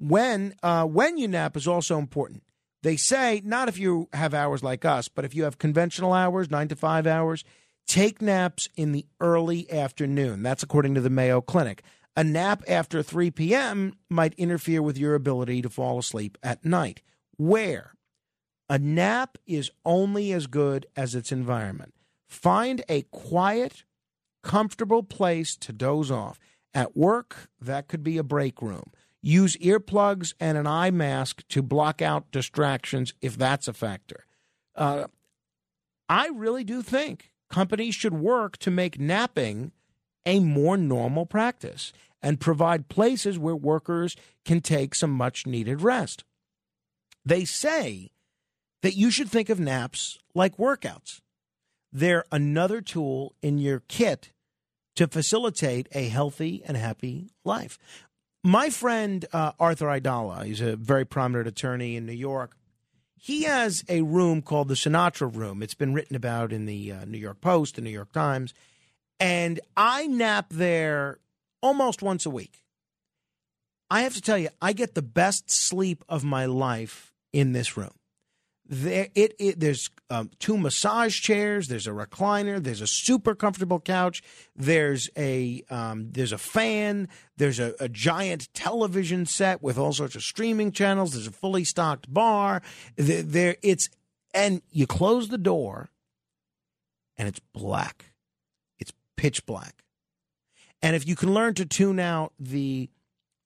When uh, when you nap is also important. They say not if you have hours like us, but if you have conventional hours, nine to five hours, take naps in the early afternoon. That's according to the Mayo Clinic. A nap after 3 p.m. might interfere with your ability to fall asleep at night. Where? A nap is only as good as its environment. Find a quiet, comfortable place to doze off. At work, that could be a break room. Use earplugs and an eye mask to block out distractions if that's a factor. Uh, I really do think companies should work to make napping a more normal practice and provide places where workers can take some much needed rest. They say that you should think of naps like workouts. They're another tool in your kit to facilitate a healthy and happy life. My friend uh, Arthur Aidala, he's a very prominent attorney in New York. He has a room called the Sinatra Room. It's been written about in the uh, New York Post, the New York Times. And I nap there almost once a week. I have to tell you, I get the best sleep of my life in this room. There, it, it there's um, two massage chairs. There's a recliner. There's a super comfortable couch. There's a um, there's a fan. There's a, a giant television set with all sorts of streaming channels. There's a fully stocked bar. There, there it's and you close the door, and it's black. It's pitch black. And if you can learn to tune out the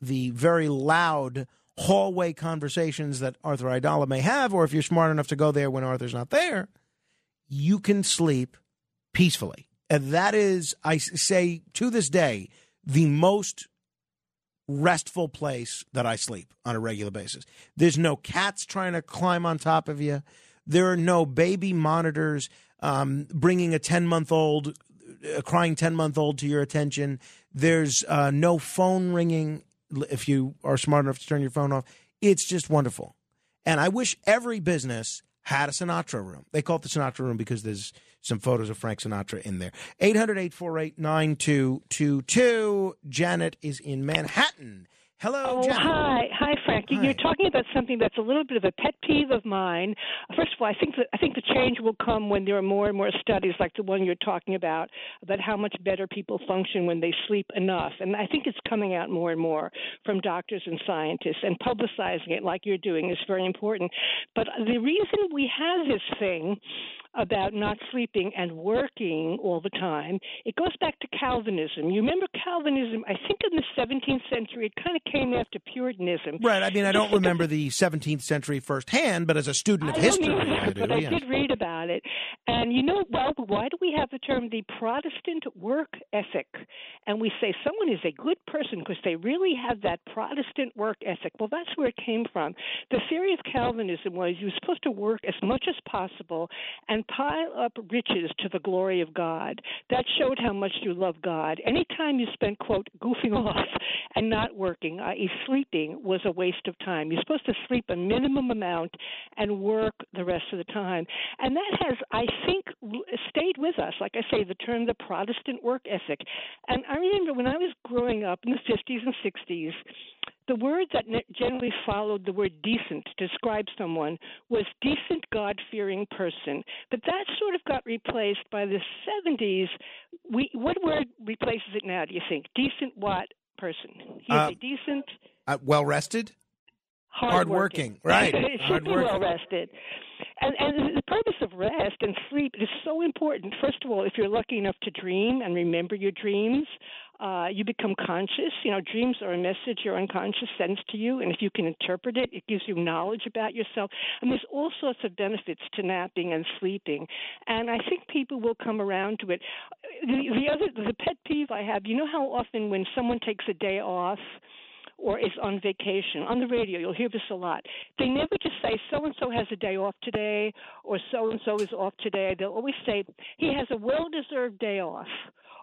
the very loud hallway conversations that Arthur Aidala may have, or if you're smart enough to go there when Arthur's not there, you can sleep peacefully. And that is, I say to this day, the most restful place that I sleep on a regular basis. There's no cats trying to climb on top of you. There are no baby monitors um, bringing a 10 month old, a crying 10 month old to your attention. There's uh, no phone ringing if you are smart enough to turn your phone off. It's just wonderful. And I wish every business had a Sinatra room. They call it the Sinatra room because there's some photos of Frank Sinatra in there. 800 848 9222. Janet is in Manhattan. Hello, Oh, hi, hi, Frankie. You're talking about something that's a little bit of a pet peeve of mine. First of all, I think that I think the change will come when there are more and more studies like the one you're talking about about how much better people function when they sleep enough, and I think it's coming out more and more from doctors and scientists. And publicizing it like you're doing is very important. But the reason we have this thing about not sleeping and working all the time, it goes back to Calvinism. You remember Calvinism? I think in the 17th century, it kind of came after Puritanism. Right. I mean, I don't remember the 17th century firsthand, but as a student of I history, either, I do. but I yeah. did read about it. And you know, well, why do we have the term the Protestant work ethic? And we say someone is a good person because they really have that Protestant work ethic. Well, that's where it came from. The theory of Calvinism was you were supposed to work as much as possible and pile up riches to the glory of God. That showed how much you love God. Anytime you spent, quote, goofing off and not working, i.e., sleeping, was a waste of time. You're supposed to sleep a minimum amount and work the rest of the time. And that has, I think, stayed with us. Like I say, the term the Protestant work ethic. And I remember when I was growing up in the 50s and 60s, the word that generally followed the word decent to describe someone was decent, God fearing person. But that sort of got replaced by the 70s. We, what word replaces it now, do you think? Decent what person? He's Uh, a decent, Uh, well rested? hardworking. Right. it should be well rested. And, and the purpose of rest and sleep is so important. First of all, if you're lucky enough to dream and remember your dreams, uh, you become conscious. You know, dreams are a message your unconscious sends to you, and if you can interpret it, it gives you knowledge about yourself. And there's all sorts of benefits to napping and sleeping. And I think people will come around to it. The, the other, the pet peeve I have, you know how often when someone takes a day off, or is on vacation. On the radio, you'll hear this a lot. They never just say so and so has a day off today or so and so is off today. They'll always say he has a well deserved day off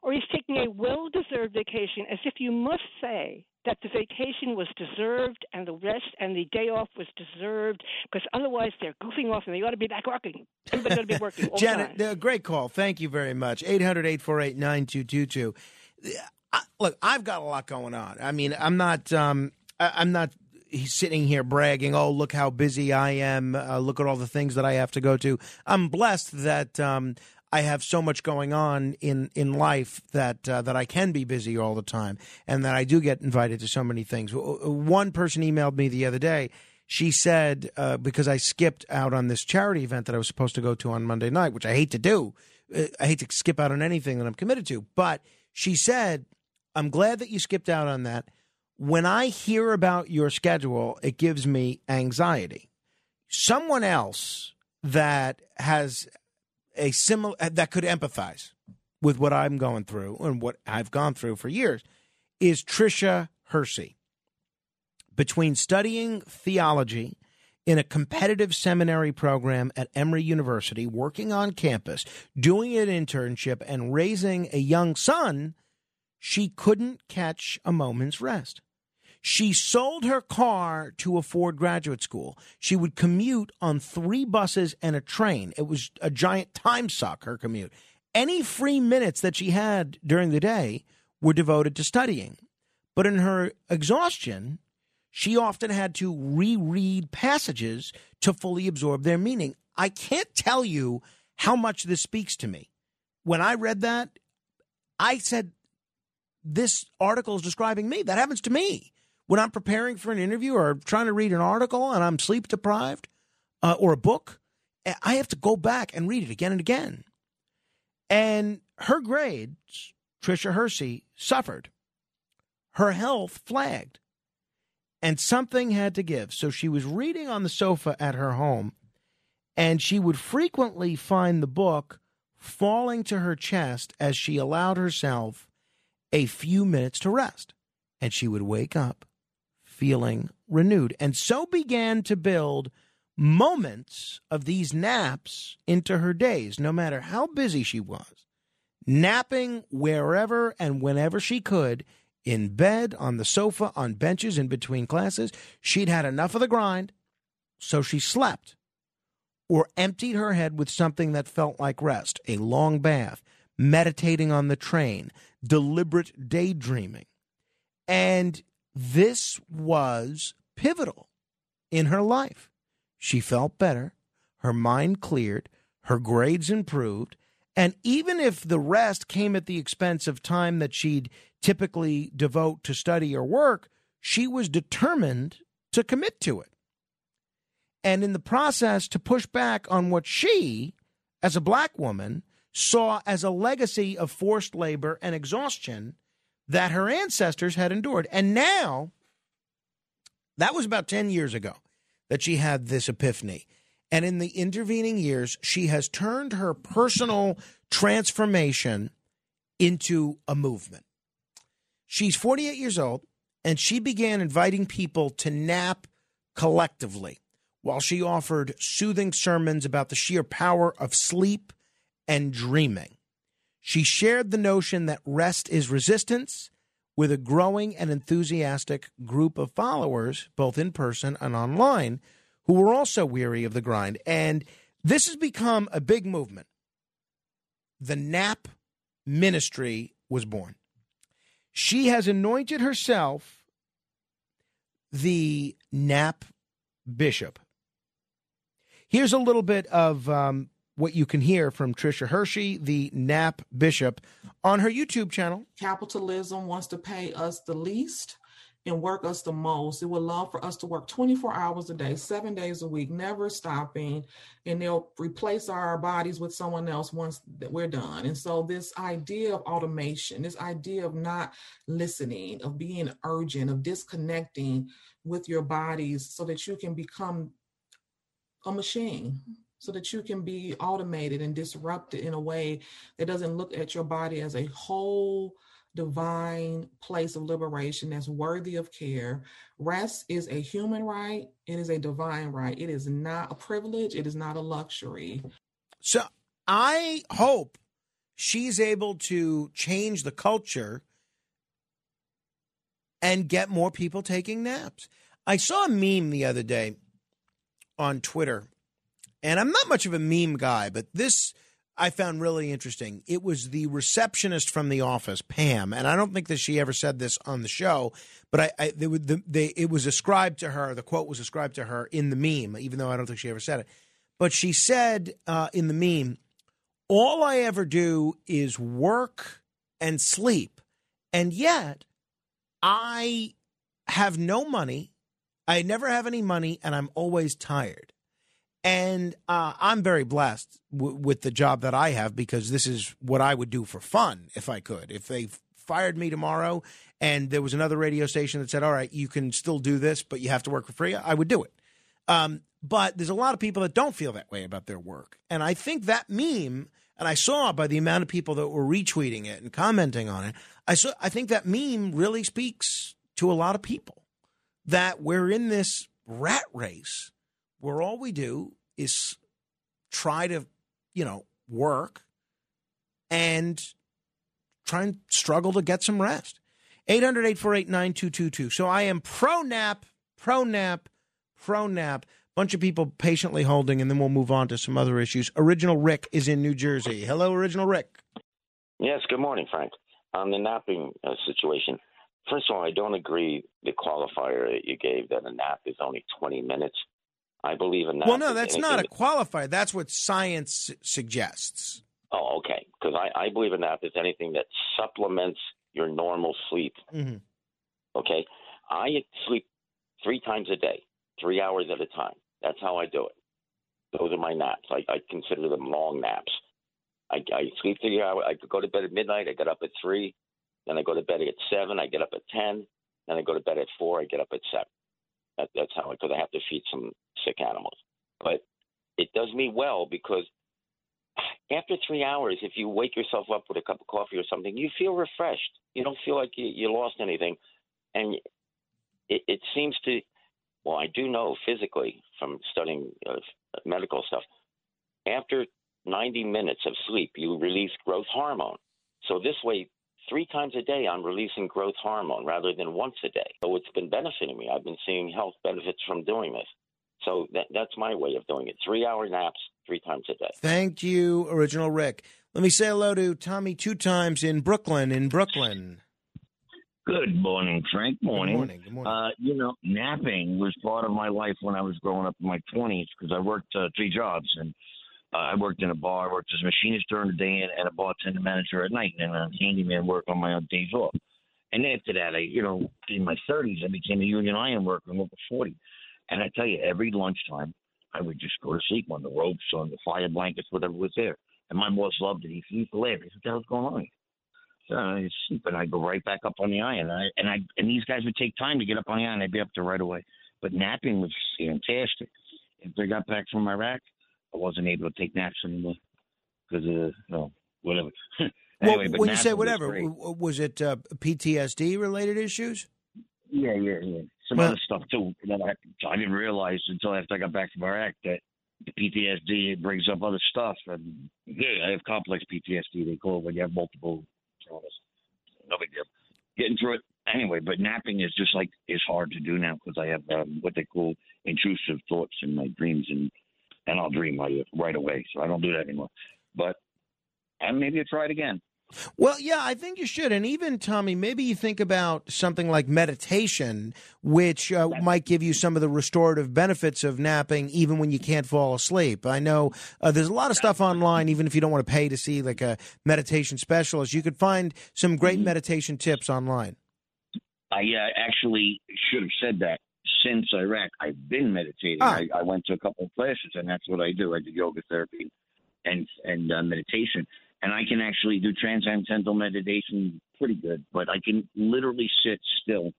or he's taking a well deserved vacation as if you must say that the vacation was deserved and the rest and the day off was deserved because otherwise they're goofing off and they ought to be back working. Everybody's got to be working all the time. Janet, uh, great call. Thank you very much. 800 848 9222. Look, I've got a lot going on. I mean, I'm not. Um, I- I'm not sitting here bragging. Oh, look how busy I am. Uh, look at all the things that I have to go to. I'm blessed that um, I have so much going on in in life that uh, that I can be busy all the time, and that I do get invited to so many things. One person emailed me the other day. She said uh, because I skipped out on this charity event that I was supposed to go to on Monday night, which I hate to do. Uh, I hate to skip out on anything that I'm committed to, but she said, "I'm glad that you skipped out on that." When I hear about your schedule, it gives me anxiety. Someone else that has a similar that could empathize with what I'm going through and what I've gone through for years is Tricia Hersey. Between studying theology in a competitive seminary program at Emory University, working on campus, doing an internship, and raising a young son, she couldn't catch a moment's rest. She sold her car to afford graduate school. She would commute on three buses and a train. It was a giant time suck, her commute. Any free minutes that she had during the day were devoted to studying. But in her exhaustion, she often had to reread passages to fully absorb their meaning. I can't tell you how much this speaks to me. When I read that, I said, This article is describing me. That happens to me. When I'm preparing for an interview or trying to read an article and I'm sleep deprived uh, or a book, I have to go back and read it again and again. And her grades, Tricia Hersey, suffered. Her health flagged and something had to give. So she was reading on the sofa at her home, and she would frequently find the book falling to her chest as she allowed herself a few minutes to rest. And she would wake up feeling renewed. And so began to build moments of these naps into her days, no matter how busy she was, napping wherever and whenever she could, in bed, on the sofa, on benches, in between classes. She'd had enough of the grind, so she slept or emptied her head with something that felt like rest a long bath, meditating on the train, deliberate daydreaming. And this was pivotal in her life. She felt better, her mind cleared, her grades improved, and even if the rest came at the expense of time that she'd typically devote to study or work, she was determined to commit to it. And in the process, to push back on what she, as a black woman, saw as a legacy of forced labor and exhaustion that her ancestors had endured. And now, that was about 10 years ago that she had this epiphany. And in the intervening years, she has turned her personal transformation into a movement. She's 48 years old, and she began inviting people to nap collectively while she offered soothing sermons about the sheer power of sleep and dreaming. She shared the notion that rest is resistance with a growing and enthusiastic group of followers, both in person and online, who were also weary of the grind. And this has become a big movement. The NAP ministry was born. She has anointed herself the NAP bishop. Here's a little bit of um, what you can hear from Tricia Hershey, the NAP bishop, on her YouTube channel. Capitalism wants to pay us the least and work us the most. It would love for us to work 24 hours a day, seven days a week, never stopping, and they'll replace our bodies with someone else once we're done. And so, this idea of automation, this idea of not listening, of being urgent, of disconnecting with your bodies so that you can become a machine so that you can be automated and disrupted in a way that doesn't look at your body as a whole divine place of liberation that's worthy of care. Rest is a human right, it is a divine right. It is not a privilege, it is not a luxury. So I hope she's able to change the culture and get more people taking naps. I saw a meme the other day on Twitter, and I'm not much of a meme guy, but this I found really interesting. It was the receptionist from the office, Pam, and I don't think that she ever said this on the show, but I, I they, they, it was ascribed to her. The quote was ascribed to her in the meme, even though I don't think she ever said it. But she said uh, in the meme, "All I ever do is work and sleep, and yet I have no money. I never have any money, and I'm always tired." And uh, I'm very blessed w- with the job that I have because this is what I would do for fun if I could. If they fired me tomorrow and there was another radio station that said, all right, you can still do this, but you have to work for free, I would do it. Um, but there's a lot of people that don't feel that way about their work. And I think that meme, and I saw by the amount of people that were retweeting it and commenting on it, I saw I think that meme really speaks to a lot of people that we're in this rat race where all we do is try to, you know, work and try and struggle to get some rest. 800 848 9222. So I am pro nap, pro nap, pro nap. Bunch of people patiently holding, and then we'll move on to some other issues. Original Rick is in New Jersey. Hello, Original Rick. Yes, good morning, Frank. On the napping uh, situation, first of all, I don't agree the qualifier that you gave that a nap is only 20 minutes. I believe in that. Well, no, that's not a qualifier. That's what science suggests. Oh, okay. Because I, I believe a nap is anything that supplements your normal sleep. Mm-hmm. Okay. I sleep three times a day, three hours at a time. That's how I do it. Those are my naps. I, I consider them long naps. I, I sleep three hours. I go to bed at midnight. I get up at three. Then I go to bed at seven. I get up at ten. Then I go to bed at four. I get up at seven. That, that's how I because I have to feed some sick animals. But it does me well because after three hours, if you wake yourself up with a cup of coffee or something, you feel refreshed. You don't feel like you, you lost anything, and it, it seems to Well, I do know physically from studying uh, medical stuff. After 90 minutes of sleep, you release growth hormone. So this way, three times a day, I'm releasing growth hormone rather than once a day. So it's been benefiting me. I've been seeing health benefits from doing this. So that, that's my way of doing it. Three hour naps, three times a day. Thank you, Original Rick. Let me say hello to Tommy two times in Brooklyn. In Brooklyn. Good morning, Frank. Morning. Good morning. Good morning. Uh, you know, napping was part of my life when I was growing up in my 20s because I worked uh, three jobs. And uh, I worked in a bar, I worked as a machinist during the day and, and a bartender manager at night, and then a handyman work on my own days off. And after that, I, you know, in my 30s, I became a union iron worker. I'm over 40. And I tell you, every lunchtime, I would just go to sleep on the ropes, on the fire blankets, whatever was there. And my boss loved it. He used to laugh. He said, "What the hell's going on?" Here? So I sleep, and I go right back up on the iron. And I, and I and these guys would take time to get up on the iron. I'd be up there right away. But napping was fantastic. If I got back from Iraq, I wasn't able to take naps anymore because of you know whatever. anyway, well, when you say napping was whatever, was it uh, PTSD related issues? Yeah, yeah, yeah. Some Well- other stuff too that I, I didn't realize until after I got back from Iraq that the PTSD brings up other stuff. And yeah, I have complex PTSD. They call it when you have multiple traumas. No big deal. Getting through it anyway. But napping is just like it's hard to do now because I have um, what they call intrusive thoughts in my dreams, and and I'll dream right, right away. So I don't do that anymore. But and maybe I'll try it again. Well, yeah, I think you should. And even, Tommy, maybe you think about something like meditation, which uh, might give you some of the restorative benefits of napping even when you can't fall asleep. I know uh, there's a lot of stuff online, even if you don't want to pay to see like a meditation specialist. You could find some great meditation tips online. I uh, actually should have said that since Iraq. I've been meditating. Ah. I, I went to a couple of classes, and that's what I do. I do yoga therapy and and uh, meditation, and I can actually do transcendental meditation pretty good. But I can literally sit still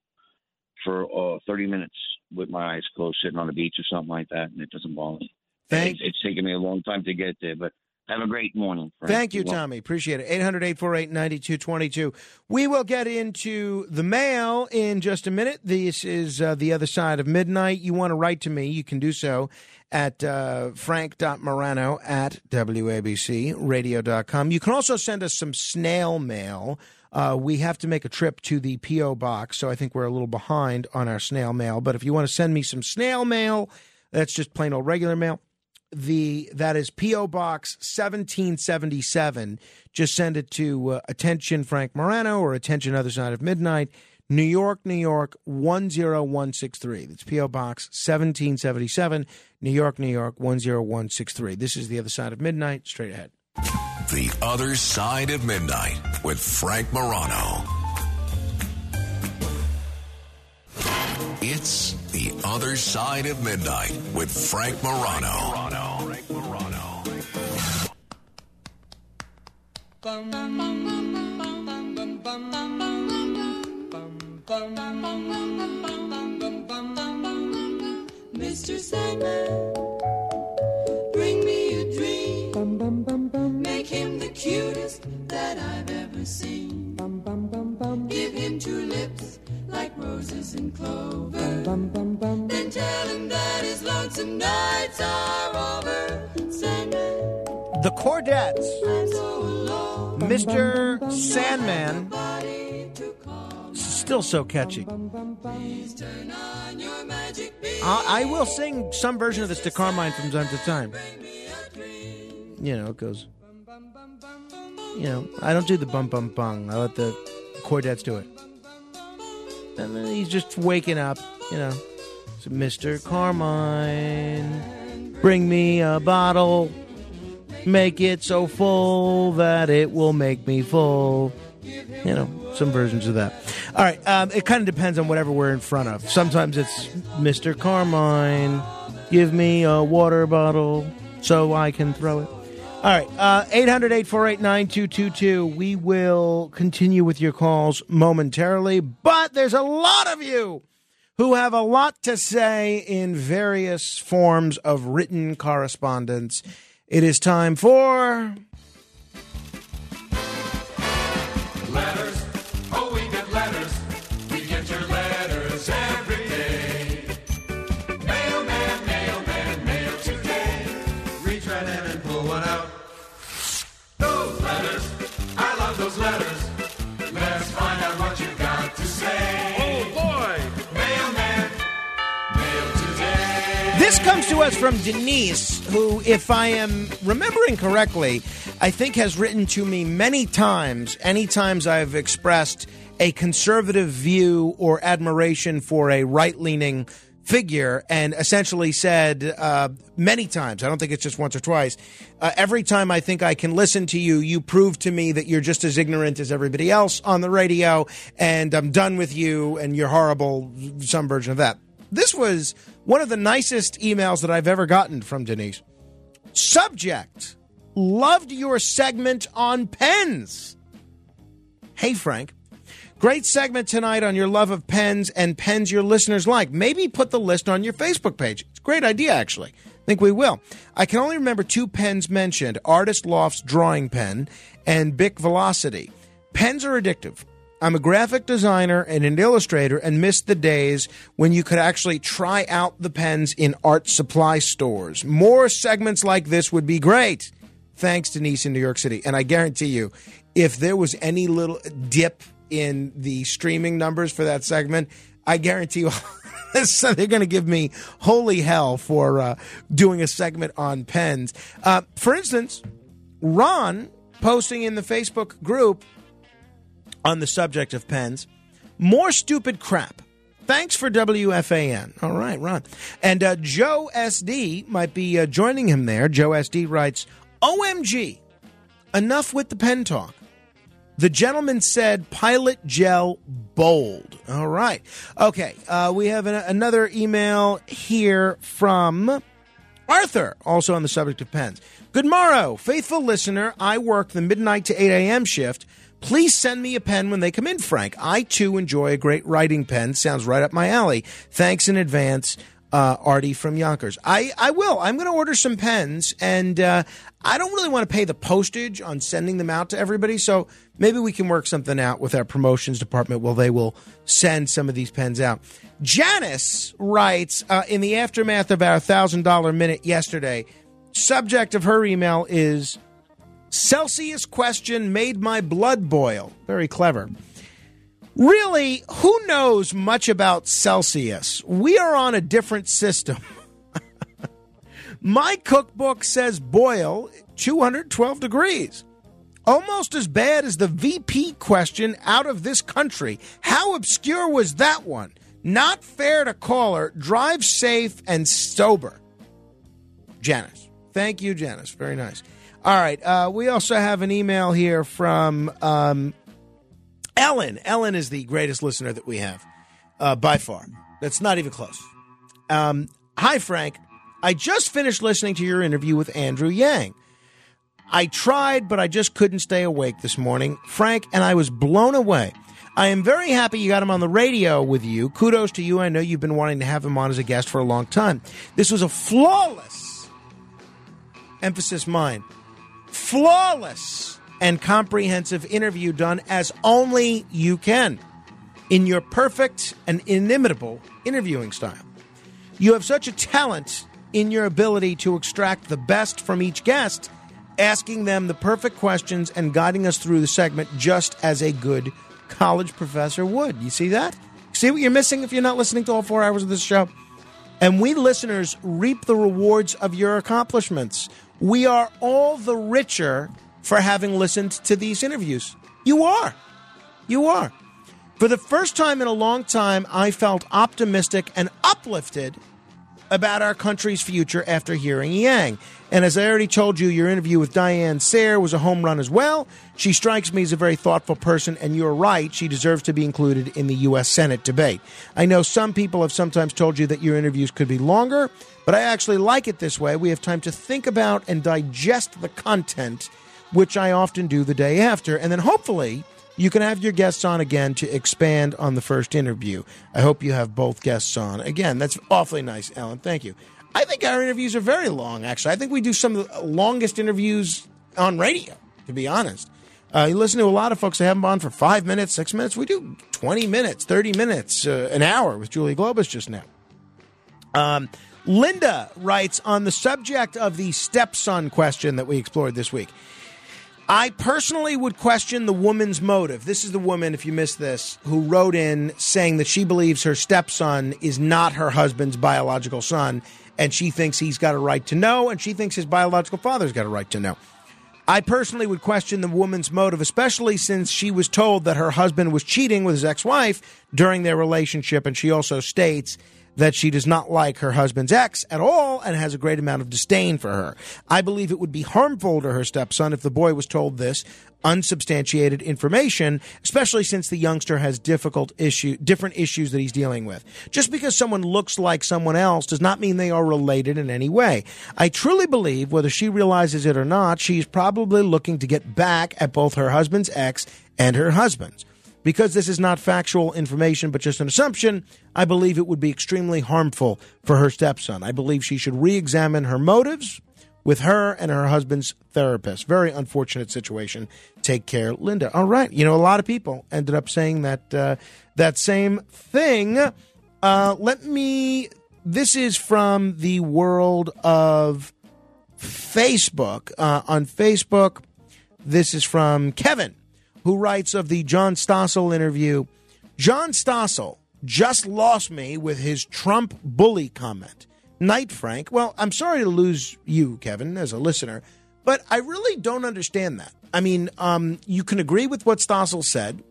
for uh, 30 minutes with my eyes closed, sitting on a beach or something like that, and it doesn't bother me. Thank- It's, it's taken me a long time to get there, but have a great morning. Frank. Thank you, Tommy. Appreciate it. 800 848 9222. We will get into the mail in just a minute. This is uh, the other side of midnight. You want to write to me, you can do so at uh, frank.morano at wabcradio.com. You can also send us some snail mail. Uh, we have to make a trip to the P.O. box, so I think we're a little behind on our snail mail. But if you want to send me some snail mail, that's just plain old regular mail the that is PO Box 1777. Just send it to uh, attention Frank Morano or attention Other Side of Midnight, New York, New York 10163. That's PO Box 1777, New York, New York 10163. This is the Other Side of Midnight. Straight ahead. The Other Side of Midnight with Frank Morano. It's The Other Side of Midnight with Frank Morano. Mr. Sandman, bring me a dream. Make him the cutest that I've ever seen. Give him two lips like roses and clover. Bum, bum, bum, Then tell him that his lonesome nights are over. Sandman, The Chordettes, I'm so alone. Mr. Sandman. Still so catchy. Please turn on your magic beam. I, I will sing some version of this to Carmine from time to time. You know, it goes. You know, I don't do the bum bum bung. I let the Chordettes do it. And he's just waking up, you know. So, Mr. Carmine, bring me a bottle. Make it so full that it will make me full. You know, some versions of that. All right, um, it kind of depends on whatever we're in front of. Sometimes it's Mr. Carmine, give me a water bottle so I can throw it. All right, uh, 800 848 9222. We will continue with your calls momentarily, but there's a lot of you who have a lot to say in various forms of written correspondence. It is time for. Comes to us from Denise, who, if I am remembering correctly, I think has written to me many times, any times I've expressed a conservative view or admiration for a right leaning figure, and essentially said uh, many times, I don't think it's just once or twice, uh, every time I think I can listen to you, you prove to me that you're just as ignorant as everybody else on the radio, and I'm done with you, and you're horrible, some version of that. This was one of the nicest emails that I've ever gotten from Denise. Subject Loved your segment on pens. Hey, Frank. Great segment tonight on your love of pens and pens your listeners like. Maybe put the list on your Facebook page. It's a great idea, actually. I think we will. I can only remember two pens mentioned Artist Loft's drawing pen and Bic Velocity. Pens are addictive. I'm a graphic designer and an illustrator and missed the days when you could actually try out the pens in art supply stores. More segments like this would be great. Thanks, Denise, in New York City. And I guarantee you, if there was any little dip in the streaming numbers for that segment, I guarantee you they're going to give me holy hell for uh, doing a segment on pens. Uh, for instance, Ron posting in the Facebook group on the subject of pens. More stupid crap. Thanks for WFAN. All right, Ron. And uh, Joe SD might be uh, joining him there. Joe SD writes OMG, enough with the pen talk. The gentleman said pilot gel bold. All right. Okay. Uh, we have an, another email here from Arthur, also on the subject of pens. Good morrow, faithful listener. I work the midnight to 8 a.m. shift. Please send me a pen when they come in, Frank. I too enjoy a great writing pen. Sounds right up my alley. Thanks in advance, uh, Artie from Yonkers. I, I will. I'm going to order some pens, and uh, I don't really want to pay the postage on sending them out to everybody. So maybe we can work something out with our promotions department. Well, they will send some of these pens out. Janice writes uh, in the aftermath of our thousand dollar minute yesterday. Subject of her email is Celsius question made my blood boil. Very clever. Really, who knows much about Celsius? We are on a different system. my cookbook says boil 212 degrees. Almost as bad as the VP question out of this country. How obscure was that one? Not fair to caller. Drive safe and sober. Janice. Thank you, Janice. Very nice. All right. Uh, we also have an email here from um, Ellen. Ellen is the greatest listener that we have uh, by far. That's not even close. Um, hi, Frank. I just finished listening to your interview with Andrew Yang. I tried, but I just couldn't stay awake this morning, Frank, and I was blown away. I am very happy you got him on the radio with you. Kudos to you. I know you've been wanting to have him on as a guest for a long time. This was a flawless, emphasis mine, flawless and comprehensive interview done as only you can in your perfect and inimitable interviewing style. You have such a talent in your ability to extract the best from each guest, asking them the perfect questions and guiding us through the segment just as a good college professor would. You see that? See what you're missing if you're not listening to all four hours of this show? And we listeners reap the rewards of your accomplishments. We are all the richer for having listened to these interviews. You are. You are. For the first time in a long time, I felt optimistic and uplifted about our country's future after hearing Yang. And as I already told you, your interview with Diane Sare was a home run as well. She strikes me as a very thoughtful person, and you're right, she deserves to be included in the U.S. Senate debate. I know some people have sometimes told you that your interviews could be longer, but I actually like it this way. We have time to think about and digest the content, which I often do the day after, and then hopefully you can have your guests on again to expand on the first interview. I hope you have both guests on. Again, that's awfully nice, Ellen. Thank you. I think our interviews are very long, actually. I think we do some of the longest interviews on radio, to be honest. Uh, you listen to a lot of folks that have them on for five minutes, six minutes. We do 20 minutes, 30 minutes, uh, an hour with Julie Globus just now. Um, Linda writes on the subject of the stepson question that we explored this week. I personally would question the woman's motive. This is the woman, if you missed this, who wrote in saying that she believes her stepson is not her husband's biological son, and she thinks he's got a right to know, and she thinks his biological father's got a right to know. I personally would question the woman's motive, especially since she was told that her husband was cheating with his ex wife during their relationship, and she also states that she does not like her husband's ex at all and has a great amount of disdain for her. I believe it would be harmful to her stepson if the boy was told this unsubstantiated information, especially since the youngster has difficult issue, different issues that he's dealing with. Just because someone looks like someone else does not mean they are related in any way. I truly believe, whether she realizes it or not, she's probably looking to get back at both her husband's ex and her husband's. Because this is not factual information but just an assumption, I believe it would be extremely harmful for her stepson. I believe she should re examine her motives with her and her husband's therapist. Very unfortunate situation. Take care, Linda. All right. You know, a lot of people ended up saying that uh, that same thing. Uh, let me. This is from the world of Facebook. Uh, on Facebook, this is from Kevin who writes of the John Stossel interview. John Stossel just lost me with his Trump bully comment. Night, Frank. Well, I'm sorry to lose you, Kevin, as a listener, but I really don't understand that. I mean, um, you can agree with what Stossel said.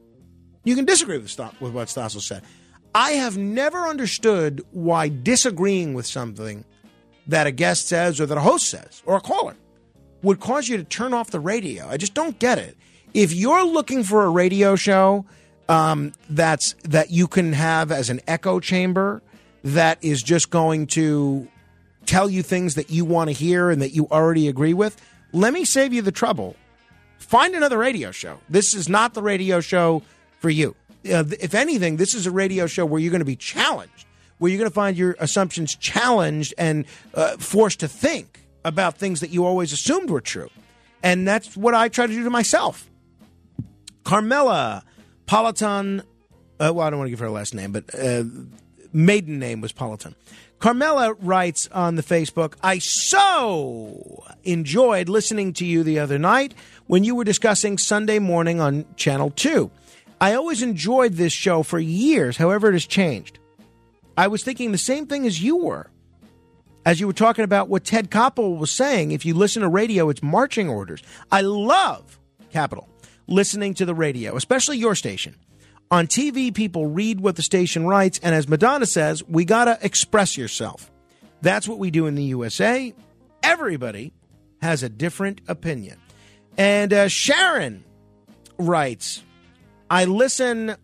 You can disagree with, with what Stossel said. I have never understood why disagreeing with something that a guest says or that a host says or a caller would cause you to turn off the radio. I just don't get it if you're looking for a radio show um, that's that you can have as an echo chamber that is just going to tell you things that you want to hear and that you already agree with, let me save you the trouble. Find another radio show. This is not the radio show for you. Uh, if anything, this is a radio show where you're going to be challenged, where you're going to find your assumptions challenged and uh, forced to think about things that you always assumed were true. And that's what I try to do to myself. Carmela Politan. Uh, well, I don't want to give her last name, but uh, maiden name was Politan. Carmela writes on the Facebook, I so enjoyed listening to you the other night when you were discussing Sunday morning on Channel 2. I always enjoyed this show for years, however, it has changed. I was thinking the same thing as you were. As you were talking about what Ted Koppel was saying, if you listen to radio, it's marching orders. I love Capital listening to the radio, especially your station. On TV, people read what the station writes, and as Madonna says, we got to express yourself. That's what we do in the USA. Everybody has a different opinion. And uh, Sharon writes, I listen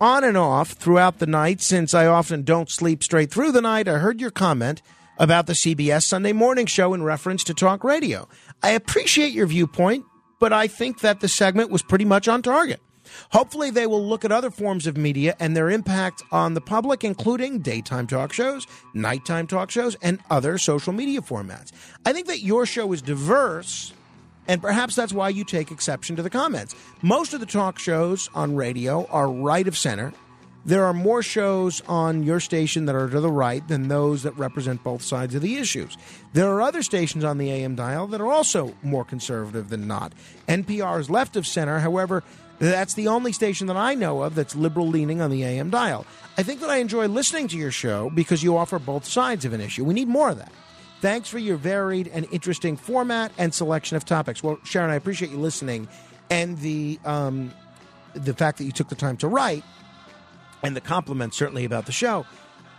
on and off throughout the night since I often don't sleep straight through the night. I heard your comment about the CBS Sunday morning show in reference to talk radio. I appreciate your viewpoint, but I think that the segment was pretty much on target. Hopefully, they will look at other forms of media and their impact on the public, including daytime talk shows, nighttime talk shows, and other social media formats. I think that your show is diverse, and perhaps that's why you take exception to the comments. Most of the talk shows on radio are right of center there are more shows on your station that are to the right than those that represent both sides of the issues. There are other stations on the AM dial that are also more conservative than not. NPR is left of center, however, that's the only station that I know of that's liberal leaning on the AM dial. I think that I enjoy listening to your show because you offer both sides of an issue. We need more of that. Thanks for your varied and interesting format and selection of topics. Well, Sharon, I appreciate you listening and the um, the fact that you took the time to write and the compliments certainly about the show.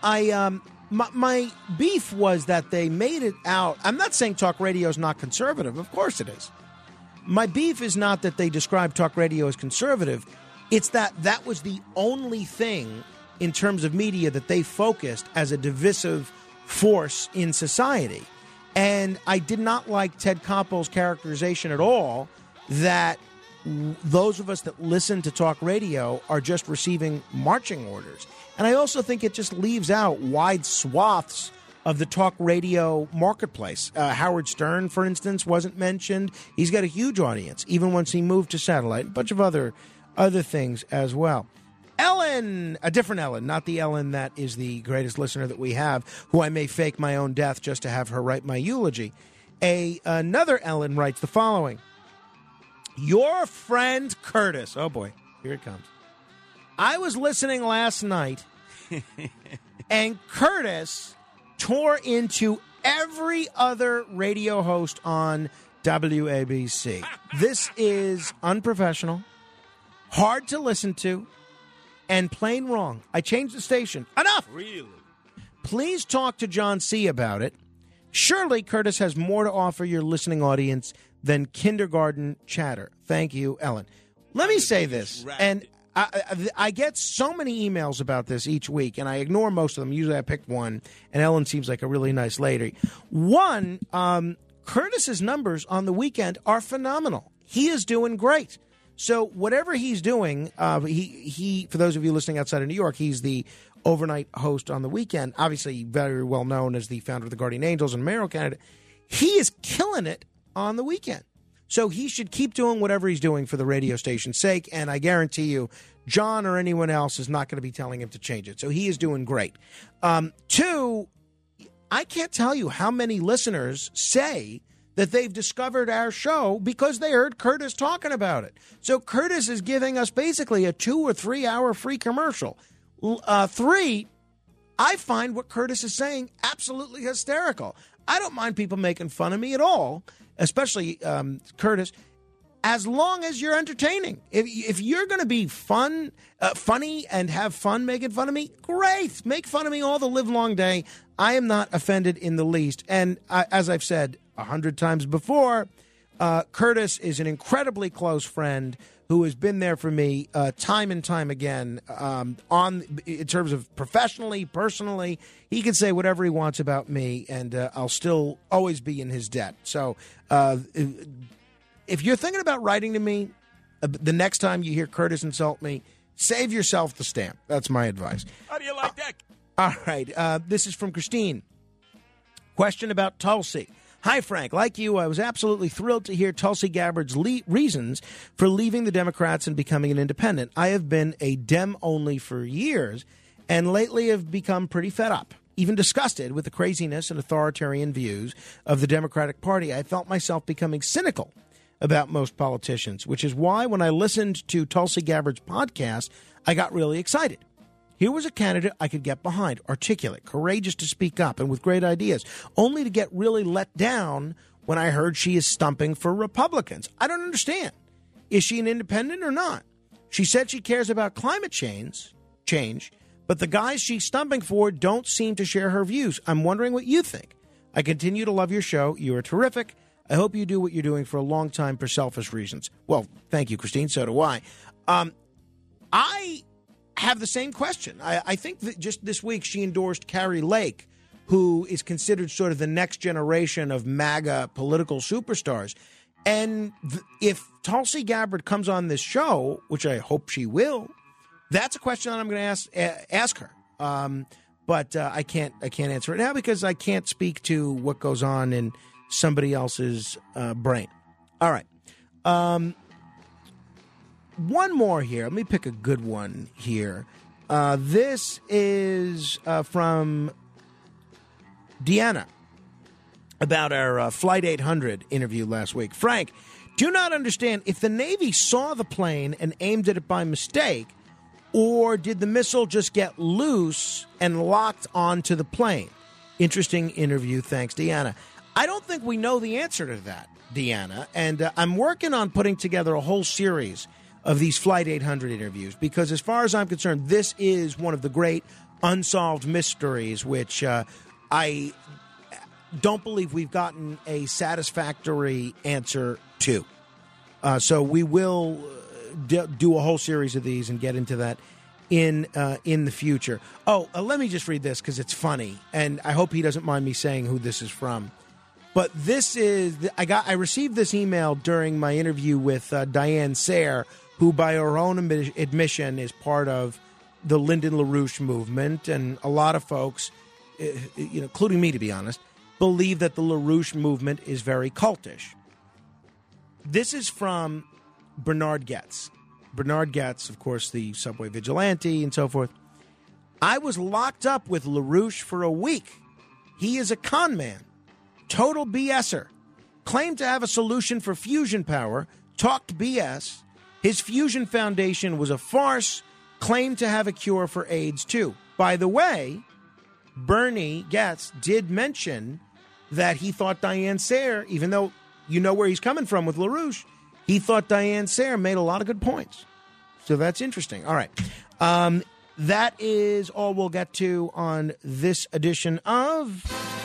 I um my, my, beef was that they made it out. I'm not saying talk radio is not conservative. Of course it is. My beef is not that they describe talk radio as conservative. It's that that was the only thing in terms of media that they focused as a divisive force in society. And I did not like Ted Koppel's characterization at all that those of us that listen to talk radio are just receiving marching orders. And I also think it just leaves out wide swaths of the talk radio marketplace. Uh, Howard Stern, for instance, wasn't mentioned. He's got a huge audience, even once he moved to satellite. A bunch of other other things as well. Ellen, a different Ellen, not the Ellen that is the greatest listener that we have, who I may fake my own death just to have her write my eulogy. A another Ellen writes the following. Your friend Curtis. Oh boy, here it comes. I was listening last night, and Curtis tore into every other radio host on WABC. This is unprofessional, hard to listen to, and plain wrong. I changed the station. Enough! Really? Please talk to John C. about it. Surely Curtis has more to offer your listening audience than kindergarten chatter. Thank you, Ellen. Let me say this, and I, I, get so many emails about this each week, and I ignore most of them. Usually I pick one, and Ellen seems like a really nice lady. One, um, Curtis's numbers on the weekend are phenomenal. He is doing great. So whatever he's doing, uh, he he. For those of you listening outside of New York, he's the overnight host on the weekend. Obviously, very well known as the founder of the Guardian Angels and mayoral candidate. He is killing it on the weekend. So he should keep doing whatever he's doing for the radio station's sake. And I guarantee you, John or anyone else is not going to be telling him to change it. So he is doing great. Um, two, I can't tell you how many listeners say that they've discovered our show because they heard Curtis talking about it. So Curtis is giving us basically a two or three hour free commercial. Uh, three, I find what Curtis is saying absolutely hysterical. I don't mind people making fun of me at all, especially um, Curtis, as long as you're entertaining. If, if you're going to be fun, uh, funny, and have fun making fun of me, great. Make fun of me all the live long day. I am not offended in the least. And I, as I've said a hundred times before, uh, Curtis is an incredibly close friend who has been there for me uh, time and time again. Um, on in terms of professionally, personally, he can say whatever he wants about me, and uh, I'll still always be in his debt. So, uh, if you're thinking about writing to me, uh, the next time you hear Curtis insult me, save yourself the stamp. That's my advice. How do you like that? All right. Uh, this is from Christine. Question about Tulsi. Hi, Frank. Like you, I was absolutely thrilled to hear Tulsi Gabbard's le- reasons for leaving the Democrats and becoming an independent. I have been a Dem only for years and lately have become pretty fed up, even disgusted with the craziness and authoritarian views of the Democratic Party. I felt myself becoming cynical about most politicians, which is why when I listened to Tulsi Gabbard's podcast, I got really excited. Here was a candidate I could get behind, articulate, courageous to speak up, and with great ideas, only to get really let down when I heard she is stumping for Republicans. I don't understand. Is she an independent or not? She said she cares about climate change, change, but the guys she's stumping for don't seem to share her views. I'm wondering what you think. I continue to love your show. You are terrific. I hope you do what you're doing for a long time for selfish reasons. Well, thank you, Christine. So do I. Um, I have the same question. I, I think that just this week she endorsed Kari Lake, who is considered sort of the next generation of MAGA political superstars. And th- if Tulsi Gabbard comes on this show, which I hope she will, that's a question that I'm going to ask ask her. Um, but uh, I can't I can't answer it now because I can't speak to what goes on in somebody else's uh, brain. All right. Um, one more here. Let me pick a good one here. Uh, this is uh, from Deanna about our uh, Flight 800 interview last week. Frank, do not understand if the Navy saw the plane and aimed at it by mistake, or did the missile just get loose and locked onto the plane? Interesting interview. Thanks, Deanna. I don't think we know the answer to that, Deanna. And uh, I'm working on putting together a whole series of these Flight 800 interviews because, as far as I'm concerned, this is one of the great unsolved mysteries, which uh, I don't believe we've gotten a satisfactory answer to. Uh, so we will uh, do a whole series of these and get into that in uh, in the future. Oh, uh, let me just read this because it's funny, and I hope he doesn't mind me saying who this is from. But this is I got I received this email during my interview with uh, Diane Sare, who, by her own admission, is part of the Lyndon LaRouche movement, and a lot of folks, uh, you know, including me, to be honest, believe that the LaRouche movement is very cultish. This is from Bernhard Goetz. Bernhard Goetz, of course, the subway vigilante and so forth. I was locked up with LaRouche for a week. He is a con man, total BSer. Claimed to have a solution for fusion power, talked BS. His Fusion Foundation was a farce, claimed to have a cure for AIDS too. By the way, Bernie Goetz did mention that he thought Diane Sare, even though you know where he's coming from with LaRouche, he thought Diane Sare made a lot of good points. So that's interesting. All right. Um, that is all we'll get to on this edition of.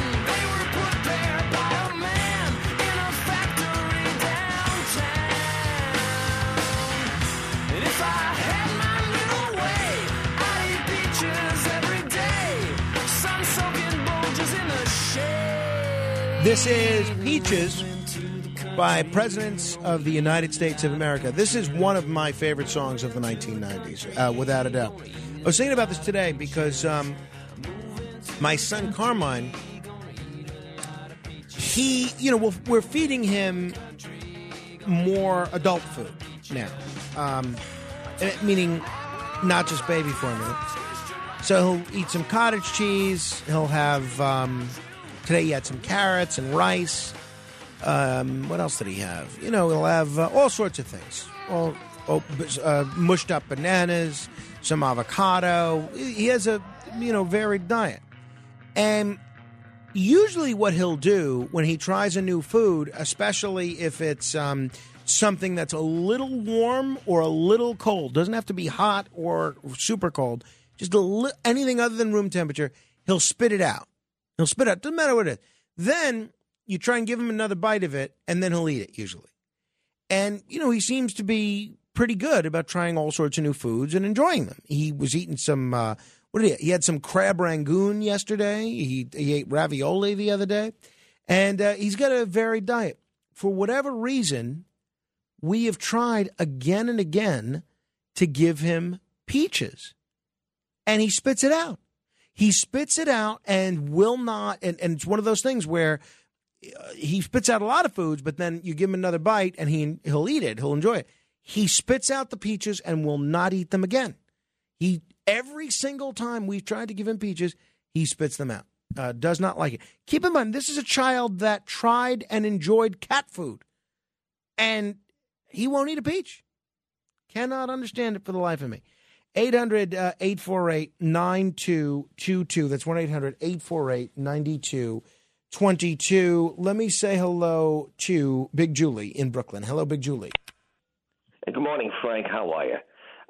This is Peaches by Presidents of the United States of America. This is one of my favorite songs of the 1990s, uh, without a doubt. I was thinking about this today because um, my son Carmine, he, you know, we're, feeding him more adult food now, um, eh, meaning not just baby formula. So he'll eat some cottage cheese. He'll have um, today. He had some carrots and rice. Um, what else did he have? You know, he'll have uh, all sorts of things. All, all uh, mushed up bananas, some avocado. He has a you know varied diet, and usually what he'll do when he tries a new food, especially if it's um, something that's a little warm or a little cold, doesn't have to be hot or super cold, just li- anything other than room temperature, he'll spit it out. He'll spit it out. Doesn't matter what it is. Then you try and give him another bite of it, and then he'll eat it usually. And you know he seems to be pretty good about trying all sorts of new foods and enjoying them. He was eating some. Uh, what did he? He had some crab rangoon yesterday. He he ate ravioli the other day, and uh, he's got a varied diet. For whatever reason, we have tried again and again to give him peaches, and he spits it out. He spits it out and will not. And, and it's one of those things where uh, he spits out a lot of foods, but then you give him another bite and he he'll eat it. He'll enjoy it. He spits out the peaches and will not eat them again. He every single time we've tried to give him peaches, he spits them out. Uh, does not like it. Keep in mind, this is a child that tried and enjoyed cat food, and he won't eat a peach. Cannot understand it for the life of me. 800 uh, 848 9222. That's 1 800 848 9222. Let me say hello to Big Julie in Brooklyn. Hello, Big Julie. Hey, good morning, Frank. How are you?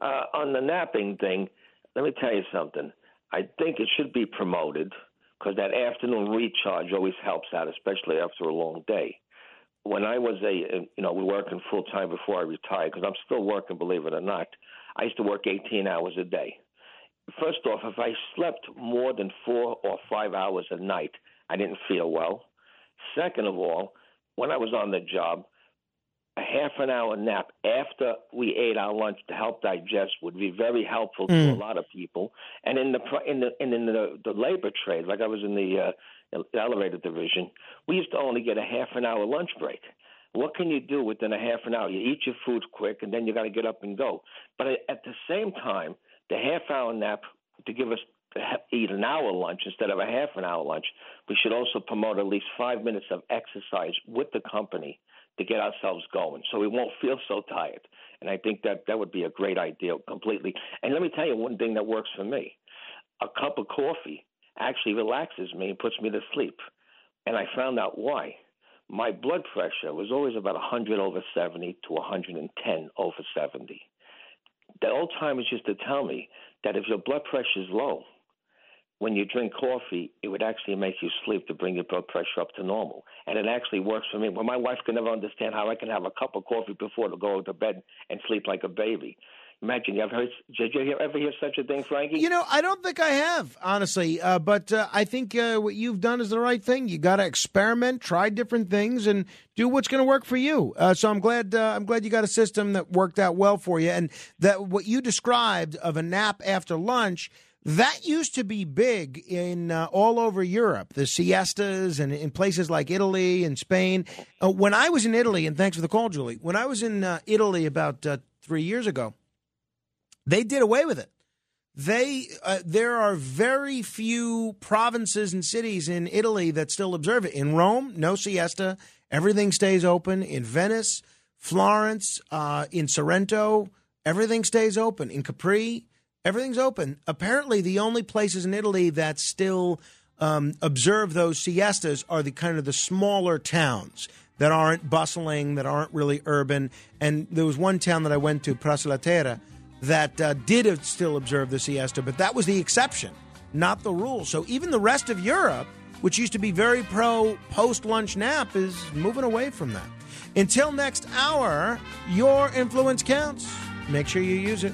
Uh, on the napping thing, let me tell you something. I think it should be promoted because that afternoon recharge always helps out, especially after a long day. When I was a, you know, we working full time before I retired because I'm still working, believe it or not. I used to work 18 hours a day. First off, if I slept more than four or five hours a night, I didn't feel well. Second of all, when I was on the job, a half an hour nap after we ate our lunch to help digest would be very helpful to Mm. a lot of people. And in the in the and in the the labor trade, like I was in the uh, elevator division, we used to only get a half an hour lunch break. What can you do within a half an hour? You eat your food quick, and then you got to get up and go. But at the same time, the half hour nap to give us eat an hour lunch instead of a half an hour lunch, we should also promote at least five minutes of exercise with the company to get ourselves going so we won't feel so tired. And I think that that would be a great idea completely. And let me tell you one thing that works for me a cup of coffee actually relaxes me and puts me to sleep. And I found out why. My blood pressure was always about 100 over 70 to 110 over 70. The old timers used to tell me that if your blood pressure is low, when you drink coffee, it would actually make you sleep to bring your blood pressure up to normal. And it actually works for me. Well, my wife can never understand how I can have a cup of coffee before to go to bed and sleep like a baby. Imagine you ever heard? Did you ever hear such a thing, Frankie? You know, I don't think I have, honestly. Uh, but uh, I think uh, what you've done is the right thing. You got to experiment, try different things, and do what's going to work for you. Uh, so I'm glad. Uh, I'm glad you got a system that worked out well for you, and that what you described of a nap after lunch. That used to be big in uh, all over Europe, the siestas and in places like Italy and Spain. Uh, when I was in Italy, and thanks for the call, Julie. When I was in uh, Italy about uh, three years ago, they did away with it. They uh, there are very few provinces and cities in Italy that still observe it. In Rome, no siesta. Everything stays open. In Venice, Florence, uh, in Sorrento, everything stays open. In Capri, everything's open. Apparently, the only places in Italy that still um, observe those siestas are the kind of the smaller towns that aren't bustling, that aren't really urban. And there was one town that I went to, Praça la Terra, that uh, did still observe the siesta, but that was the exception, not the rule. So even the rest of Europe, which used to be very pro post lunch nap, is moving away from that. Until next hour, your influence counts. Make sure you use it.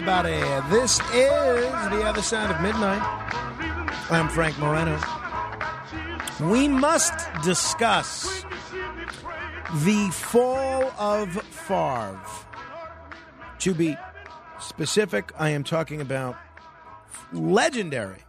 Everybody. This is The Other Side of Midnight. I'm Frank Morano. We must discuss the fall of Favre. To be specific, I am talking about legendary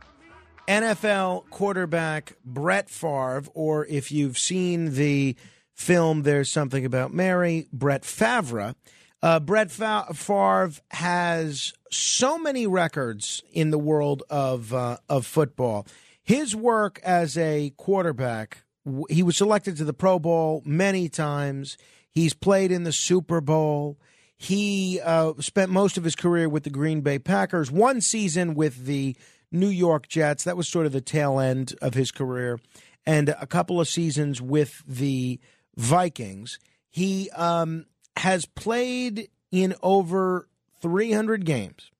NFL quarterback Brett Favre, or if you've seen the film There's Something About Mary, Brett Favre. Uh, Brett Fa- Favre has so many records in the world of uh, of football. His work as a quarterback, he was selected to the Pro Bowl many times. He's played in the Super Bowl. He uh, spent most of his career with the Green Bay Packers. One season with the New York Jets. That was sort of the tail end of his career, and a couple of seasons with the Vikings. He um, has played in over 300 games.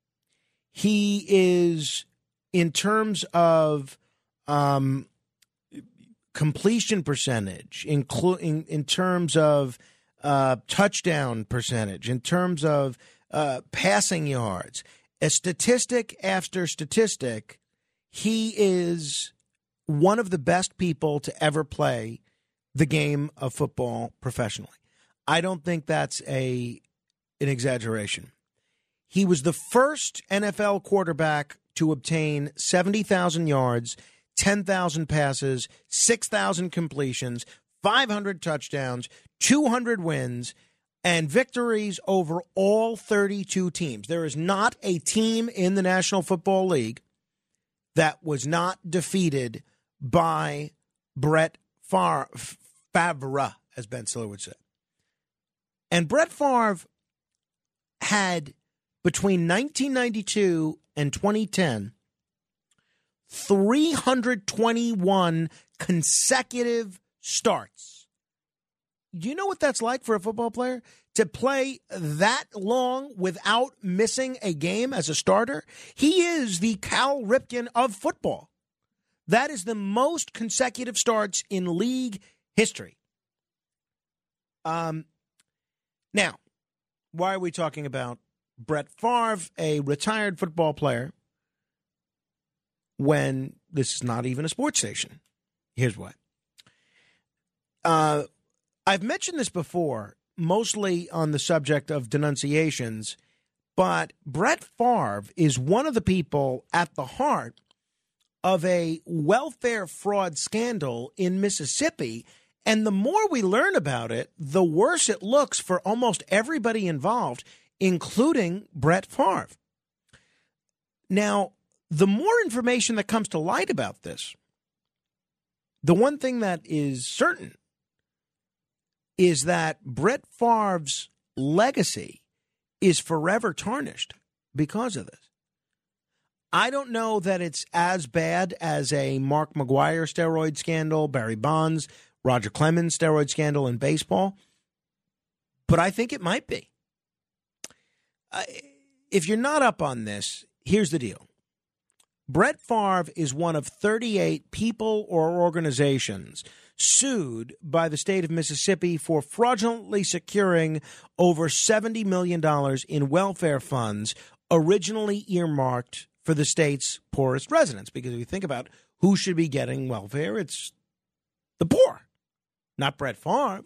He is, in terms of um, completion percentage, including in terms of uh, touchdown percentage, in terms of uh, passing yards, a statistic after statistic, he is one of the best people to ever play the game of football professionally. I don't think that's a an exaggeration. He was the first NFL quarterback to obtain 70,000 yards, 10,000 passes, 6,000 completions, 500 touchdowns, 200 wins, and victories over all 32 teams. There is not a team in the National Football League that was not defeated by Brett Favre, Favre as Ben Stiller would say. And Brett Favre had between 1992 and 2010 321 consecutive starts. Do you know what that's like for a football player? To play that long without missing a game as a starter? He is the Cal Ripken of football. That is the most consecutive starts in league history. Um, now, why are we talking about Brett Favre, a retired football player, when this is not even a sports station? Here's why. Uh, I've mentioned this before, mostly on the subject of denunciations, but Brett Favre is one of the people at the heart of a welfare fraud scandal in Mississippi. And the more we learn about it, the worse it looks for almost everybody involved, including Brett Favre. Now, the more information that comes to light about this, the one thing that is certain is that Brett Favre's legacy is forever tarnished because of this. I don't know that it's as bad as a Mark McGwire steroid scandal, Barry Bonds, Roger Clemens steroid scandal in baseball, but I think it might be. If you're not up on this, here's the deal. Brett Favre is one of 38 people or organizations sued by the state of Mississippi for fraudulently securing over $70 million in welfare funds originally earmarked for the state's poorest residents. Because if you think about who should be getting welfare, it's the poor, not Brett Favre.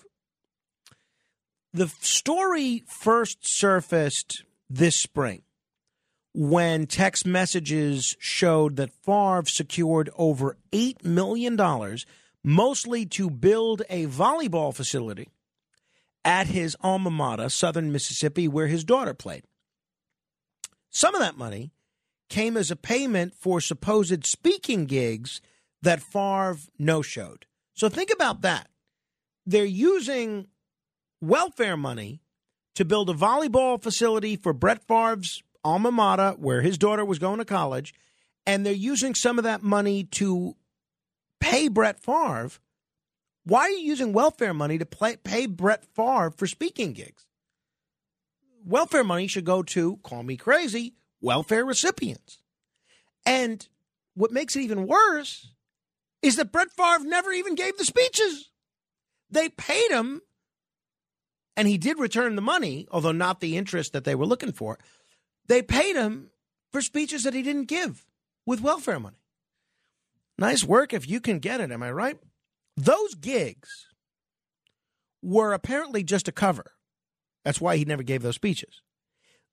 The story first surfaced this spring when text messages showed that Favre secured over $8 million, mostly to build a volleyball facility at his alma mater, Southern Mississippi, where his daughter played. Some of that money came as a payment for supposed speaking gigs that Favre no showed. So think about that. They're using welfare money to build a volleyball facility for Brett Favre's alma mater, where his daughter was going to college, and they're using some of that money to pay Brett Favre. Why are you using welfare money to play, pay Brett Favre for speaking gigs? Welfare money should go to, call me crazy, welfare recipients. And what makes it even worse is that Brett Favre never even gave the speeches. They paid him, and he did return the money, although not the interest that they were looking for. They paid him for speeches that he didn't give with welfare money. Nice work if you can get it, am I right? Those gigs were apparently just a cover. That's why he never gave those speeches.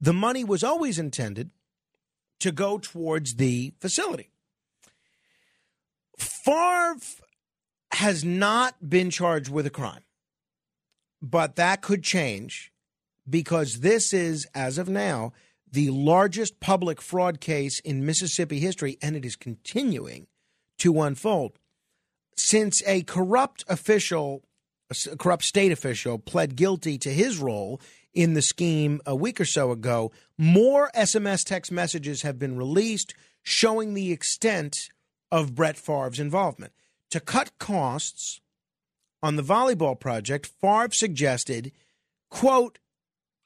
The money was always intended to go towards the facility. Favre has not been charged with a crime, but that could change because this is, as of now, the largest public fraud case in Mississippi history, and it is continuing to unfold. Since a corrupt official, a corrupt state official, pled guilty to his role in the scheme a week or so ago, more SMS text messages have been released showing the extent of Brett Favre's involvement. To cut costs on the volleyball project, Favre suggested, quote,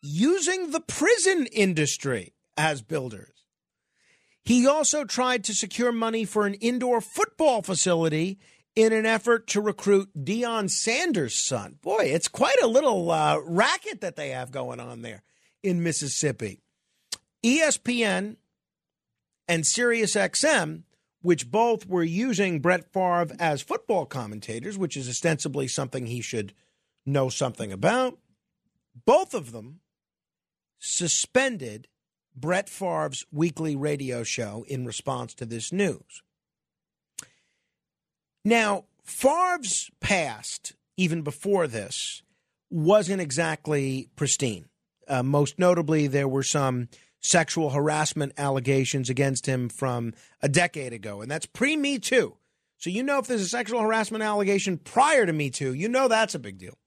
using the prison industry as builders. He also tried to secure money for an indoor football facility in an effort to recruit Deion Sanders' son. Boy, it's quite a little uh, racket that they have going on there in Mississippi. ESPN and SiriusXM, which both were using Brett Favre as football commentators, which is ostensibly something he should know something about, both of them suspended Brett Favre's weekly radio show in response to this news. Now, Favre's past, even before this, wasn't exactly pristine. Uh, most notably, there were some sexual harassment allegations against him from a decade ago, and that's pre Me Too. So, you know, if there's a sexual harassment allegation prior to Me Too, you know that's a big deal.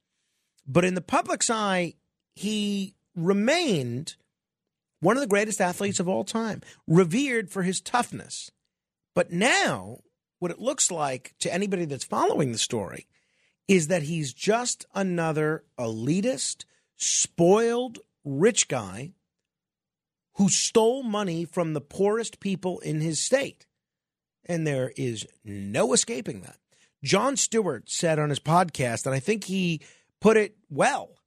But in the public's eye, he remained one of the greatest athletes of all time, revered for his toughness. But now, what it looks like to anybody that's following the story is that he's just another elitist, spoiled, rich guy who stole money from the poorest people in his state. And there is no escaping that. Jon Stewart said on his podcast, and I think he put it well.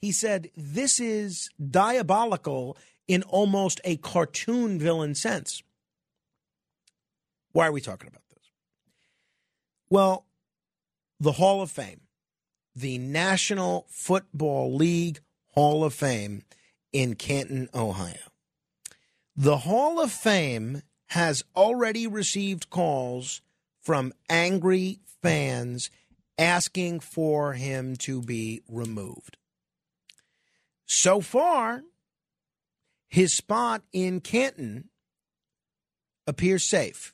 He said, This is diabolical in almost a cartoon villain sense. Why are we talking about this? Well, the Hall of Fame, the National Football League Hall of Fame in Canton, Ohio. The Hall of Fame has already received calls from angry fans asking for him to be removed. So far, his spot in Canton appears safe.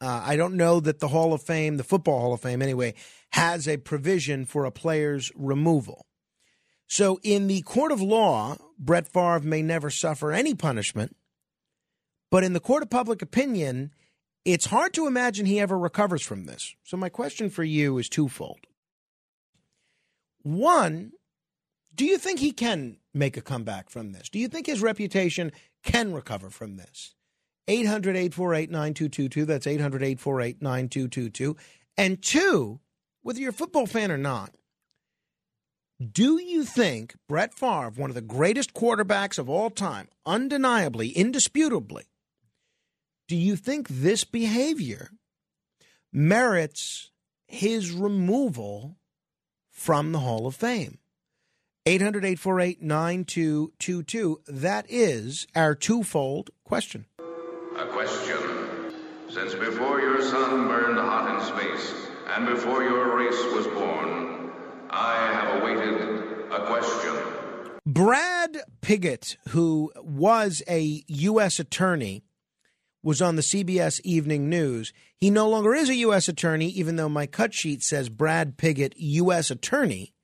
Uh, I don't know that the Hall of Fame, the Football Hall of Fame anyway, has a provision for a player's removal. So, in the court of law, Brett Favre may never suffer any punishment. But in the court of public opinion, it's hard to imagine he ever recovers from this. So, my question for you is twofold. One, do you think he can make a comeback from this? Do you think his reputation can recover from this? 800 848 9222. That's 800 848 9222. And two, whether you're a football fan or not, do you think Brett Favre, one of the greatest quarterbacks of all time, undeniably, indisputably, do you think this behavior merits his removal from the Hall of Fame? 800 848 9222. That is our twofold question. A question. Since before your sun burned hot in space and before your race was born, I have awaited a question. Brad Pigott, who was a U.S. attorney, was on the CBS Evening News. He no longer is a U.S. attorney, even though my cut sheet says Brad Pigott, U.S. attorney.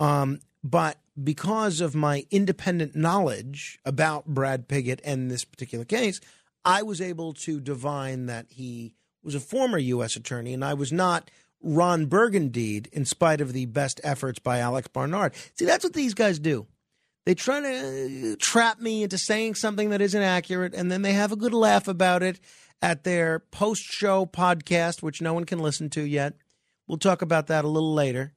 Um, but because of my independent knowledge about Brad Pigott and this particular case, I was able to divine that he was a former U.S. attorney, and I was not Ron Burgundy, in spite of the best efforts by Alex Barnard. See, that's what these guys do. They try to trap me into saying something that isn't accurate, and then they have a good laugh about it at their post show podcast, which no one can listen to yet. We'll talk about that a little later.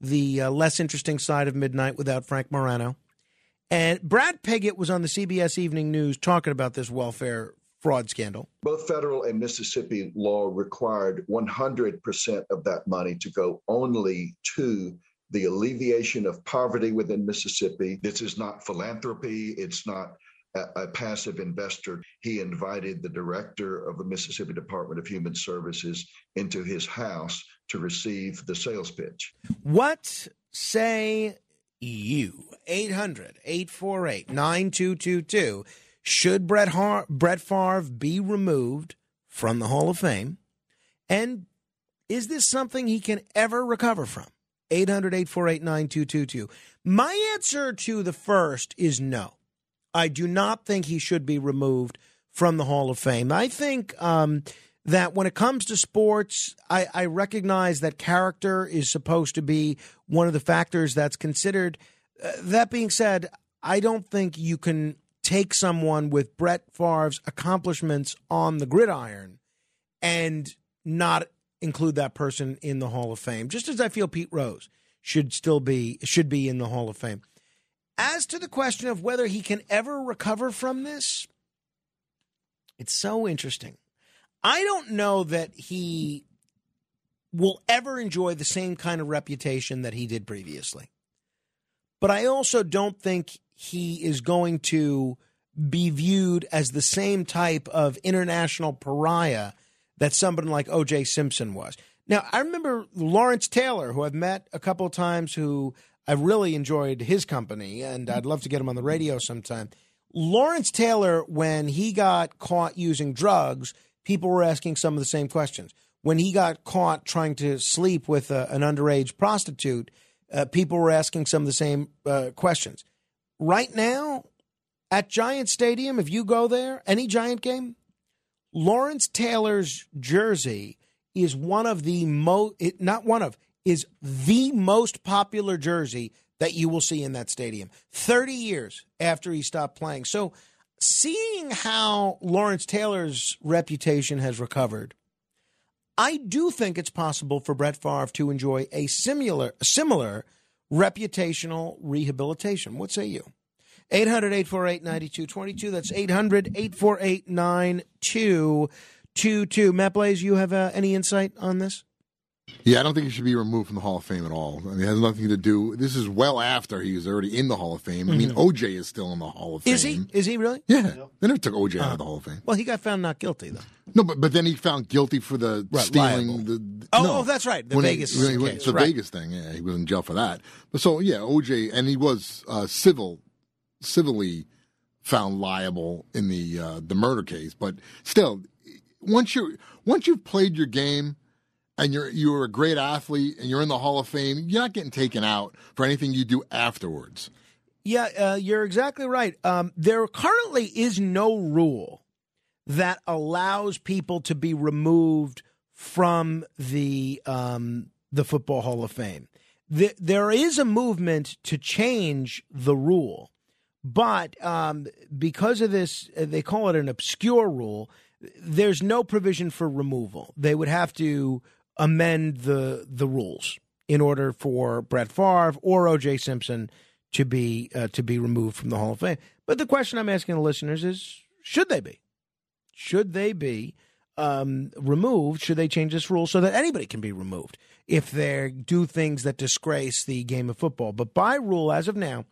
The uh, less interesting side of midnight without Frank Morano. And Brad Pigott was on the CBS Evening News talking about this welfare fraud scandal. Both federal and Mississippi law required 100% of that money to go only to the alleviation of poverty within Mississippi. This is not philanthropy. It's not a, a, passive investor. He invited the director of the Mississippi Department of Human Services into his house to receive the sales pitch. What say you? 800 848 9222. Should Brett, Har- Brett Favre be removed from the Hall of Fame? And is this something he can ever recover from? 800 848 9222. My answer to the first is no. I do not think he should be removed from the Hall of Fame. I think um, that when it comes to sports, I, I, recognize that character is supposed to be one of the factors that's considered. Uh, that being said, I don't think you can take someone with Brett Favre's accomplishments on the gridiron and not include that person in the Hall of Fame. Just as I feel Pete Rose should still be should be in the Hall of Fame. As to the question of whether he can ever recover from this, it's so interesting. I don't know that he will ever enjoy the same kind of reputation that he did previously. But I also don't think he is going to be viewed as the same type of international pariah that somebody like O.J. Simpson was. Now, I remember Lawrence Taylor, who I've met a couple of times, who I've really enjoyed his company, and I'd love to get him on the radio sometime. Lawrence Taylor, when he got caught using drugs, people were asking some of the same questions. When he got caught trying to sleep with a, an underage prostitute, uh, people were asking some of the same uh, questions. Right now, at Giant Stadium, if you go there, any Giant game, Lawrence Taylor's jersey is one of the most, not one of, is the most popular jersey that you will see in that stadium 30 years after he stopped playing. So, seeing how Lawrence Taylor's reputation has recovered, I do think it's possible for Brett Favre to enjoy a similar, similar reputational rehabilitation. What say you? 800 848 9222. That's 800 848 9222. Matt Blaze, you have uh, any insight on this? Yeah, I don't think he should be removed from the Hall of Fame at all. I mean, it has nothing to do. This is well after he was already in the Hall of Fame. I mean, Mhm. OJ is still in the Hall of Fame. Is he? Is he really? Yeah, they never took OJ out of the Hall of Fame. Well, he got found not guilty, though. No, but but then he found guilty for the Right, stealing liable. the. Oh, no. oh, that's right, the When he- Vegas when he to the right. Vegas thing. Yeah, he was in jail for that. But so yeah, OJ, and he was uh, civil, civilly found liable in the uh, the murder case. But still, once you once you've played your game. And you're you're a great athlete, and you're in the Hall of Fame. You're not getting taken out for anything you do afterwards. Yeah, uh, you're exactly right. Um, there currently is no rule that allows people to be removed from the um, the Football Hall of Fame. Th- there is a movement to change the rule, but um, because of this, uh, they call it an obscure rule. There's no provision for removal. They would have to amend the the rules in order for Brett Favre or O.J. Simpson to be uh, to be removed from the Hall of Fame. But the question I'm asking the listeners is: Should they be? Should they be um, removed? Should they change this rule so that anybody can be removed if they do things that disgrace the game of football? But by rule, as of now,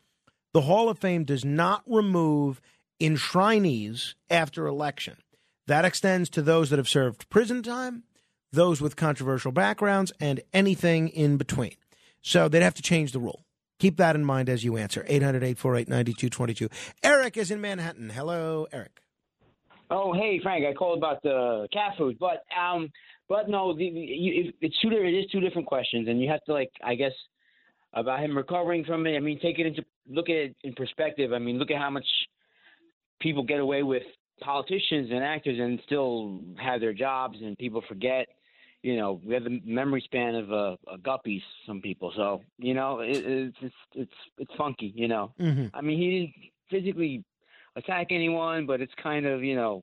the Hall of Fame does not remove enshrinees after election. That extends to those that have served prison time, those with controversial backgrounds, and anything in between. So they'd have to change the rule. Keep that in mind as you answer. 800 848 9222. Eric is in Manhattan. Hello, Eric. Oh, hey Frank, I called about the cat food, but um, but no, the, you, it's two. It is two different questions, and you have to like, I guess, about him recovering from it. I mean, take it into look at it in perspective. I mean, look at how much people get away with politicians and actors and still have their jobs, and people forget. You know, we have the memory span of a, a guppy. Some people, so you know, it, it's it's it's it's funky. You know, Mhm. I mean, he didn't physically attack anyone, but it's kind of you know,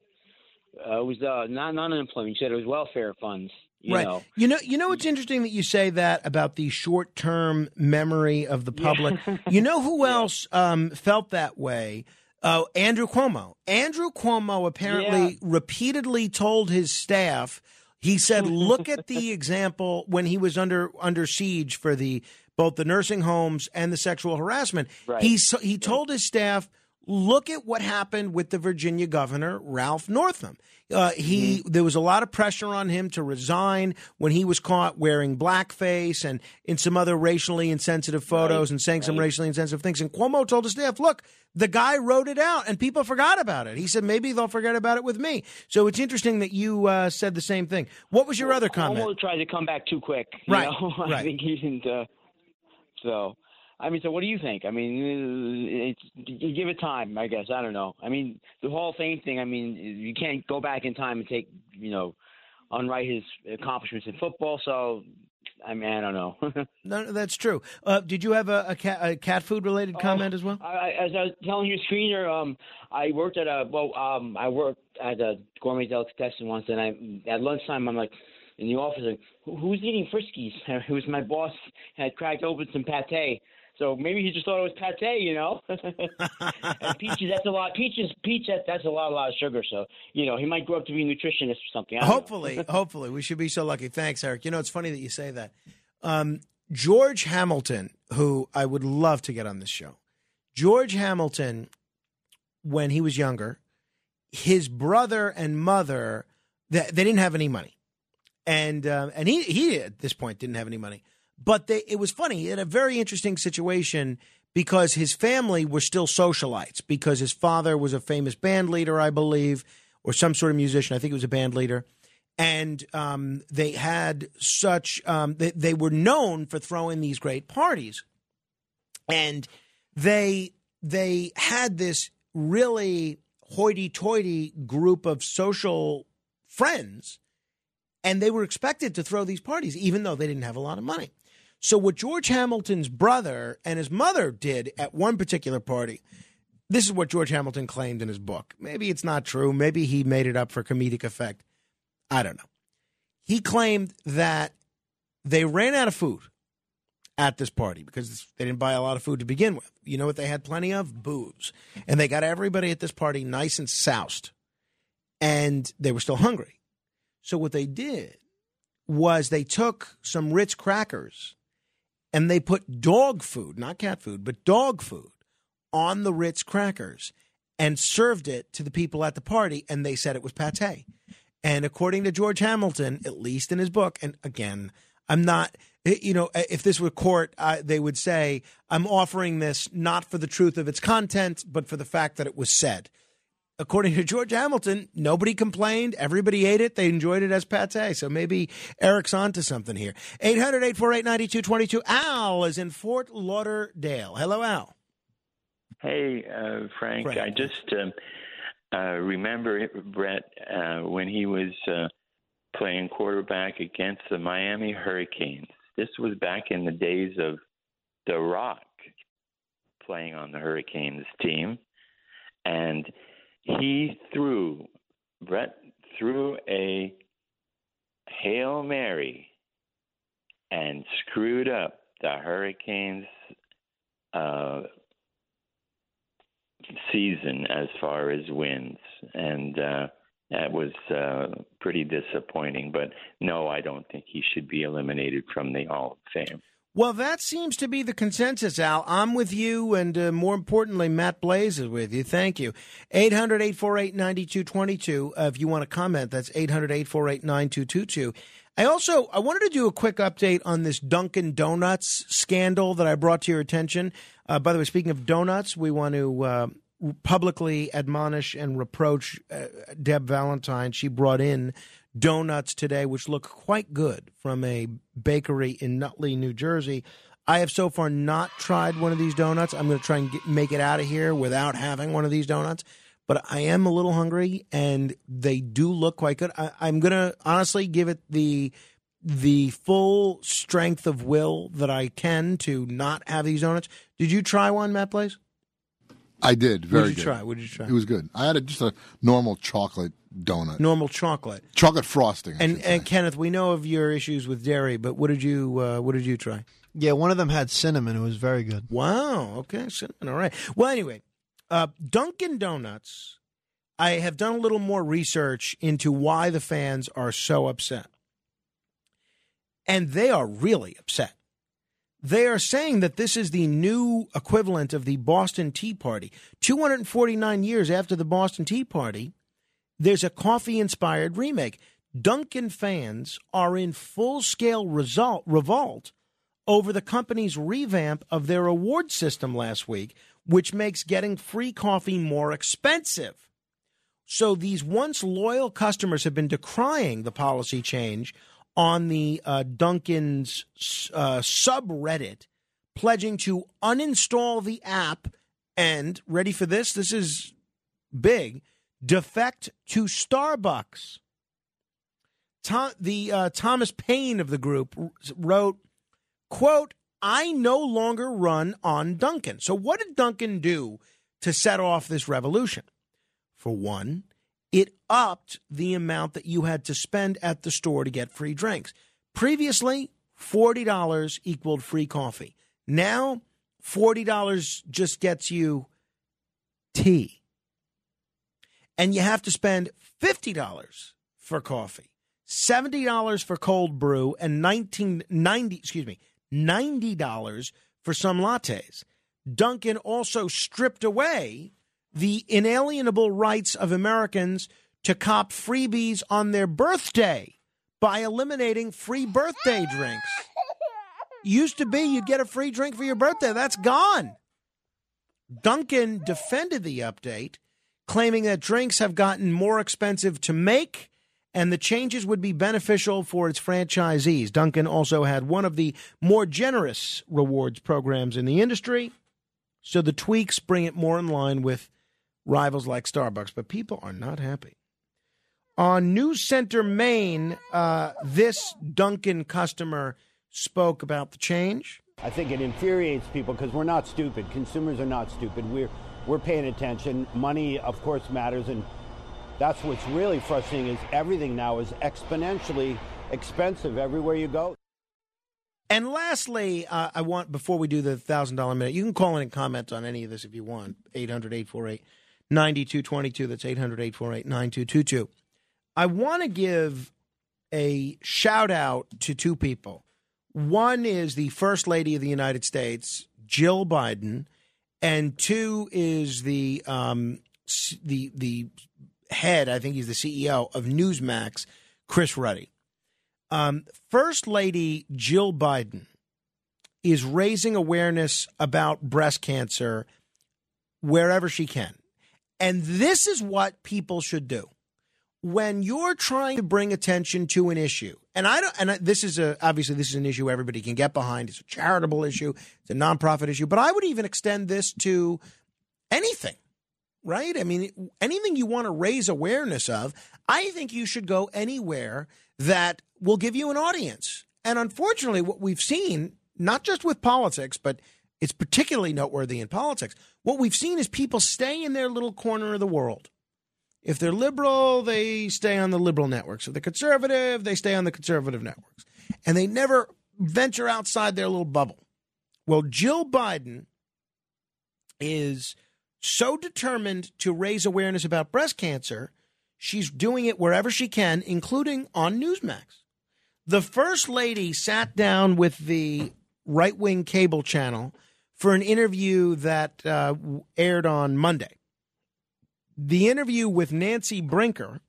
uh, it was uh, not not unemployment. You said it was welfare funds. You right. know, You know, you know, it's interesting that you say that about the short-term memory of the public. you know who else um, felt that way? Uh, Andrew Cuomo. Andrew Cuomo apparently repeatedly told his staff. He said, "Look at the example when he was under under siege for the both the nursing homes and the sexual harassment. Right. He he told his staff." Look at what happened with the Virginia governor, Ralph Northam. Uh, he there was a lot of pressure on him to resign when he was caught wearing blackface and in some other racially insensitive photos and saying some racially insensitive things. And Cuomo told his staff, "Look, the guy wrote it out, and people forgot about it." He said, "Maybe they'll forget about it with me." So it's interesting that you uh, said the same thing. What was your other comment? Cuomo tried to come back too quick. You Right, know? I think he didn't. Uh, so, I mean, so what do you think? I mean, it's give it time. I guess I don't know. I mean, the Hall of Fame thing. I mean, you can't go back in time and take you know, unwrite his accomplishments in football. So, I mean, I don't know. No, no, that's true. Uh, did you have a, a, cat, a cat food related comment as well? I, I- as I was telling your screener, um, I worked at a well, um, I worked at a gourmet delicatessen once, and I at lunchtime I'm like in the office, like, who's eating Friskies? It was my boss had cracked open some pate, so maybe he just thought it was pate, you know. and peaches, that's a lot. Peaches, peach, that, that's a lot, a lot of sugar. So you know, he might grow up to be a nutritionist or something. Hopefully, hopefully, we should be so lucky. Thanks, Eric. You know, it's funny that you say that. Um, George Hamilton, who I would love to get on this show, George Hamilton, when he was younger, his brother and mother, they, they didn't have any money, and um, and he he at this point didn't have any money. But they, it was funny. in a very interesting situation because his family were still socialites because his father was a famous band leader, I believe, or some sort of musician. I think he was a band leader. And um, they had such, um, they, they were known for throwing these great parties. And they, they had this really hoity toity group of social friends and they were expected to throw these parties, even though they didn't have a lot of money. So, what George Hamilton's brother and his mother did at one particular party, this is what George Hamilton claimed in his book. Maybe it's not true. Maybe he made it up for comedic effect. I don't know. He claimed that they ran out of food at this party because they didn't buy a lot of food to begin with. You know what they had plenty of? Booze. And they got everybody at this party nice and soused. And they were still hungry. So what they did was they took some Ritz crackers and they put dog food, not cat food, but dog food on the Ritz crackers and served it to the people at the party. And they said it was pate. And according to George Hamilton, at least in his book, and again, I'm not, eh, you know, eh, if this were court, they would say, I'm offering this not for the truth of its content, but for the fact that it was said. According to George Hamilton, nobody complained. Everybody ate it. They enjoyed it as pate. So maybe Eric's onto something here. 800 848 9222. Al is in Fort Lauderdale. Hello, Al. Hey, uh, Frank. Frank. I just um, uh, remember Brett uh, when he was uh, playing quarterback against the Miami Hurricanes. This was back in the days of The Rock playing on the Hurricanes team, and he threw Brett threw a hail mary and screwed up the Hurricanes. Uh, season as far as wins, and uh, that was uh, pretty disappointing. But no, I don't think he should be eliminated from the Hall of Fame. Well, that seems to be the consensus, Al. I'm with you, and uh, more importantly, Matt Blaze is with you. Thank you. 800 848 9222. Uh, If you want to comment, that's 800 848 9222. I also I wanted to do a quick update on this Dunkin' Donuts scandal that I brought to your attention. Uh, by the way, speaking of donuts, we want to uh, publicly admonish and reproach uh, Deb Valentine. She brought in donuts today, which look quite good from a bakery in Nutley, New Jersey. I have so far not tried one of these donuts. I'm going to try and get, make it out of here without having one of these donuts. But I am a little hungry, and they do look quite good. I, I'm going to honestly give it the the full strength of will that I can to not have these donuts. Did you try one, Matt Blaze? I did. Very good. What did you good. try? What did you try? It was good. I had a, just a normal chocolate donut. Normal chocolate. Chocolate frosting. I And and Kenneth, we know of your issues with dairy, but what did you uh, what did you try? Yeah, one of them had cinnamon. It was very good. Wow. Okay, cinnamon. All right. Well, anyway, uh, Dunkin' Donuts. I have done a little more research into why the fans are so upset, and they are really upset. They are saying that this is the new equivalent of the Boston Tea Party. 249 years after the Boston Tea Party, there's a coffee inspired remake. Dunkin' fans are in full scale result, revolt over the company's revamp of their award system last week, which makes getting free coffee more expensive. So these once loyal customers have been decrying the policy change on the uh, Dunkin's uh, subreddit, pledging to uninstall the app and, ready for this? This is big defect to Starbucks. Tom, the uh, Thomas Paine of the group wrote, "quote I no longer run on Dunkin'." So, what did Dunkin' do to set off this revolution? For one, it upped the amount that you had to spend at the store to get free drinks. Previously, forty dollars equaled free coffee. Now, forty dollars just gets you tea and you have to spend $50 for coffee, $70 for cold brew, and 1990 excuse me, $90 for some lattes. Dunkin' also stripped away the inalienable rights of Americans to cop freebies on their birthday by eliminating free birthday drinks. Used to be you'd get a free drink for your birthday. That's gone. Dunkin' defended the update, claiming that drinks have gotten more expensive to make and the changes would be beneficial for its franchisees. Dunkin' also had one of the more generous rewards programs in the industry, so the tweaks bring it more in line with rivals like Starbucks, but people are not happy. On News Center, Maine, uh, this Dunkin' customer spoke about the change. I think it infuriates people because we're not stupid. Consumers are not stupid. We're we're paying attention. Money, of course, matters, and that's what's really frustrating. Is everything now is exponentially expensive everywhere you go. And lastly, uh, I want before we do the thousand dollar minute, you can call in and comment on any of this if you want. 800-848-9222. That's 800-848-9222. I want to give a shout out to two people. One is the First Lady of the United States, Jill Biden, and two is the um, the the head. I think he's the CEO of Newsmax, Chris Ruddy. Um, First Lady Jill Biden is raising awareness about breast cancer wherever she can. And this is what people should do. When you're trying to bring attention to an issue, and I don't, and I, this is a obviously this is an issue everybody can get behind. It's a charitable issue, it's a nonprofit issue, but I would even extend this to anything, right? I mean, anything you want to raise awareness of, I think you should go anywhere that will give you an audience. And unfortunately, what we've seen, not just with politics, but it's particularly noteworthy in politics, what we've seen is people stay in their little corner of the world. If they're liberal, they stay on the liberal networks. If they're conservative, they stay on the conservative networks. And they never venture outside their little bubble. Well, Jill Biden is so determined to raise awareness about breast cancer, she's doing it wherever she can, including on Newsmax. The First Lady sat down with the right wing cable channel for an interview that uh, aired on Monday. The interview with Nancy Brinker,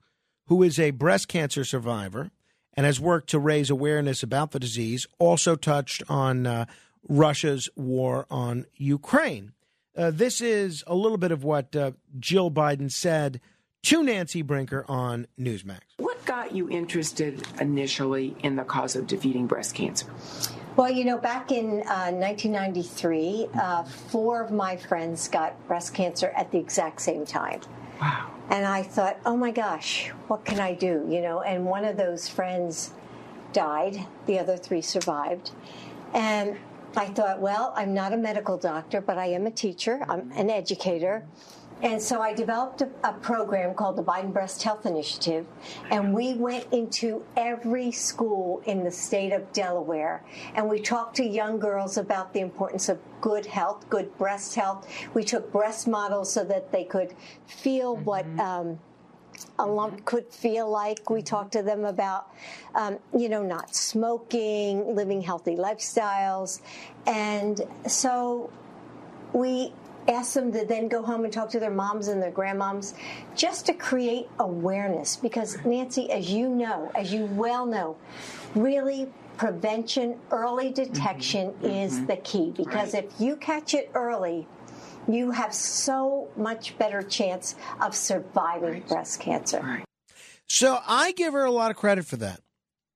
who is a breast cancer survivor and has worked to raise awareness about the disease, also touched on uh, Russia's war on Ukraine. Uh, this is a little bit of what uh, Jill Biden said to Nancy Brinker on Newsmax. What got you interested initially in the cause of defeating breast cancer? Well, you know, back in uh, 1993, uh, four of my friends got breast cancer at the exact same time. Wow. And I thought, oh my gosh, what can I do? You know, and one of those friends died, the other three survived. And I thought, well, I'm not a medical doctor, but I am a teacher, I'm an educator. And so I developed a, a, program called the Biden Breast Health Initiative, and we went into every school in the state of Delaware, and we talked to young girls about the importance of good health, good breast health. We took breast models so that they could feel what. Um, a lump could feel like. We talked to them about, um, you know, not smoking, living healthy lifestyles. And so we ask them to then go home and talk to their moms and their grandmoms just to create awareness. Because, Nancy, as you know, as you well know, really prevention, early detection mm-hmm. is mm-hmm. the key. Because right. if you catch it early, you have so much better chance of surviving right. breast cancer. Right. So I give her a lot of credit for that.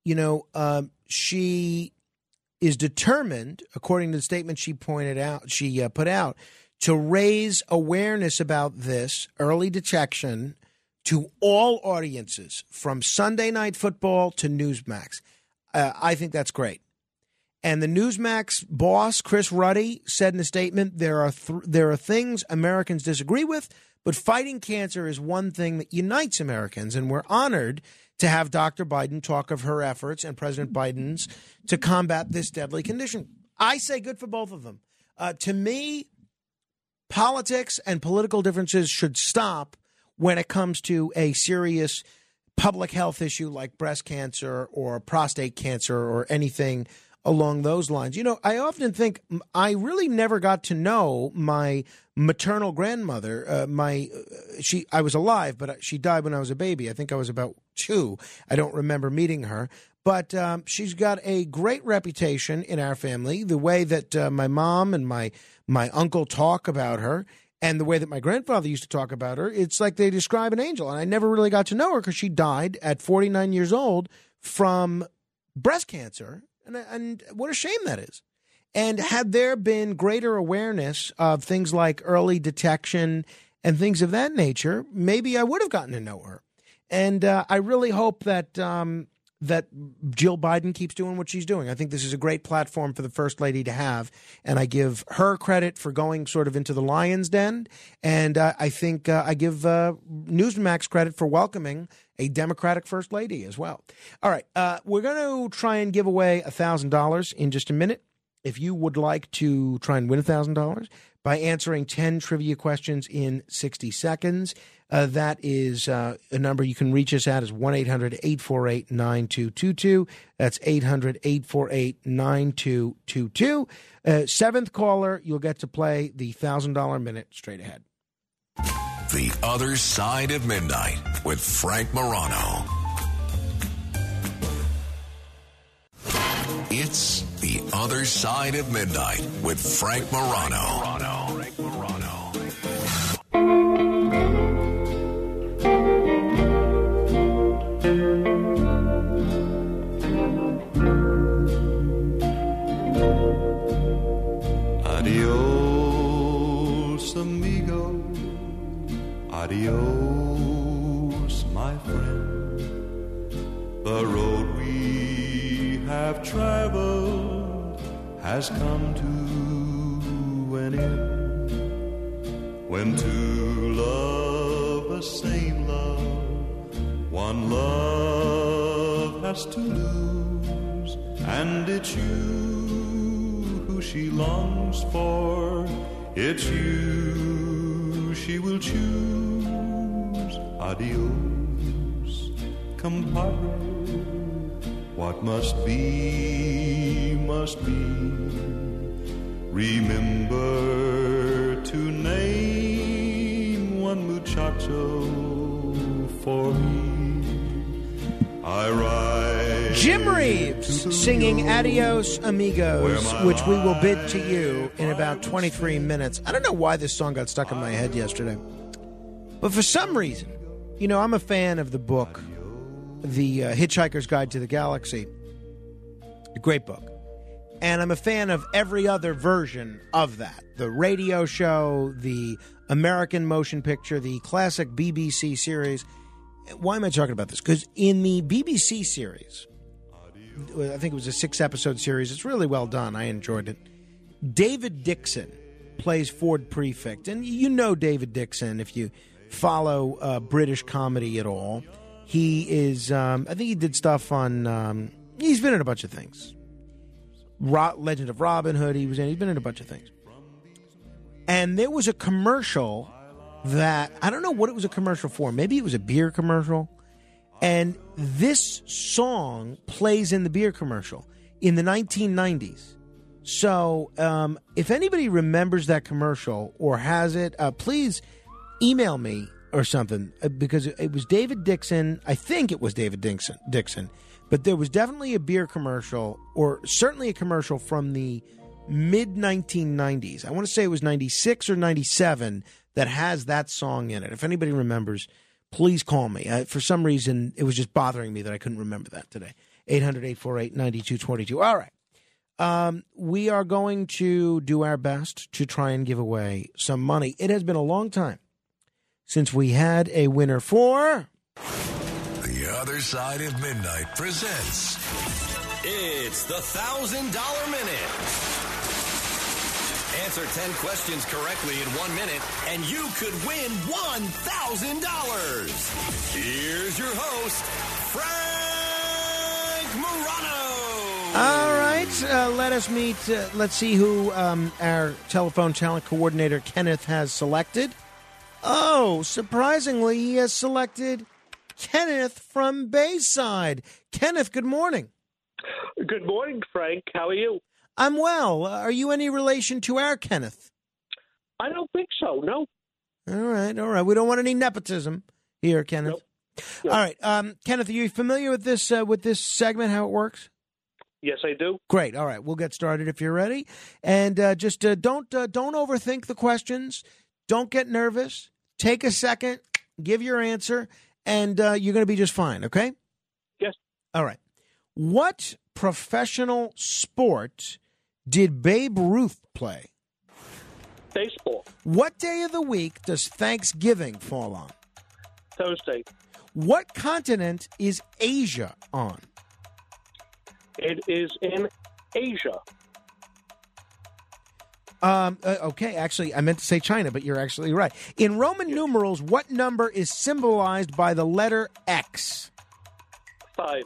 You know, um, she is determined, according to the statement she pointed out, she uh, put out, to raise awareness about this early detection to all audiences from Sunday Night Football to Newsmax. Uh, I think that's great. And the Newsmax boss, Chris Ruddy, said in a statement there are th- there are things Americans disagree with, but fighting cancer is one thing that unites Americans, and we're honored to have Dr. Biden talk of her efforts and President Biden's to combat this deadly condition. I say good for both of them. Uh, to me, politics and political differences should stop when it comes to a serious public health issue like breast cancer or prostate cancer or anything along those lines. You know, I often think I really never got to know my maternal grandmother. Uh, my uh, she I was alive, but she died when I was a baby. I think I was about two. I don't remember meeting her. But um, she's got a great reputation in our family. The way that uh, my mom and my my uncle talk about her, and the way that my grandfather used to talk about her, it's like they describe an angel. And I never really got to know her because she died at 49 years old from breast cancer and, and what a shame that is. And had there been greater awareness of things like early detection and things of that nature, maybe I would have gotten to know her. And uh, I really hope that um, that Jill Biden keeps doing what she's doing. I think this is a great platform for the first lady to have, and I give her credit for going sort of into the lion's den, and uh, I think uh, I give uh, Newsmax credit for welcoming a Democratic first lady as well. All right, uh, we're going to try and give away thousand dollars in just a minute. If you would like to try and win thousand dollars by answering ten trivia questions in sixty seconds. Uh, that is uh, a number you can reach us at is 1-800-848-9222. That's 800-848-9222. Uh, seventh caller, you'll get to play the $1,000 minute straight ahead. The Other Side of Midnight with Frank Morano. It's The Other Side of Midnight with Frank Morano. Have traveled has come to an end. When two love the same love, one love has to lose, and it's you who she longs for. It's you she will choose. Adios, compadre. What must be, must be. Remember to name one muchacho for me. I ride. Jim Reeves singing Adios Amigos, which we will bid to you in about 23 minutes. I don't know why this song got stuck in my head yesterday, but for some reason, you know, I'm a fan of the book, The uh, Hitchhiker's Guide to the Galaxy. A great book. And I'm a fan of every other version of that the radio show, the American motion picture, the classic BBC series. Why am I talking about this? Because in the BBC series, I think it was a six episode series, it's really well done. I enjoyed it. David Dixon plays Ford Prefect. And you know David Dixon if you follow uh, British comedy at all. He is, um, I think he did stuff on, um, he's been in a bunch of things. Legend of Robin Hood, he was in, he's been in a bunch of things. And there was a commercial that I don't know what it was a commercial for. Maybe it was a beer commercial. And this song plays in the beer commercial in the 1990s. So, um, if anybody remembers that commercial or has it, uh, please email me or something uh, because it was David Dixon. I think it was David Dixon. Dixon, but there was definitely a beer commercial or certainly a commercial from the mid 1990s. I want to say it was 96 or 97 that has that song in it. If anybody remembers, please call me. Uh, for some reason, it was just bothering me that I couldn't remember that today. 800 848 9222. All right. Um, we are going to do our best to try and give away some money. It has been a long time since we had a winner for. The Other Side of Midnight presents It's the thousand dollar minute. Answer 10 questions correctly in one minute, and you could win $1,000. Here's your host, Frank Morano. All right, uh, let us meet. Uh, let's see who um, our telephone talent coordinator Kenneth has selected. Oh, surprisingly, he has selected Kenneth from Bayside. Kenneth, good morning. Good morning, Frank. How are you? I'm well. Are you any relation to our Kenneth? I don't think so. No. All right, all right. We don't want any nepotism here, Kenneth. Nope. All right, um, Kenneth, are you familiar with this uh, with this segment? How it works? Yes, I do. Great. All right, we'll get started if you're ready. And uh, just uh, don't uh, don't overthink the questions. Don't get nervous. Take a second, give your answer, and uh, you're going to be just fine. Okay. Yes. All right. What professional sport did Babe Ruth play? Baseball. What day of the week does Thanksgiving fall on? Thursday. What continent is Asia on? It is in Asia. Um, uh, okay, actually, I meant to say China, but you're actually right. In Roman numerals, what number is symbolized by the letter X? Five.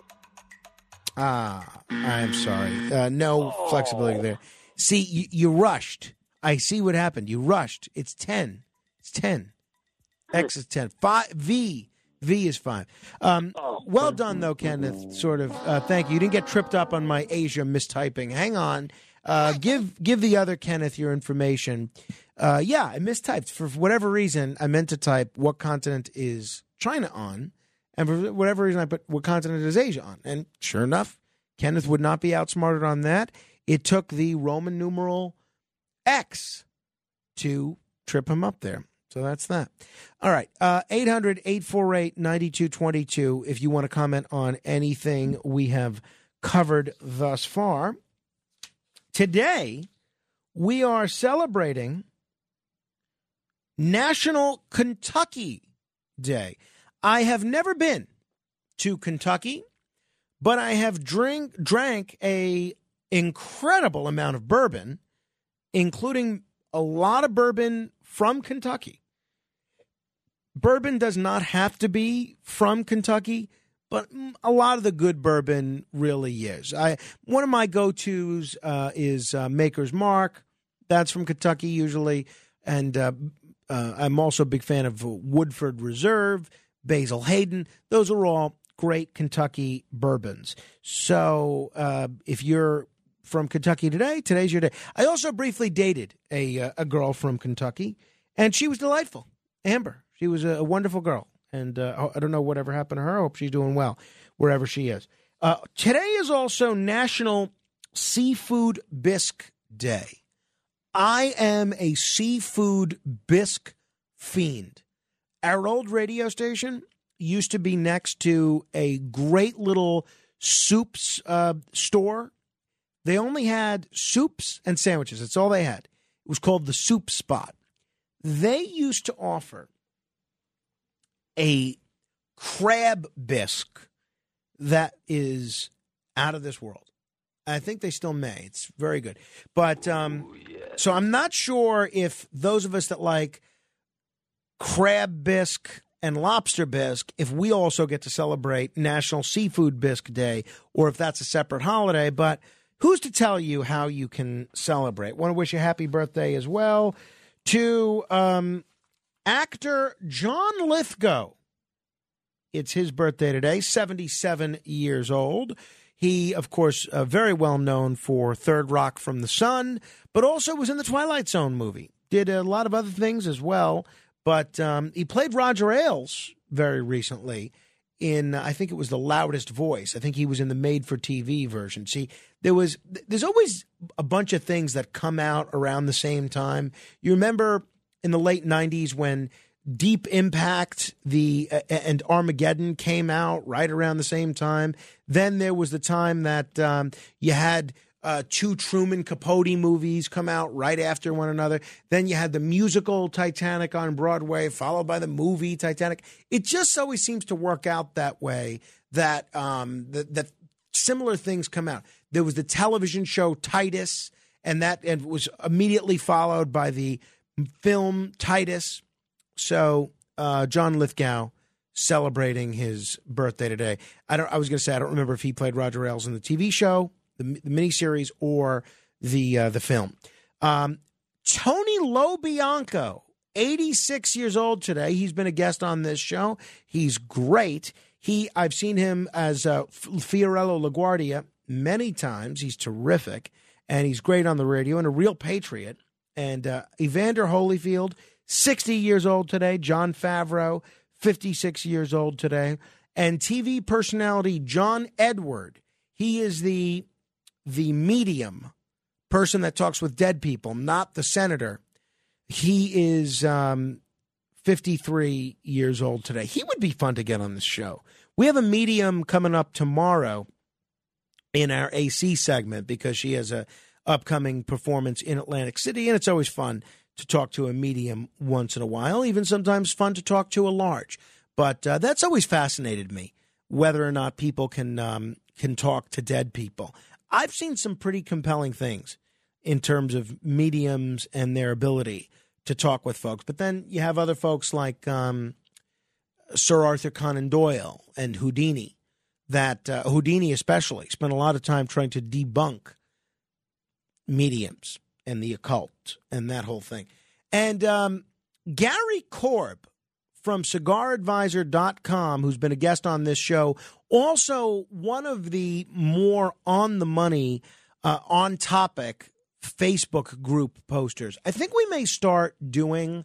Ah, I'm sorry. Uh, no flexibility there. See, you, you rushed. I see what happened. You rushed. It's 10. It's 10. X is 10. Five, v. V is 5. Um, well done, though, Kenneth. Sort of. Uh, thank you. You didn't get tripped up on my Asia mistyping. Hang on. Uh, give give the other Kenneth your information. Uh, yeah, I mistyped for whatever reason. I meant to type what continent is China on, and for whatever reason I put what continent is Asia on. And sure enough, Kenneth would not be outsmarted on that. It took the Roman numeral X to trip him up there. So that's that. All right. Uh, 800 848 9222 if you want to comment on anything we have covered thus far. Today, we are celebrating National Kentucky Day. I have never been to Kentucky, but I have drink drank a incredible amount of bourbon, including a lot of bourbon from Kentucky. Bourbon does not have to be from Kentucky, but mm, a lot of the good bourbon really is. I one of my go tos uh, is uh, Maker's Mark. That's from Kentucky usually, and uh, uh, I'm also a big fan of Woodford Reserve, Basil Hayden. Those are all great Kentucky bourbons. So uh, if you're from Kentucky today, today's your day. I also briefly dated a uh, a girl from Kentucky, and she was delightful. Amber, she was a, a wonderful girl, and uh, I don't know whatever happened to her. I hope she's doing well wherever she is. Uh, today is also National Seafood Bisque Day. I am a seafood bisque fiend. Our old radio station used to be next to a great little soups uh, store. They only had soups and sandwiches. That's all they had. It was called the Soup Spot. They used to offer a crab bisque that is out of this world. I think they still may. It's very good. But um, so I'm not sure if those of us that like crab bisque and lobster bisque, if we also get to celebrate National Seafood Bisque Day or if that's a separate holiday. But who's to tell you how you can celebrate? Want to wish you a happy birthday as well to um, actor John Lithgow. It's his birthday today, 77 years old. He, of course, uh, very well known for Third Rock from the Sun, but also was in the Twilight Zone movie. Did a lot of other things as well, but um, he played Roger Ailes very recently in I think it was the loudest voice. I think he was in the made for TV version. See, there was there's always a bunch of things that come out around the same time. You remember in the late 90s when Deep Impact the uh, and Armageddon came out right around the same time. Then there was the time that um, you had uh, two Truman Capote movies come out right after one another. Then you had the musical Titanic on Broadway, followed by the movie Titanic. It just always seems to work out that way. That um, that, that similar things come out. There was the television show Titus, and that and was immediately followed by the film Titus so uh, John Lithgow celebrating his birthday today. I don't. I was going to say I don't remember if he played Roger Ailes in the TV show, the, the miniseries, or the uh, the film. Um, Tony Lobianco, 86 years old today. He's been a guest on this show. He's great. He I've seen him as uh, Fiorello LaGuardia many times. He's terrific, and he's great on the radio and a real patriot. And uh, Evander Holyfield 60 years old today. Jon Favreau, 56 years old today. And TV personality John Edward. He is the the medium person that talks with dead people, not the senator. He is um, 53 years old today. He would be fun to get on this show. We have a medium coming up tomorrow in our AC segment because she has a upcoming performance in Atlantic City, and it's always fun to talk to a medium once in a while, even sometimes fun to talk to a large. But uh, that's always fascinated me whether or not people can um, can talk to dead people. I've seen some pretty compelling things in terms of mediums and their ability to talk with folks. But then you have other folks like um, Sir Arthur Conan Doyle and Houdini, that uh, Houdini especially spent a lot of time trying to debunk mediums and the occult and that whole thing. And um, Gary Korb from cigaradvisor.com, who's been a guest on this show, also one of the more on the money, uh, on topic Facebook group posters. I think we may start doing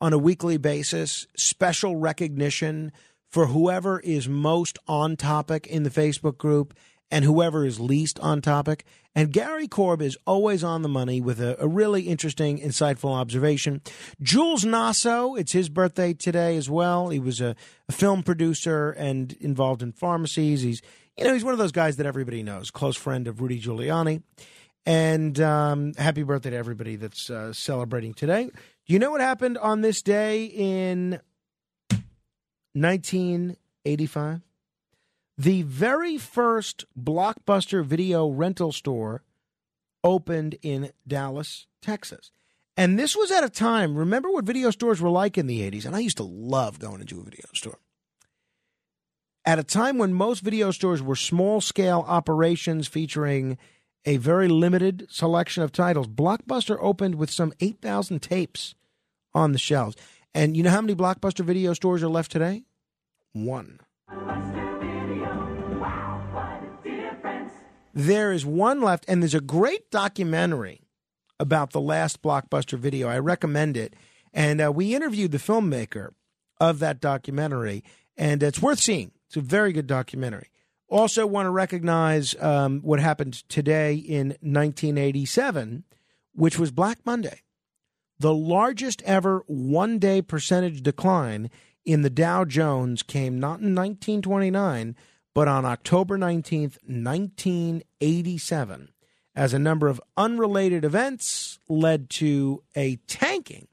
on a weekly basis special recognition for whoever is most on topic in the Facebook group and whoever is least on topic. And Gary Korb is always on the money with a, a really interesting, insightful observation. Jules Nasso, it's his birthday today as well. He was a, a film producer and involved in pharmacies. He's, you know, he's one of those guys that everybody knows, close friend of Rudy Giuliani. And um, happy birthday to everybody that's uh, celebrating today. Do you know what happened on this day in 1985? The very first blockbuster video rental store opened in Dallas, Texas. And this was at a time, remember what video stores were like in the 80s? And I used to love going into a video store. At a time when most video stores were small scale operations featuring a very limited selection of titles, Blockbuster opened with some 8,000 tapes on the shelves. And you know how many Blockbuster video stores are left today? One. There is one left, and there's a great documentary about the last blockbuster video. I recommend it. And uh, we interviewed the filmmaker of that documentary, and it's worth seeing. It's a very good documentary. Also, want to recognize um, what happened today in 1987, which was Black Monday, the largest ever one day percentage decline in the Dow Jones came not in 1929, but on October 19th, 1987, as a number of unrelated events led to a tanking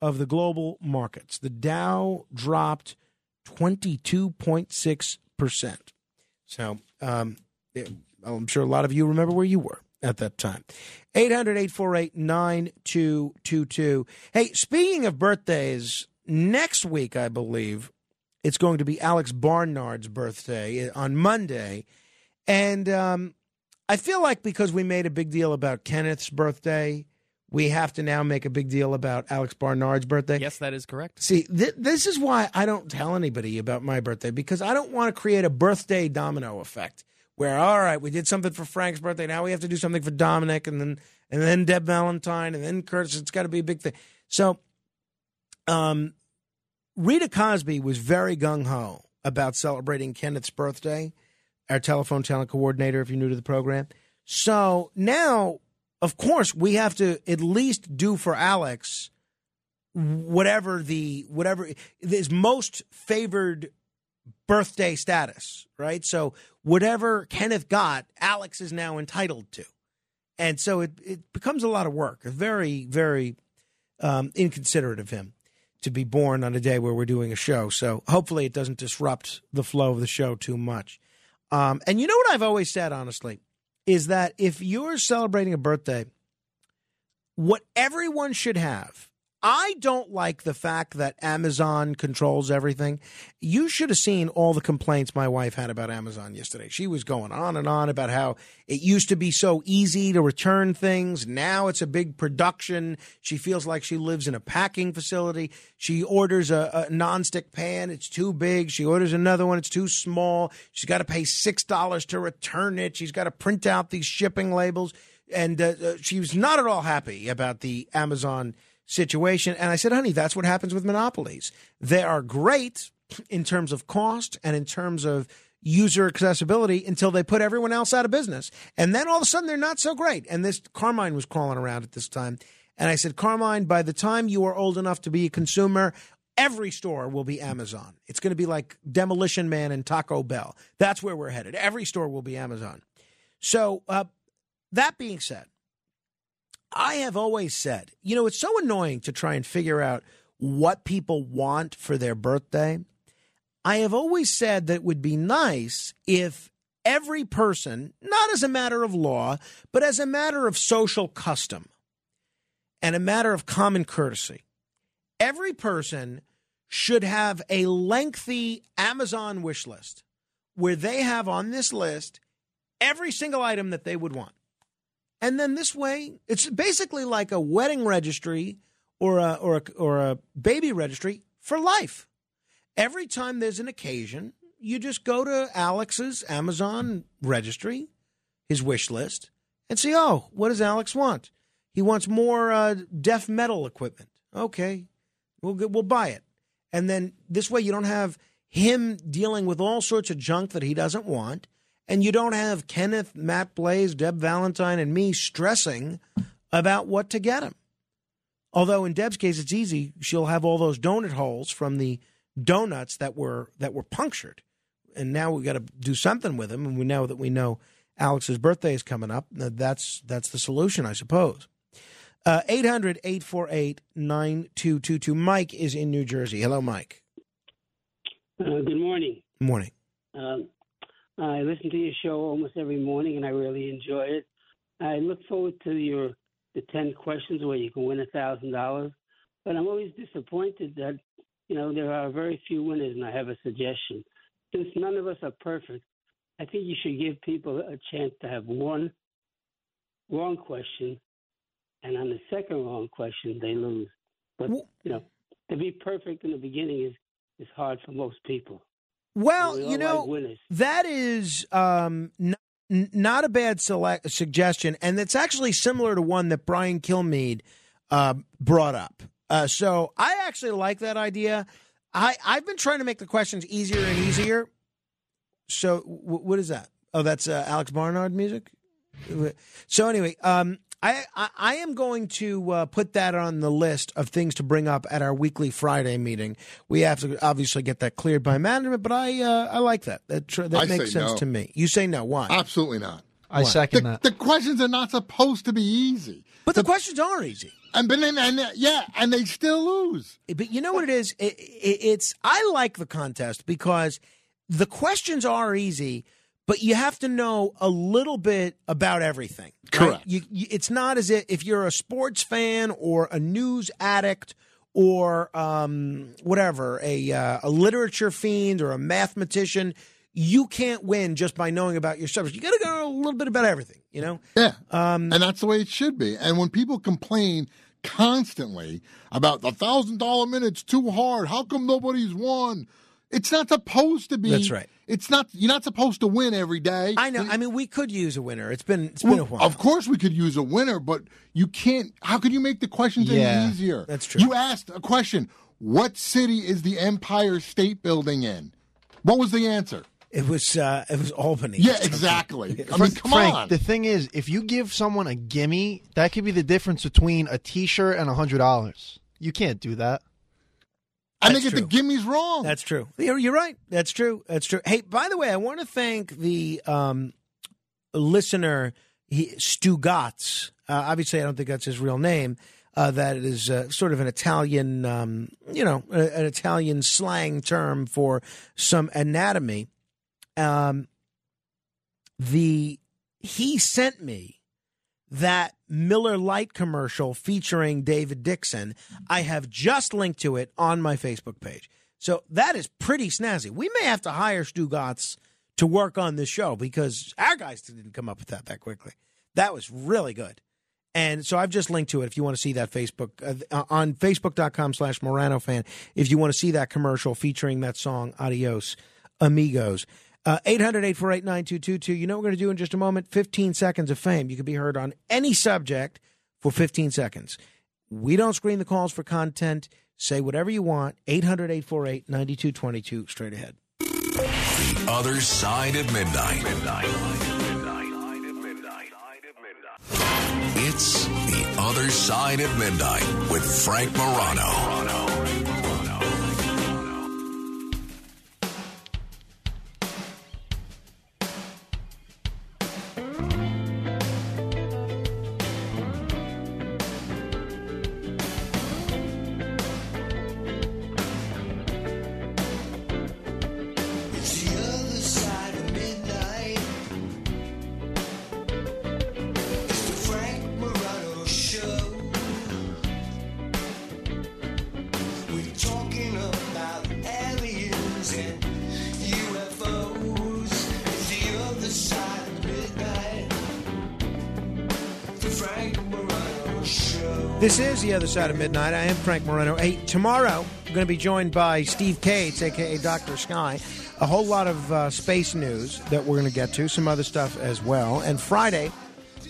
of the global markets. The Dow dropped 22.6%. So um, I'm sure a lot of you remember where you were at that time. 800 848 9222. Hey, speaking of birthdays, next week, I believe, it's going to be Alex Barnard's birthday on Monday. And um, I feel like because we made a big deal about Kenneth's birthday, we have to now make a big deal about Alex Barnard's birthday. Yes, that is correct. See, th- this is why I don't tell anybody about my birthday because I don't want to create a birthday domino effect where all right, we did something for Frank's birthday, now we have to do something for Dominic and then and then Deb Valentine and then Curtis. It's got to be a big thing. So, um, Rita Cosby was very gung ho about celebrating Kenneth's birthday, our telephone talent coordinator, if you're new to the program. So now, of course, we have to at least do for Alex whatever the whatever his most favored birthday status, right? So whatever Kenneth got, Alex is now entitled to. And so it, it becomes a lot of work. Very, very um, inconsiderate of him to be born on a day where we're doing a show. So hopefully it doesn't disrupt the flow of the show too much. Um, and you know what I've always said, honestly, is that if you're celebrating a birthday, what everyone should have I don't like the fact that Amazon controls everything. You should have seen all the complaints my wife had about Amazon yesterday. She was going on and on about how it used to be so easy to return things. Now it's a big production. She feels like she lives in a packing facility. She orders a, a nonstick pan. It's too big. She orders another one. It's too small. She's got to pay $6 to return it. She's got to print out these shipping labels. And uh, uh, she was not at all happy about the Amazon situation. And I said, honey, that's what happens with monopolies. They are great in terms of cost and in terms of user accessibility until they put everyone else out of business. And then all of a sudden they're not so great. And this Carmine was crawling around at this time. And I said, Carmine, by the time you are old enough to be a consumer, every store will be Amazon. It's going to be like Demolition Man and Taco Bell. That's where we're headed. Every store will be Amazon. So, uh, that being said, I have always said, you know, it's so annoying to try and figure out what people want for their birthday. I have always said that it would be nice if every person, not as a matter of law, but as a matter of social custom and a matter of common courtesy, every person should have a lengthy Amazon wish list where they have on this list every single item that they would want. And then this way, it's basically like a wedding registry or a, or a, or a baby registry for life. Every time there's an occasion, you just go to Alex's Amazon registry, his wish list, and see, oh, what does Alex want? He wants more uh, deaf metal equipment. Okay, we'll we'll buy it, and then this way you don't have him dealing with all sorts of junk that he doesn't want, and you don't have Kenneth, Matt Blaze, Deb Valentine, and me stressing about what to get him. Although in Deb's case it's easy, she'll have all those donut holes from the donuts that were that were punctured, and now we've got to do something with them. And we know that we know Alex's birthday is coming up. That's that's the solution, I suppose. Uh, 800 848 9222. Mike is in New Jersey. Hello, Mike. Uh, good morning. Morning. Um, I listen to your show almost every morning, and I really enjoy it. I look forward to your the ten questions where you can win a thousand dollars. But I'm always disappointed that you know there are very few winners, and I have a suggestion. Since none of us are perfect, I think you should give people a chance to have one wrong question, and on the second wrong question they lose. But you know, to be perfect in the beginning is is hard for most people. Well, We you know, like that is um, n- n- not a bad select- suggestion, and it's actually similar to one that Brian Kilmeade uh, brought up. Uh, so I actually like that idea. I I've been trying to make the questions easier and easier. So w- what is that? Oh, that's uh, Alex Barnard music. So anyway, um, I, I I am going to uh, put that on the list of things to bring up at our weekly Friday meeting. We have to obviously get that cleared by management, but I uh, I like that. That tr- that I makes sense no. to me. You say no? Why? Absolutely not. I Why? second the, that. The questions are not supposed to be easy. But the, questions are easy. And but then, and yeah, and they still lose. But you know what it is? It, it, it's I like the contest because the questions are easy, but you have to know a little bit about everything. right? Correct. You, you, it's not as if if you're a sports fan or a news addict or um, whatever, a uh, a literature fiend or a mathematician. You can't win just by knowing about your subject. You got to know a little bit about everything. You know. Yeah. Um, and that's the way it should be. And when people complain constantly about the thousand dollar minute's too hard, how come nobody's won? It's not supposed to be. That's right. It's not. You're not supposed to win every day. I know. I mean, we could use a winner. It's been it's been a while. Of course, we could use a winner, but you can't. How could you make the questions Yeah, any easier? that's true. You asked a question: What city is the Empire State Building in? What was the answer? It was uh, it was Albany. Yeah, exactly. I mean, come Frank, on. the thing is, if you give someone a gimme, that could be the difference between a T-shirt and a hundred dollars. You can't do that. They That's get the gimmies wrong. That's true. You're, you're right. That's true. That's true. Hey, by the way, I want to thank the um, listener, he, Stu Gotts. Uh, obviously, I don't think that's his real name. Uh, that is uh, sort of an Italian, um, you know, an Italian slang term for some anatomy. Um, the he sent me that Miller Lite commercial featuring David Dixon. I have just linked to it on my Facebook page. So that is pretty snazzy. We may have to hire Stu Gotts to work on this show because our guys didn't come up with that that quickly. That was really good. And so I've just linked to it if you want to see that Facebook uh, on facebook.com slash Morano fan. If you want to see that commercial featuring that song, Adios Amigos. Uh, 800 848 9222. You know what we're going to do in just a moment? 15 seconds of fame. You can be heard on any subject for 15 seconds. We don't screen the calls for content. Say whatever you want. 800 848 9222. Straight ahead. The other side of midnight. It's the other side of midnight with Frank Morano. Is The Other Side of Midnight. I am Frank Morano. Hey, tomorrow, I'm going to be joined by Steve Kates, a.k.a. Dr. Sky. A whole lot of uh, space news that we're going to get to, some other stuff as well. And Friday,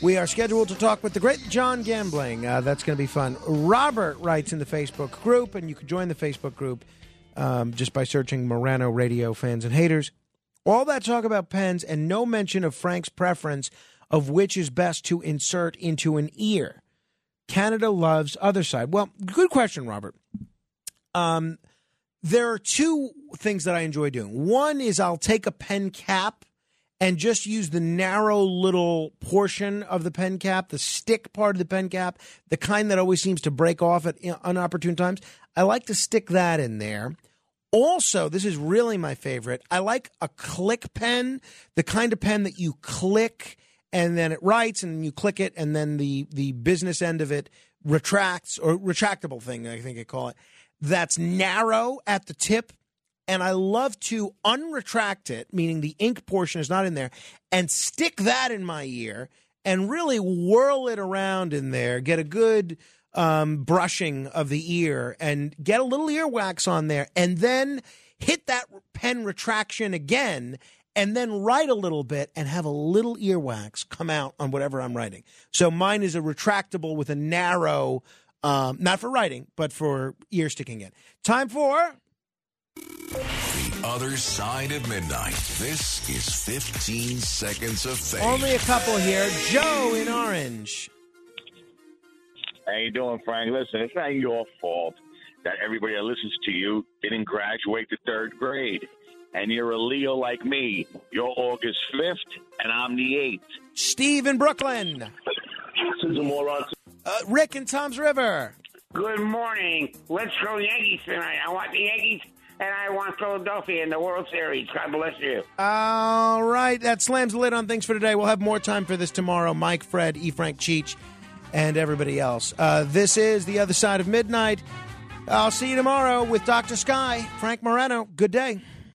we are scheduled to talk with the great John Gambling. Uh, that's going to be fun. Robert writes in the Facebook group, and you can join the Facebook group um, just by searching Morano Radio Fans and Haters. All that talk about pens and no mention of Frank's preference of which is best to insert into an ear. Canada loves other side. Well, good question, Robert. Um, there are two things that I enjoy doing. One is I'll take a pen cap and just use the narrow little portion of the pen cap, the stick part of the pen cap, the kind that always seems to break off at unopportune times. I like to stick that in there. Also, this is really my favorite. I like a click pen, the kind of pen that you click and then it writes and you click it and then the the business end of it retracts or retractable thing I think they call it. That's narrow at the tip and I love to unretract it, meaning the ink portion is not in there, and stick that in my ear and really whirl it around in there, get a good um, brushing of the ear, and get a little earwax on there, and then hit that pen retraction again. And then write a little bit and have a little earwax come out on whatever I'm writing. So mine is a retractable with a narrow, um, not for writing, but for ear sticking in. Time for The Other Side of Midnight. This is 15 Seconds of Fame. Only a couple here. Joe in Orange. How you doing, Frank? Listen, it's not your fault that everybody that listens to you didn't graduate to third grade. And you're a Leo like me. You're August 5th, and I'm the 8th. Steve in Brooklyn. This is a Uh, Rick in Toms River. Good morning. Let's go Yankees tonight. I want the Yankees and I want Philadelphia in the World Series. God bless you. All right, that slams the lid on things for today. We'll have more time for this tomorrow. Mike, Fred, E. Frank Cheech, and everybody else. Uh, this is The Other Side of Midnight. I'll see you tomorrow with Dr. Sky, Frank Morano. Good day.